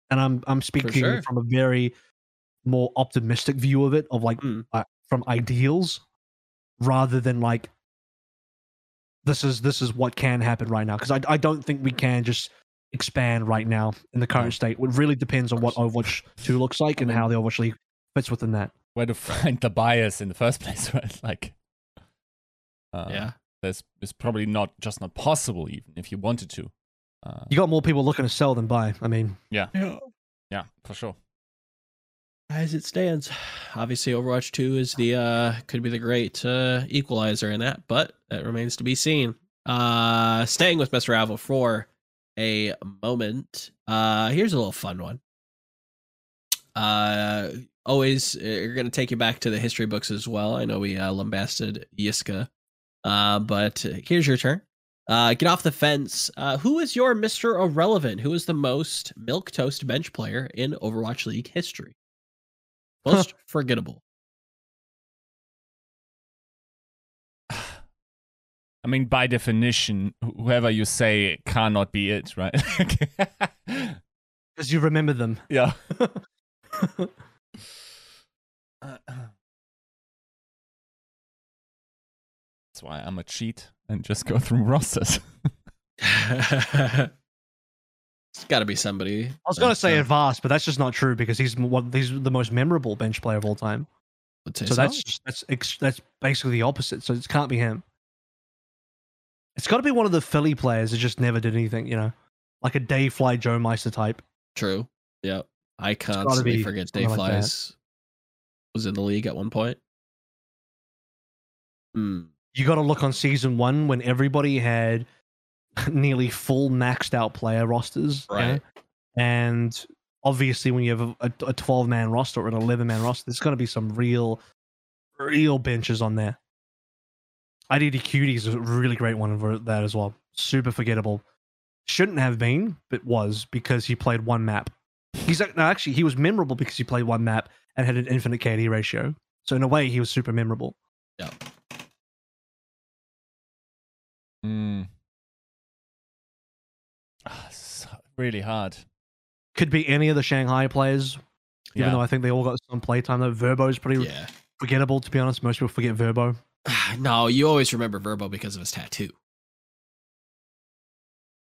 and I'm I'm speaking
sure.
from a very more optimistic view of it, of like
Mm.
uh, from ideals, rather than like this is this is what can happen right now. Because I I don't think we can just expand right now in the current state. It really depends on what Overwatch Two looks like and how the Overwatch League fits within that.
Where to find the bias in the first place, right? Like, uh,
yeah.
there's it's probably not just not possible even if you wanted to. Uh,
You got more people looking to sell than buy. I mean,
yeah,
Yeah. yeah, for sure.
As it stands, obviously Overwatch 2 is the uh could be the great uh equalizer in that, but that remains to be seen. Uh staying with Mr. Ravel for a moment. Uh here's a little fun one. Uh always uh, you're going to take you back to the history books as well. I know we uh lambasted Yiska. Uh but here's your turn. Uh get off the fence. Uh who is your Mr. Irrelevant? Who is the most milk toast bench player in Overwatch League history? Most forgettable.
I mean, by definition, whoever you say cannot be it, right?
because you remember them.
yeah. That's why I'm a cheat and just go through rosters.
It's got to be somebody.
I was going to say
uh,
Advast, but that's just not true because he's one. He's the most memorable bench player of all time. So that's just, that's ex- that's basically the opposite. So it can't be him. It's got to be one of the Philly players that just never did anything. You know, like a Dayfly Joemeister type.
true. Yep. I constantly forget
something like that.
Dayflies was in the league at one point. Hmm.
You got to look on season one when everybody had nearly full maxed out player rosters.
Right.
And obviously, when you have a, a 12 man roster or an 11 man roster, there's going to be some real, real benches on there. IDDQD is a really great one for that as well. Super forgettable. Shouldn't have been, but was because he played one map. He's ac- no, actually he was memorable because he played one map and had an infinite KD ratio. So in a way, he was super memorable.
Mm. It's really hard.
Could be any of the Shanghai players, even
Yeah.
though I think they all got some playtime. Though is pretty
Yeah.
forgettable, to be honest. Most people forget Verbo.
no, you always remember Verbo because of his tattoo.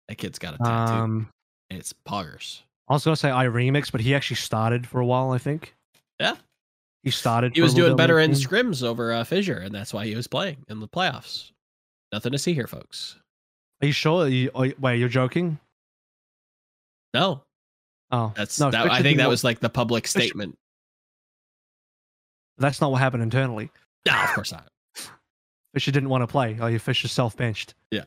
That kid's got a tattoo.
Um,
and it's poggers.
I was gonna say iRemiix, but he actually started for a while. I think.
Yeah.
He started.
He was doing better in scrims over uh, Fissure, and that's why he was playing in the playoffs. Nothing to see here, folks.
Are you sure? Are you, are, wait, you're joking?
No,
Oh,
that's
no.
that, I think that
want-
was like the public statement.
That's not what happened internally.
No, of course not.
Fissure didn't want to play. Oh, you Fissure self benched.
Yeah.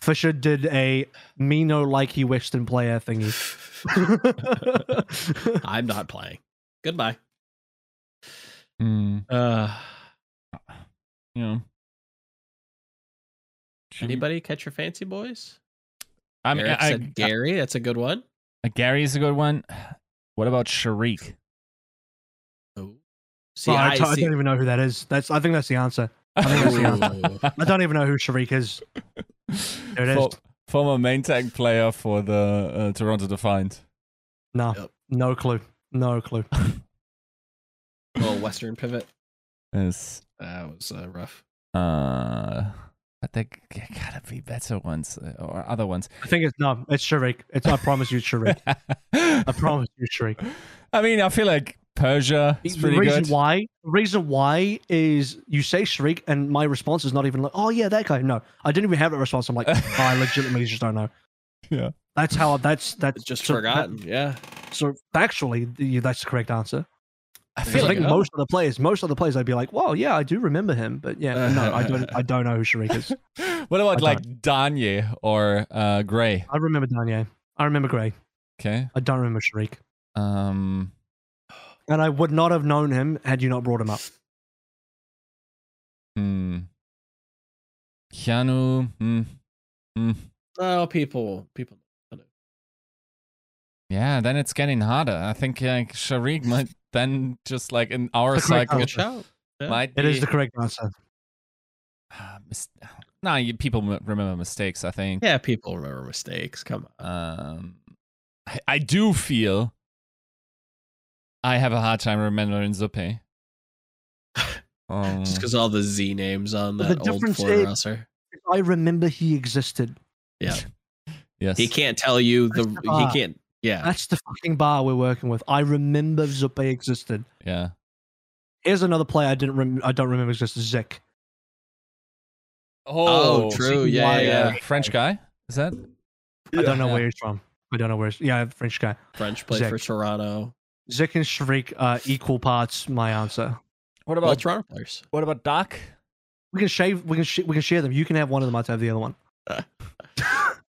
Fissure did a me no likey Western player thingy.
I'm not playing. Goodbye.
Mm,
Uh,
you know.
Anybody catch your fancy, boys?
I mean,
Eric
I,
said Gary. That's a good one.
I- Gary's a good one. What about Sharik?
Oh, see,
Oh, I,
I,
t- I
see.
don't even know who that is. That's I think that's the answer. I think that's the answer. I don't even know who Sharik is. There it is.
For- former main tank player for the uh, Toronto Defiant.
No,
Yep.
no clue. No clue.
little Western pivot.
Yes.
That was uh, rough.
Uh, but there g- gotta be better ones uh, or other ones.
I think it's no, it's Sharik. It's I promise you, it's Sharik. I promise you, Sharik.
I mean, I feel like Persia is
the reason
good.
why, the reason why is you say Sharik, and my response is not even like, oh yeah, that guy. No, I didn't even have a response. I'm like, oh, I legitimately just don't know.
Yeah.
That's how. That's that's
It's just
so-
forgotten. yeah.
So factually, that's the correct answer.
I feel
like,
you
think most of the players, most of the players, I'd be like, well, yeah, I do remember him, but yeah, no, I don't. I don't know who Sharik is.
What about
I
like Danye or uh, Gray?
I remember Danye. I remember Gray.
Okay.
I don't remember Sharik.
Um.
And I would not have known him had you not brought him up.
Hmm. Keanu. Hmm. Hmm.
Oh, people, people.
Yeah. Then it's getting harder. I think like Sharik might then just like in our cycle
Good. Yeah.
might
It
be.
is the correct answer.
Ah, mis- nah, you, people m- remember mistakes. I think.
Yeah, people remember mistakes. Come on.
Um, I, I do feel I have a hard time remembering Zuppe. Um,
Just because all the Z names on
But
that
the
old
difference
floor roster.
I remember he existed.
Yeah.
yes,
He can't tell you the. He can't. Yeah.
That's the fucking bar we're working with. I remember Zuppe existed.
Yeah.
Here's another player I didn't. Rem- I don't remember existed. Zick.
Oh, true. Yeah, yeah,
uh,
yeah.
French guy. Is that?
I don't know
Yeah.
where he's from. I don't know where. He's, yeah, French guy.
French played
Zick.
for Toronto.
Zick and Shriek are equal parts. My answer.
What
All Toronto players.
what about Doc?
We can shave. We can. Sh- we can share them. You can have one of them. I have the other one.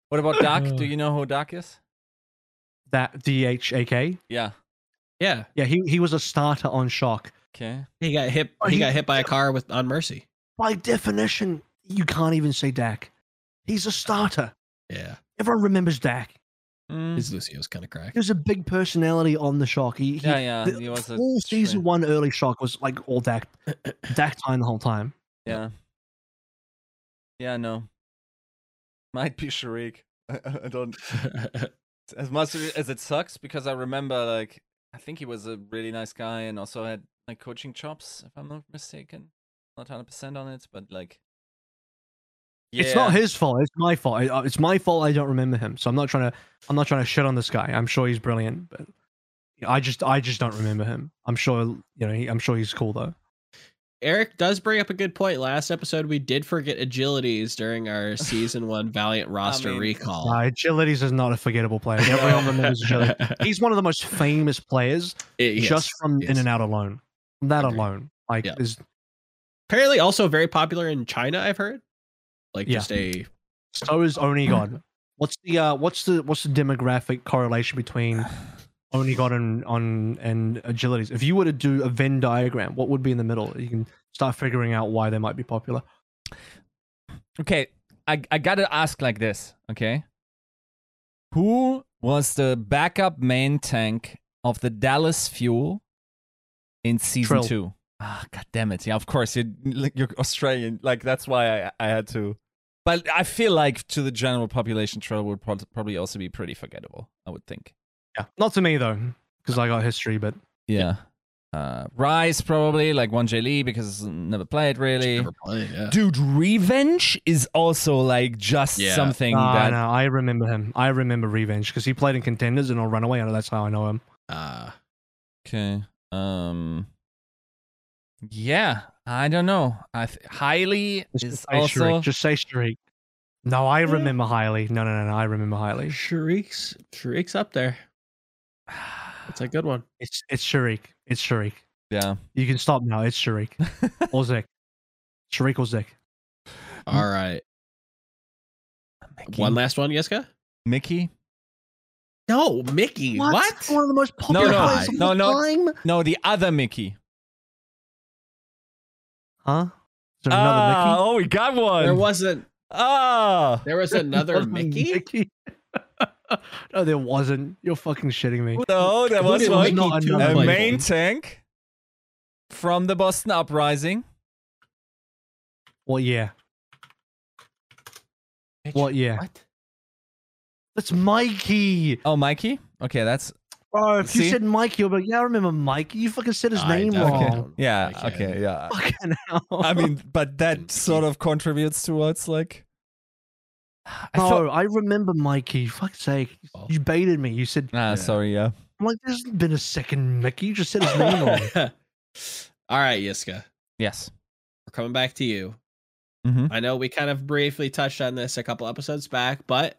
What about Doc? Do you know who Doc is?
That D H A K.
Yeah.
Yeah.
Yeah, he he was a starter on Shock.
Okay.
He got hit.
Oh,
He
he-
got hit by a car with on Mercy.
By definition, you can't even say Dhak. He's a starter.
Yeah.
Everyone remembers Dhak.
Mm,
His Lucio's kind of cracked.
He was a big personality on the Shock. He, he
yeah, yeah.
the
He was a
season
string.
one early Shock was like all Dhak, Dhak time the whole time.
Yeah. Yeah. No. Might be Sharik. I, I don't. as much as it sucks because I remember like I think he was a really nice guy and also had like coaching chops if I'm not mistaken. Not hundred percent on it, but like
It's not his fault. It's my fault. Uh, It's my fault. I don't remember him. So I'm not trying to. I'm not trying to shit on this guy. I'm sure he's brilliant, but I just I just don't remember him. I'm sure you know. He, I'm sure he's cool though.
Eric does bring up a good point. Last episode, we did forget agilities during our season one Valiant roster
mean,
recall.
Uh, Agilities is not a forgettable player. Everyone remembers Agility. He's one of the most famous players
It- yes,
just from
yes.
in and out alone. From that
Agreed.
alone, like
Yeah.
is
Apparently, also very popular in China. I've heard. Like
Yeah.
just a
so is Onigod. What's the uh, what's the what's the demographic correlation between Onigod and on and agilities? If you were to do a Venn diagram, what would be in the middle? You can start figuring out why they might be popular.
Okay, I I gotta ask like this, okay? Who was the backup main tank of the Dallas Fuel in season
Trill.
two? Ah, god damn it! Yeah, of course you're you're Australian. Like that's why I I had to. But I feel like to the general population, Trill would pro- probably also be pretty forgettable. I would think.
Yeah, not to me though, because I got history. But
Yeah. Uh, Rise probably like one J Lee because never played really.
never played. Yeah.
Dude, Revenge is also like just
Yeah.
something
Ah,
that
no, I remember him. I remember Revenge because he played in Contenders and on Runaway, and that's how I know him.
Uh,
Okay. Um. Yeah, I don't know. I th- highly
Just
is
say
also
Shriek. Just say Shriek. No, I remember highly. No, no, no, no. I remember highly.
Sharik's Sharik's up there. It's a good one.
It's it's Sharik. It's Sharik.
yeah.
You can stop now. It's Sharik or Zik. Sharik or Zik.
All right.
Mickey.
One last one, Yiska?
Mickey.
No, Mickey. What?
One of the most popular
no,
players of
no,
all
no.
time.
No, the other Mickey.
Huh? Is there another
Ah,
Mickey?
Oh, we got one.
There wasn't.
Ah.
There was another
Wasn't
Mickey.
no, there wasn't. You're fucking shitting me.
No, there
Who
was one.
Not
two
A main
for?
tank from the Boston Uprising.
What year? What year?
What?
That's Mikey.
Oh, Mikey. Okay, that's
Oh, if
See?
you said Mikey, you'll be like, yeah, I remember Mikey. You fucking said his
I
name
definitely
wrong.
don't.
Yeah.
I
Okay. Yeah.
Fucking hell.
I mean, but that sort of contributes towards like. I
no,
thought-
I remember Mikey. Fuck's sake.
Oh.
You baited me. You said,
Ah,
Yeah.
sorry. Yeah.
I'm like, there's been a second, Mickey. You just said his name wrong.
All right, Yiska,
Yes.
we're coming back to you.
Mm-hmm.
I know we kind of briefly touched on this a couple episodes back, but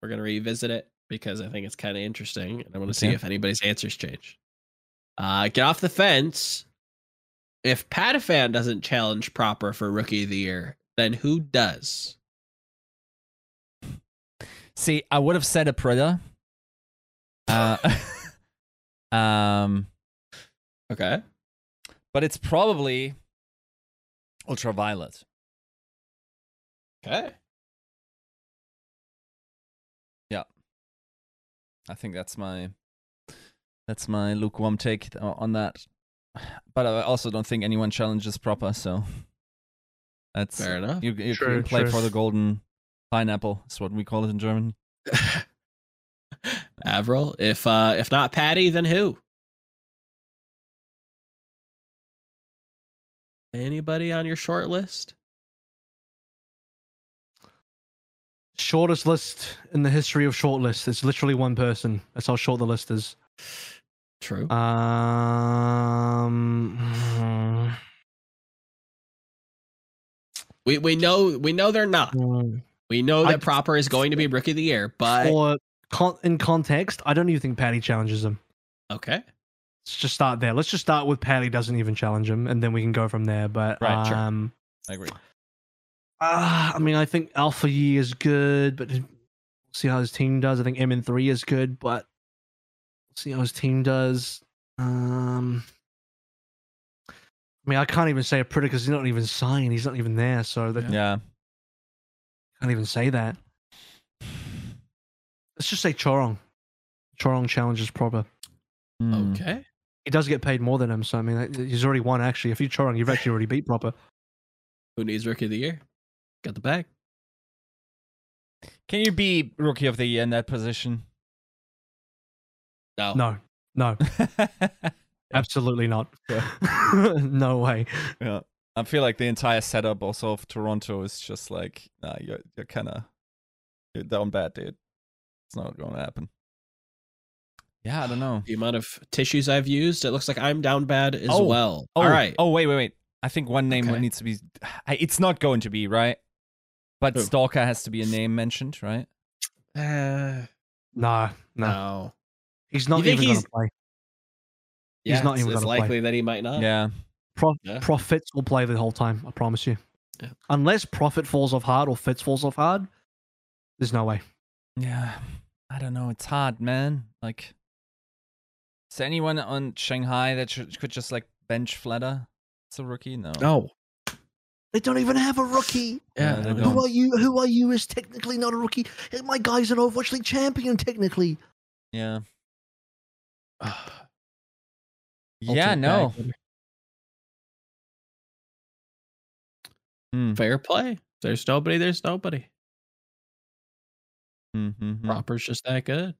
we're gonna revisit it because I think it's kind of interesting, and I want to see if anybody's answers change. Uh, get off the fence. If Patiphan doesn't challenge proper for Rookie of the Year, then who does?
See, I would have said a Predator. Uh, um,
Okay.
but it's probably Ultraviolet.
Okay. Yeah.
I think that's my that's my lukewarm take on that. But I also don't think anyone challenges proper, so that's
Fair enough.
You, you
True,
can play
true.
for the golden pineapple. Is what we call it in German.
Avril, if uh if not Patty, then who? Anybody on your short list?
Shortest list in the history of short lists. It's literally one person. That's how short the list is.
True.
Um,
we we know we know they're not.
mm,
We know
I-
that Proper is going to be Rookie of the Year, but
for con- in context, I don't even think Patty challenges him.
okay.
Let's just start there. Let's just start with Patty doesn't even challenge him, and then we can go from there. But
Right, sure.
um,
I agree.
uh, I mean, I think Alpha Yi is good, but we'll see how his team does. I think MN three is good, but we'll see how his team does. Um, I mean, I can't even say a Pritter because he's not even signed. He's not even there, so that
Yeah.
Can't even say that. Let's just say Chorong. Chorong challenges proper.
Hmm.
Okay.
He does get paid more than him, so I mean, he's already won. Actually, if you Chorong, you've actually already beat proper.
Who needs Rookie of the Year? Got the bag.
Can you be rookie of the year in that position?
No.
No, no, absolutely not.
Yeah.
no way.
Yeah. I feel like the entire setup also of Toronto is just like, nah, you're you're kind of you're down bad, dude. It's not going to happen. Yeah, I don't know.
The amount of tissues I've used, it looks like I'm down bad as
Oh.
well.
Oh,
All right.
Oh, wait, wait, wait. I think one name
Okay.
needs to be. I- It's not going to be right, but
Who?
Stalker has to be a name mentioned, right?
Uh,
Nah, no,
no.
he's not
You
even
he's-
gonna play.
Yeah,
He's not
it's,
even
it's
gonna play.
likely that he might not.
Yeah.
Pro-
Yeah.
Profits will play the whole time. I promise you.
Yeah.
Unless Profit falls off hard or Fitz falls off hard, there's no way.
Yeah. I don't know. It's hard, man. Like, is there anyone on Shanghai that should, could just like bench Fleta? It's a rookie? No.
No.
They don't even have a rookie.
Yeah,
Yeah.
they
I
don't.
know.
Who are you? Who are you? Is technically not a rookie. My guy's an Overwatch League champion, technically.
Yeah.
Ah,
Yeah, no.
bag winner.
Hmm.
Fair play. There's nobody. There's nobody.
Mm-hmm.
Proper's just that good.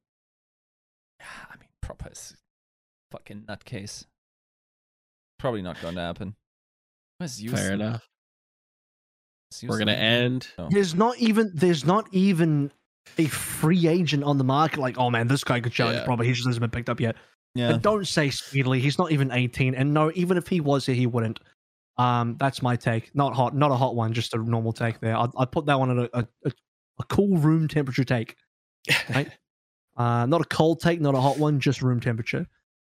I mean, proper is fucking nutcase. Probably not going to happen. Where's you?
Fair enough. We're gonna end.
Oh.
There's not even. There's not even a free agent on the market. Like, oh man, this guy could challenge
Yeah.
probably. He just hasn't been picked up yet.
Yeah.
But don't say speedily. He's not even 18. And no, even if he was here, he wouldn't. Um, that's my take. Not hot, not a hot one, just a normal take there. I'd, I'd put that one at a, a, a, cool room temperature take. Right. Uh, not a cold take, not a hot one, just room temperature.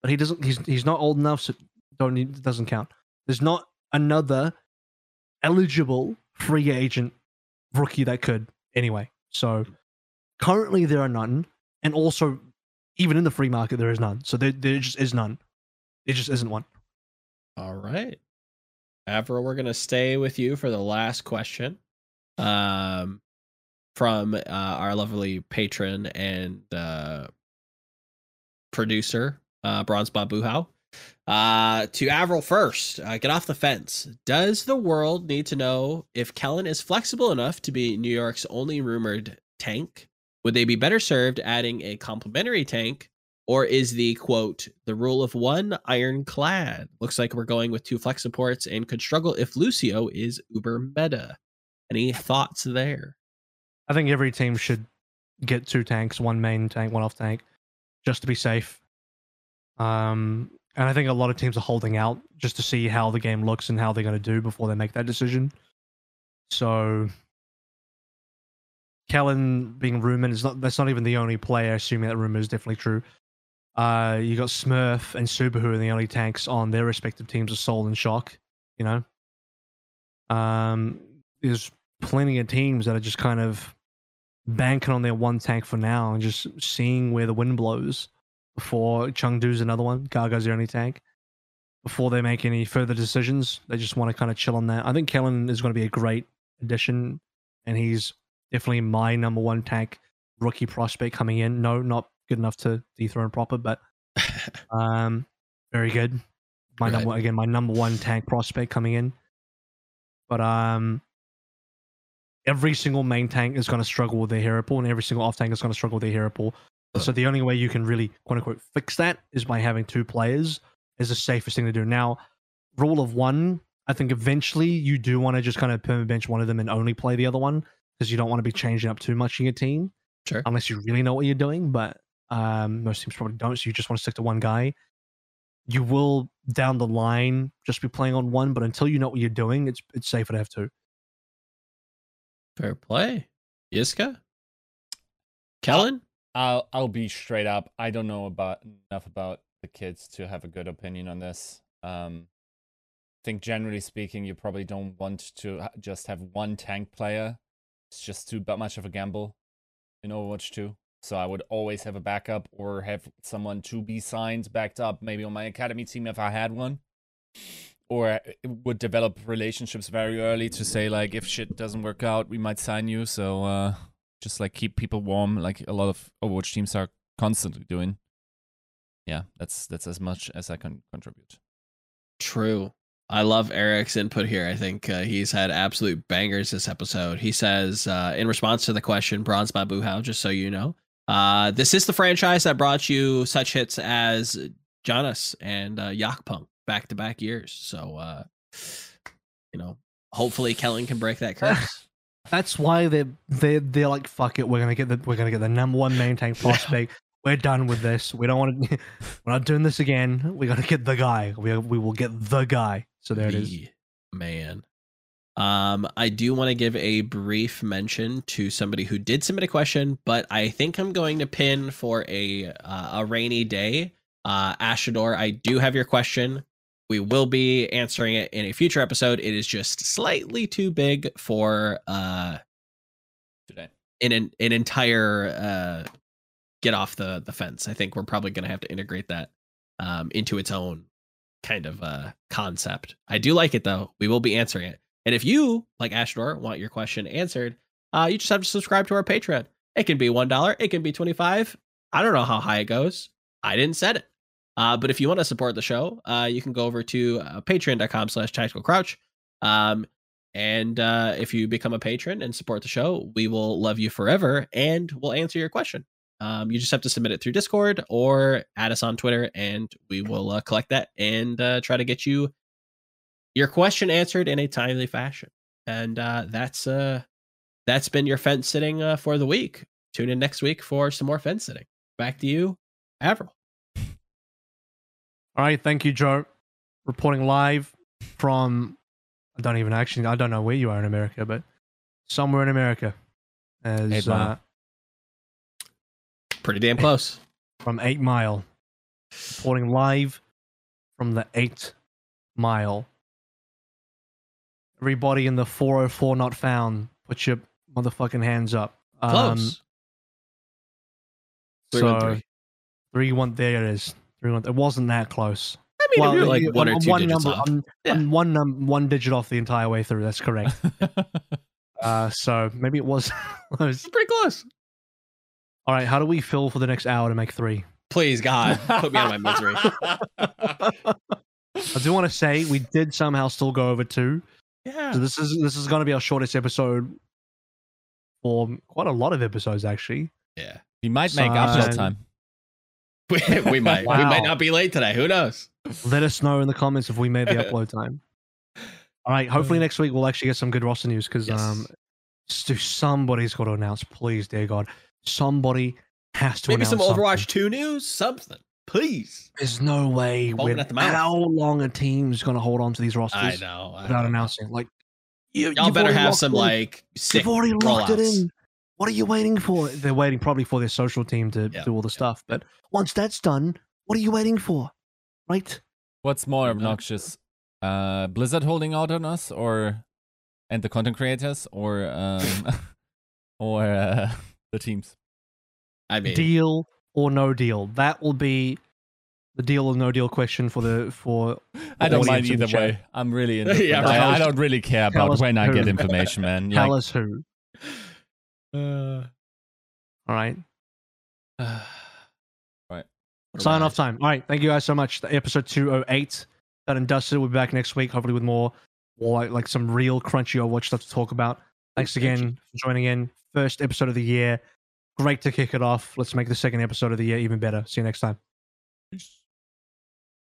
But he doesn't. He's he's not old enough, so don't need, it doesn't count. There's not another eligible free agent rookie that could anyway. So currently there are none, and also even in the free market there is none. So there there just is none. It just isn't one.
All right. Avril, we're gonna stay with you for the last question. Um from uh, our lovely patron and uh producer, uh Bronze Bob Buhow. Uh to Avril first. Uh, get off the fence. Does the world need to know if Kellan is flexible enough to be New York's only rumored tank? Would they be better served adding a complimentary tank Or is the quote, the rule of one ironclad? Looks like we're going with two flex supports and could struggle if Lucio is uber meta. Any thoughts there?
I think every team should get two tanks, one main tank, one off tank, just to be safe. Um, and I think a lot of teams are holding out just to see how the game looks and how they're going to do before they make that decision. So, Kellan being rumored is not that's not even the only player. Assuming that rumor is definitely true. Uh, you got Smurf and Super who are the only tanks on their respective teams of Seoul and Shock. You know, um, there's plenty of teams that are just kind of banking on their one tank for now and just seeing where the wind blows before Chengdu's another one. Gargo's the only tank. Before they make any further decisions, they just want to kind of chill on that. I think Kellan is going to be a great addition, and he's definitely my number one tank rookie prospect coming in. No, not good enough to dethrone proper, but um, very good. My
Right.
number again, my number one tank prospect coming in. But um, every single main tank is going to struggle with their hero pool, and every single off tank is going to struggle with their hero pool. So the only way you can really quote unquote fix that is by having two players is the safest thing to do. Now, rule of one, I think eventually you do want to just kind of perma bench one of them and only play the other one because you don't want to be changing up too much in your team
Sure.
unless you really know what you're doing. But um, most teams probably don't, so you just want to stick to one guy. You will down the line just be playing on one, but until you know what you're doing, it's it's safer to have two.
Fair play. Yiska? Kellan?
I'll I'll be straight up. I don't know about enough about the kids to have a good opinion on this. Um, I think generally speaking, you probably don't want to just have one tank player. It's just too much of a gamble in Overwatch 2. So I would always have a backup or have someone to be signed backed up, maybe on my academy team if I had one. Or would develop relationships very early to say like if shit doesn't work out, we might sign you. So uh just like keep people warm like a lot of overwatch teams are constantly doing yeah that's that's as much as i can contribute
True. I love Eric's input here. I think uh, he's had absolute bangers this episode. He says, uh, in response to the question, Bronze Babu How, just so you know, uh, this is the franchise that brought you such hits as Jonas and uh, Yakpunk back to back years. So, uh, you know, hopefully Kellan can break that curse.
That's why they're they're they're like fuck it. We're gonna get the we're gonna get the number one main tank prospect. We're done with this. We don't want to. We're not doing this again. We gotta get the guy. We we will get the guy. So there it is.
Man. Um, I do want to give a brief mention to somebody who did submit a question, but I think I'm going to pin for a uh, a rainy day. Uh, Ashador, I do have your question. We will be answering it in a future episode. It is just slightly too big for uh
today
in an an entire uh get off the the fence. I think we're probably going to have to integrate that um into its own kind of uh concept. I do like it though. We will be answering it. And if you, like Ashdor, want your question answered, uh you just have to subscribe to our Patreon. It can be $1, it can be 25. I don't know how high it goes. I didn't set it. Uh, but if you want to support the show, uh, you can go over to uh, patreon.com slash tactical crouch. Um, and uh, if you become a patron and support the show, we will love you forever and we'll answer your question. Um, you just have to submit it through Discord or add us on Twitter, and we will uh, collect that and uh, try to get you your question answered in a timely fashion. And uh, that's uh, that's been your fence sitting uh, for the week. Tune in next week for some more fence sitting. Back to you, Avril.
All right, thank you, Joe. Reporting live from I don't even actually I don't know where you are in America, but somewhere in America. As
Eight Mile.
uh,
Pretty damn close.
from Eight Mile. Reporting live from the Eight Mile. Everybody in the 404 not found, put your motherfucking hands up. Um,
Close. Three, one,
so
three.
three one there it is. Three one. It wasn't that close.
I mean, if you're like one or two
one
digits
number,
off.
I'm,
Yeah.
I'm one num- one digit off the entire way through. That's correct. uh, so maybe it was. close.
Pretty close.
All right, how do we fill for the next hour to make three?
Please, God, put me out of my misery.
I do want to say we did somehow still go over two.
Yeah.
So this is this is going to be our shortest episode for quite a lot of episodes actually.
Yeah.
we might make upload
Son.
time
we, we might we might not be late today. Who knows?
Let us know in the comments if we made the upload time. All right. Hopefully next week we'll actually get some good roster news because
Yes.
um, somebody's got to announce. Please, dear God, somebody has to
Maybe
announce
some
something.
Overwatch 2 news, something. Please.
There's no way.
Foaming
With
at the mouth.
how long a team's going to hold on to these rosters
I know. I
without
know.
announcing? Like, you,
Y'all
you've
better have some
in-
like sick
You've already locked it in. What are you waiting for? They're waiting probably for their social team to
Yeah,
do all the
yeah,
stuff. But once that's done, what are you waiting for? Right?
What's more obnoxious? Uh, Blizzard holding out on us, or and the content creators, or um, or uh, the teams?
I mean,
Deal or no deal? That will be the deal or no deal question for the for.
I don't mind
the
either way. I'm really.
Yeah,
I. I don't really care about when I get information, man.
Tell
Like,
us who.
uh,
All right.
what
Sign off time. All right. Thank you guys so much. The episode 208 That and dusted. We'll be back next week, hopefully with more, more like, like some real crunchy Overwatch stuff to talk about. Thanks again for joining in. First episode of the year. Great to kick it off. Let's make the second episode of the year even better. See you next time.
it?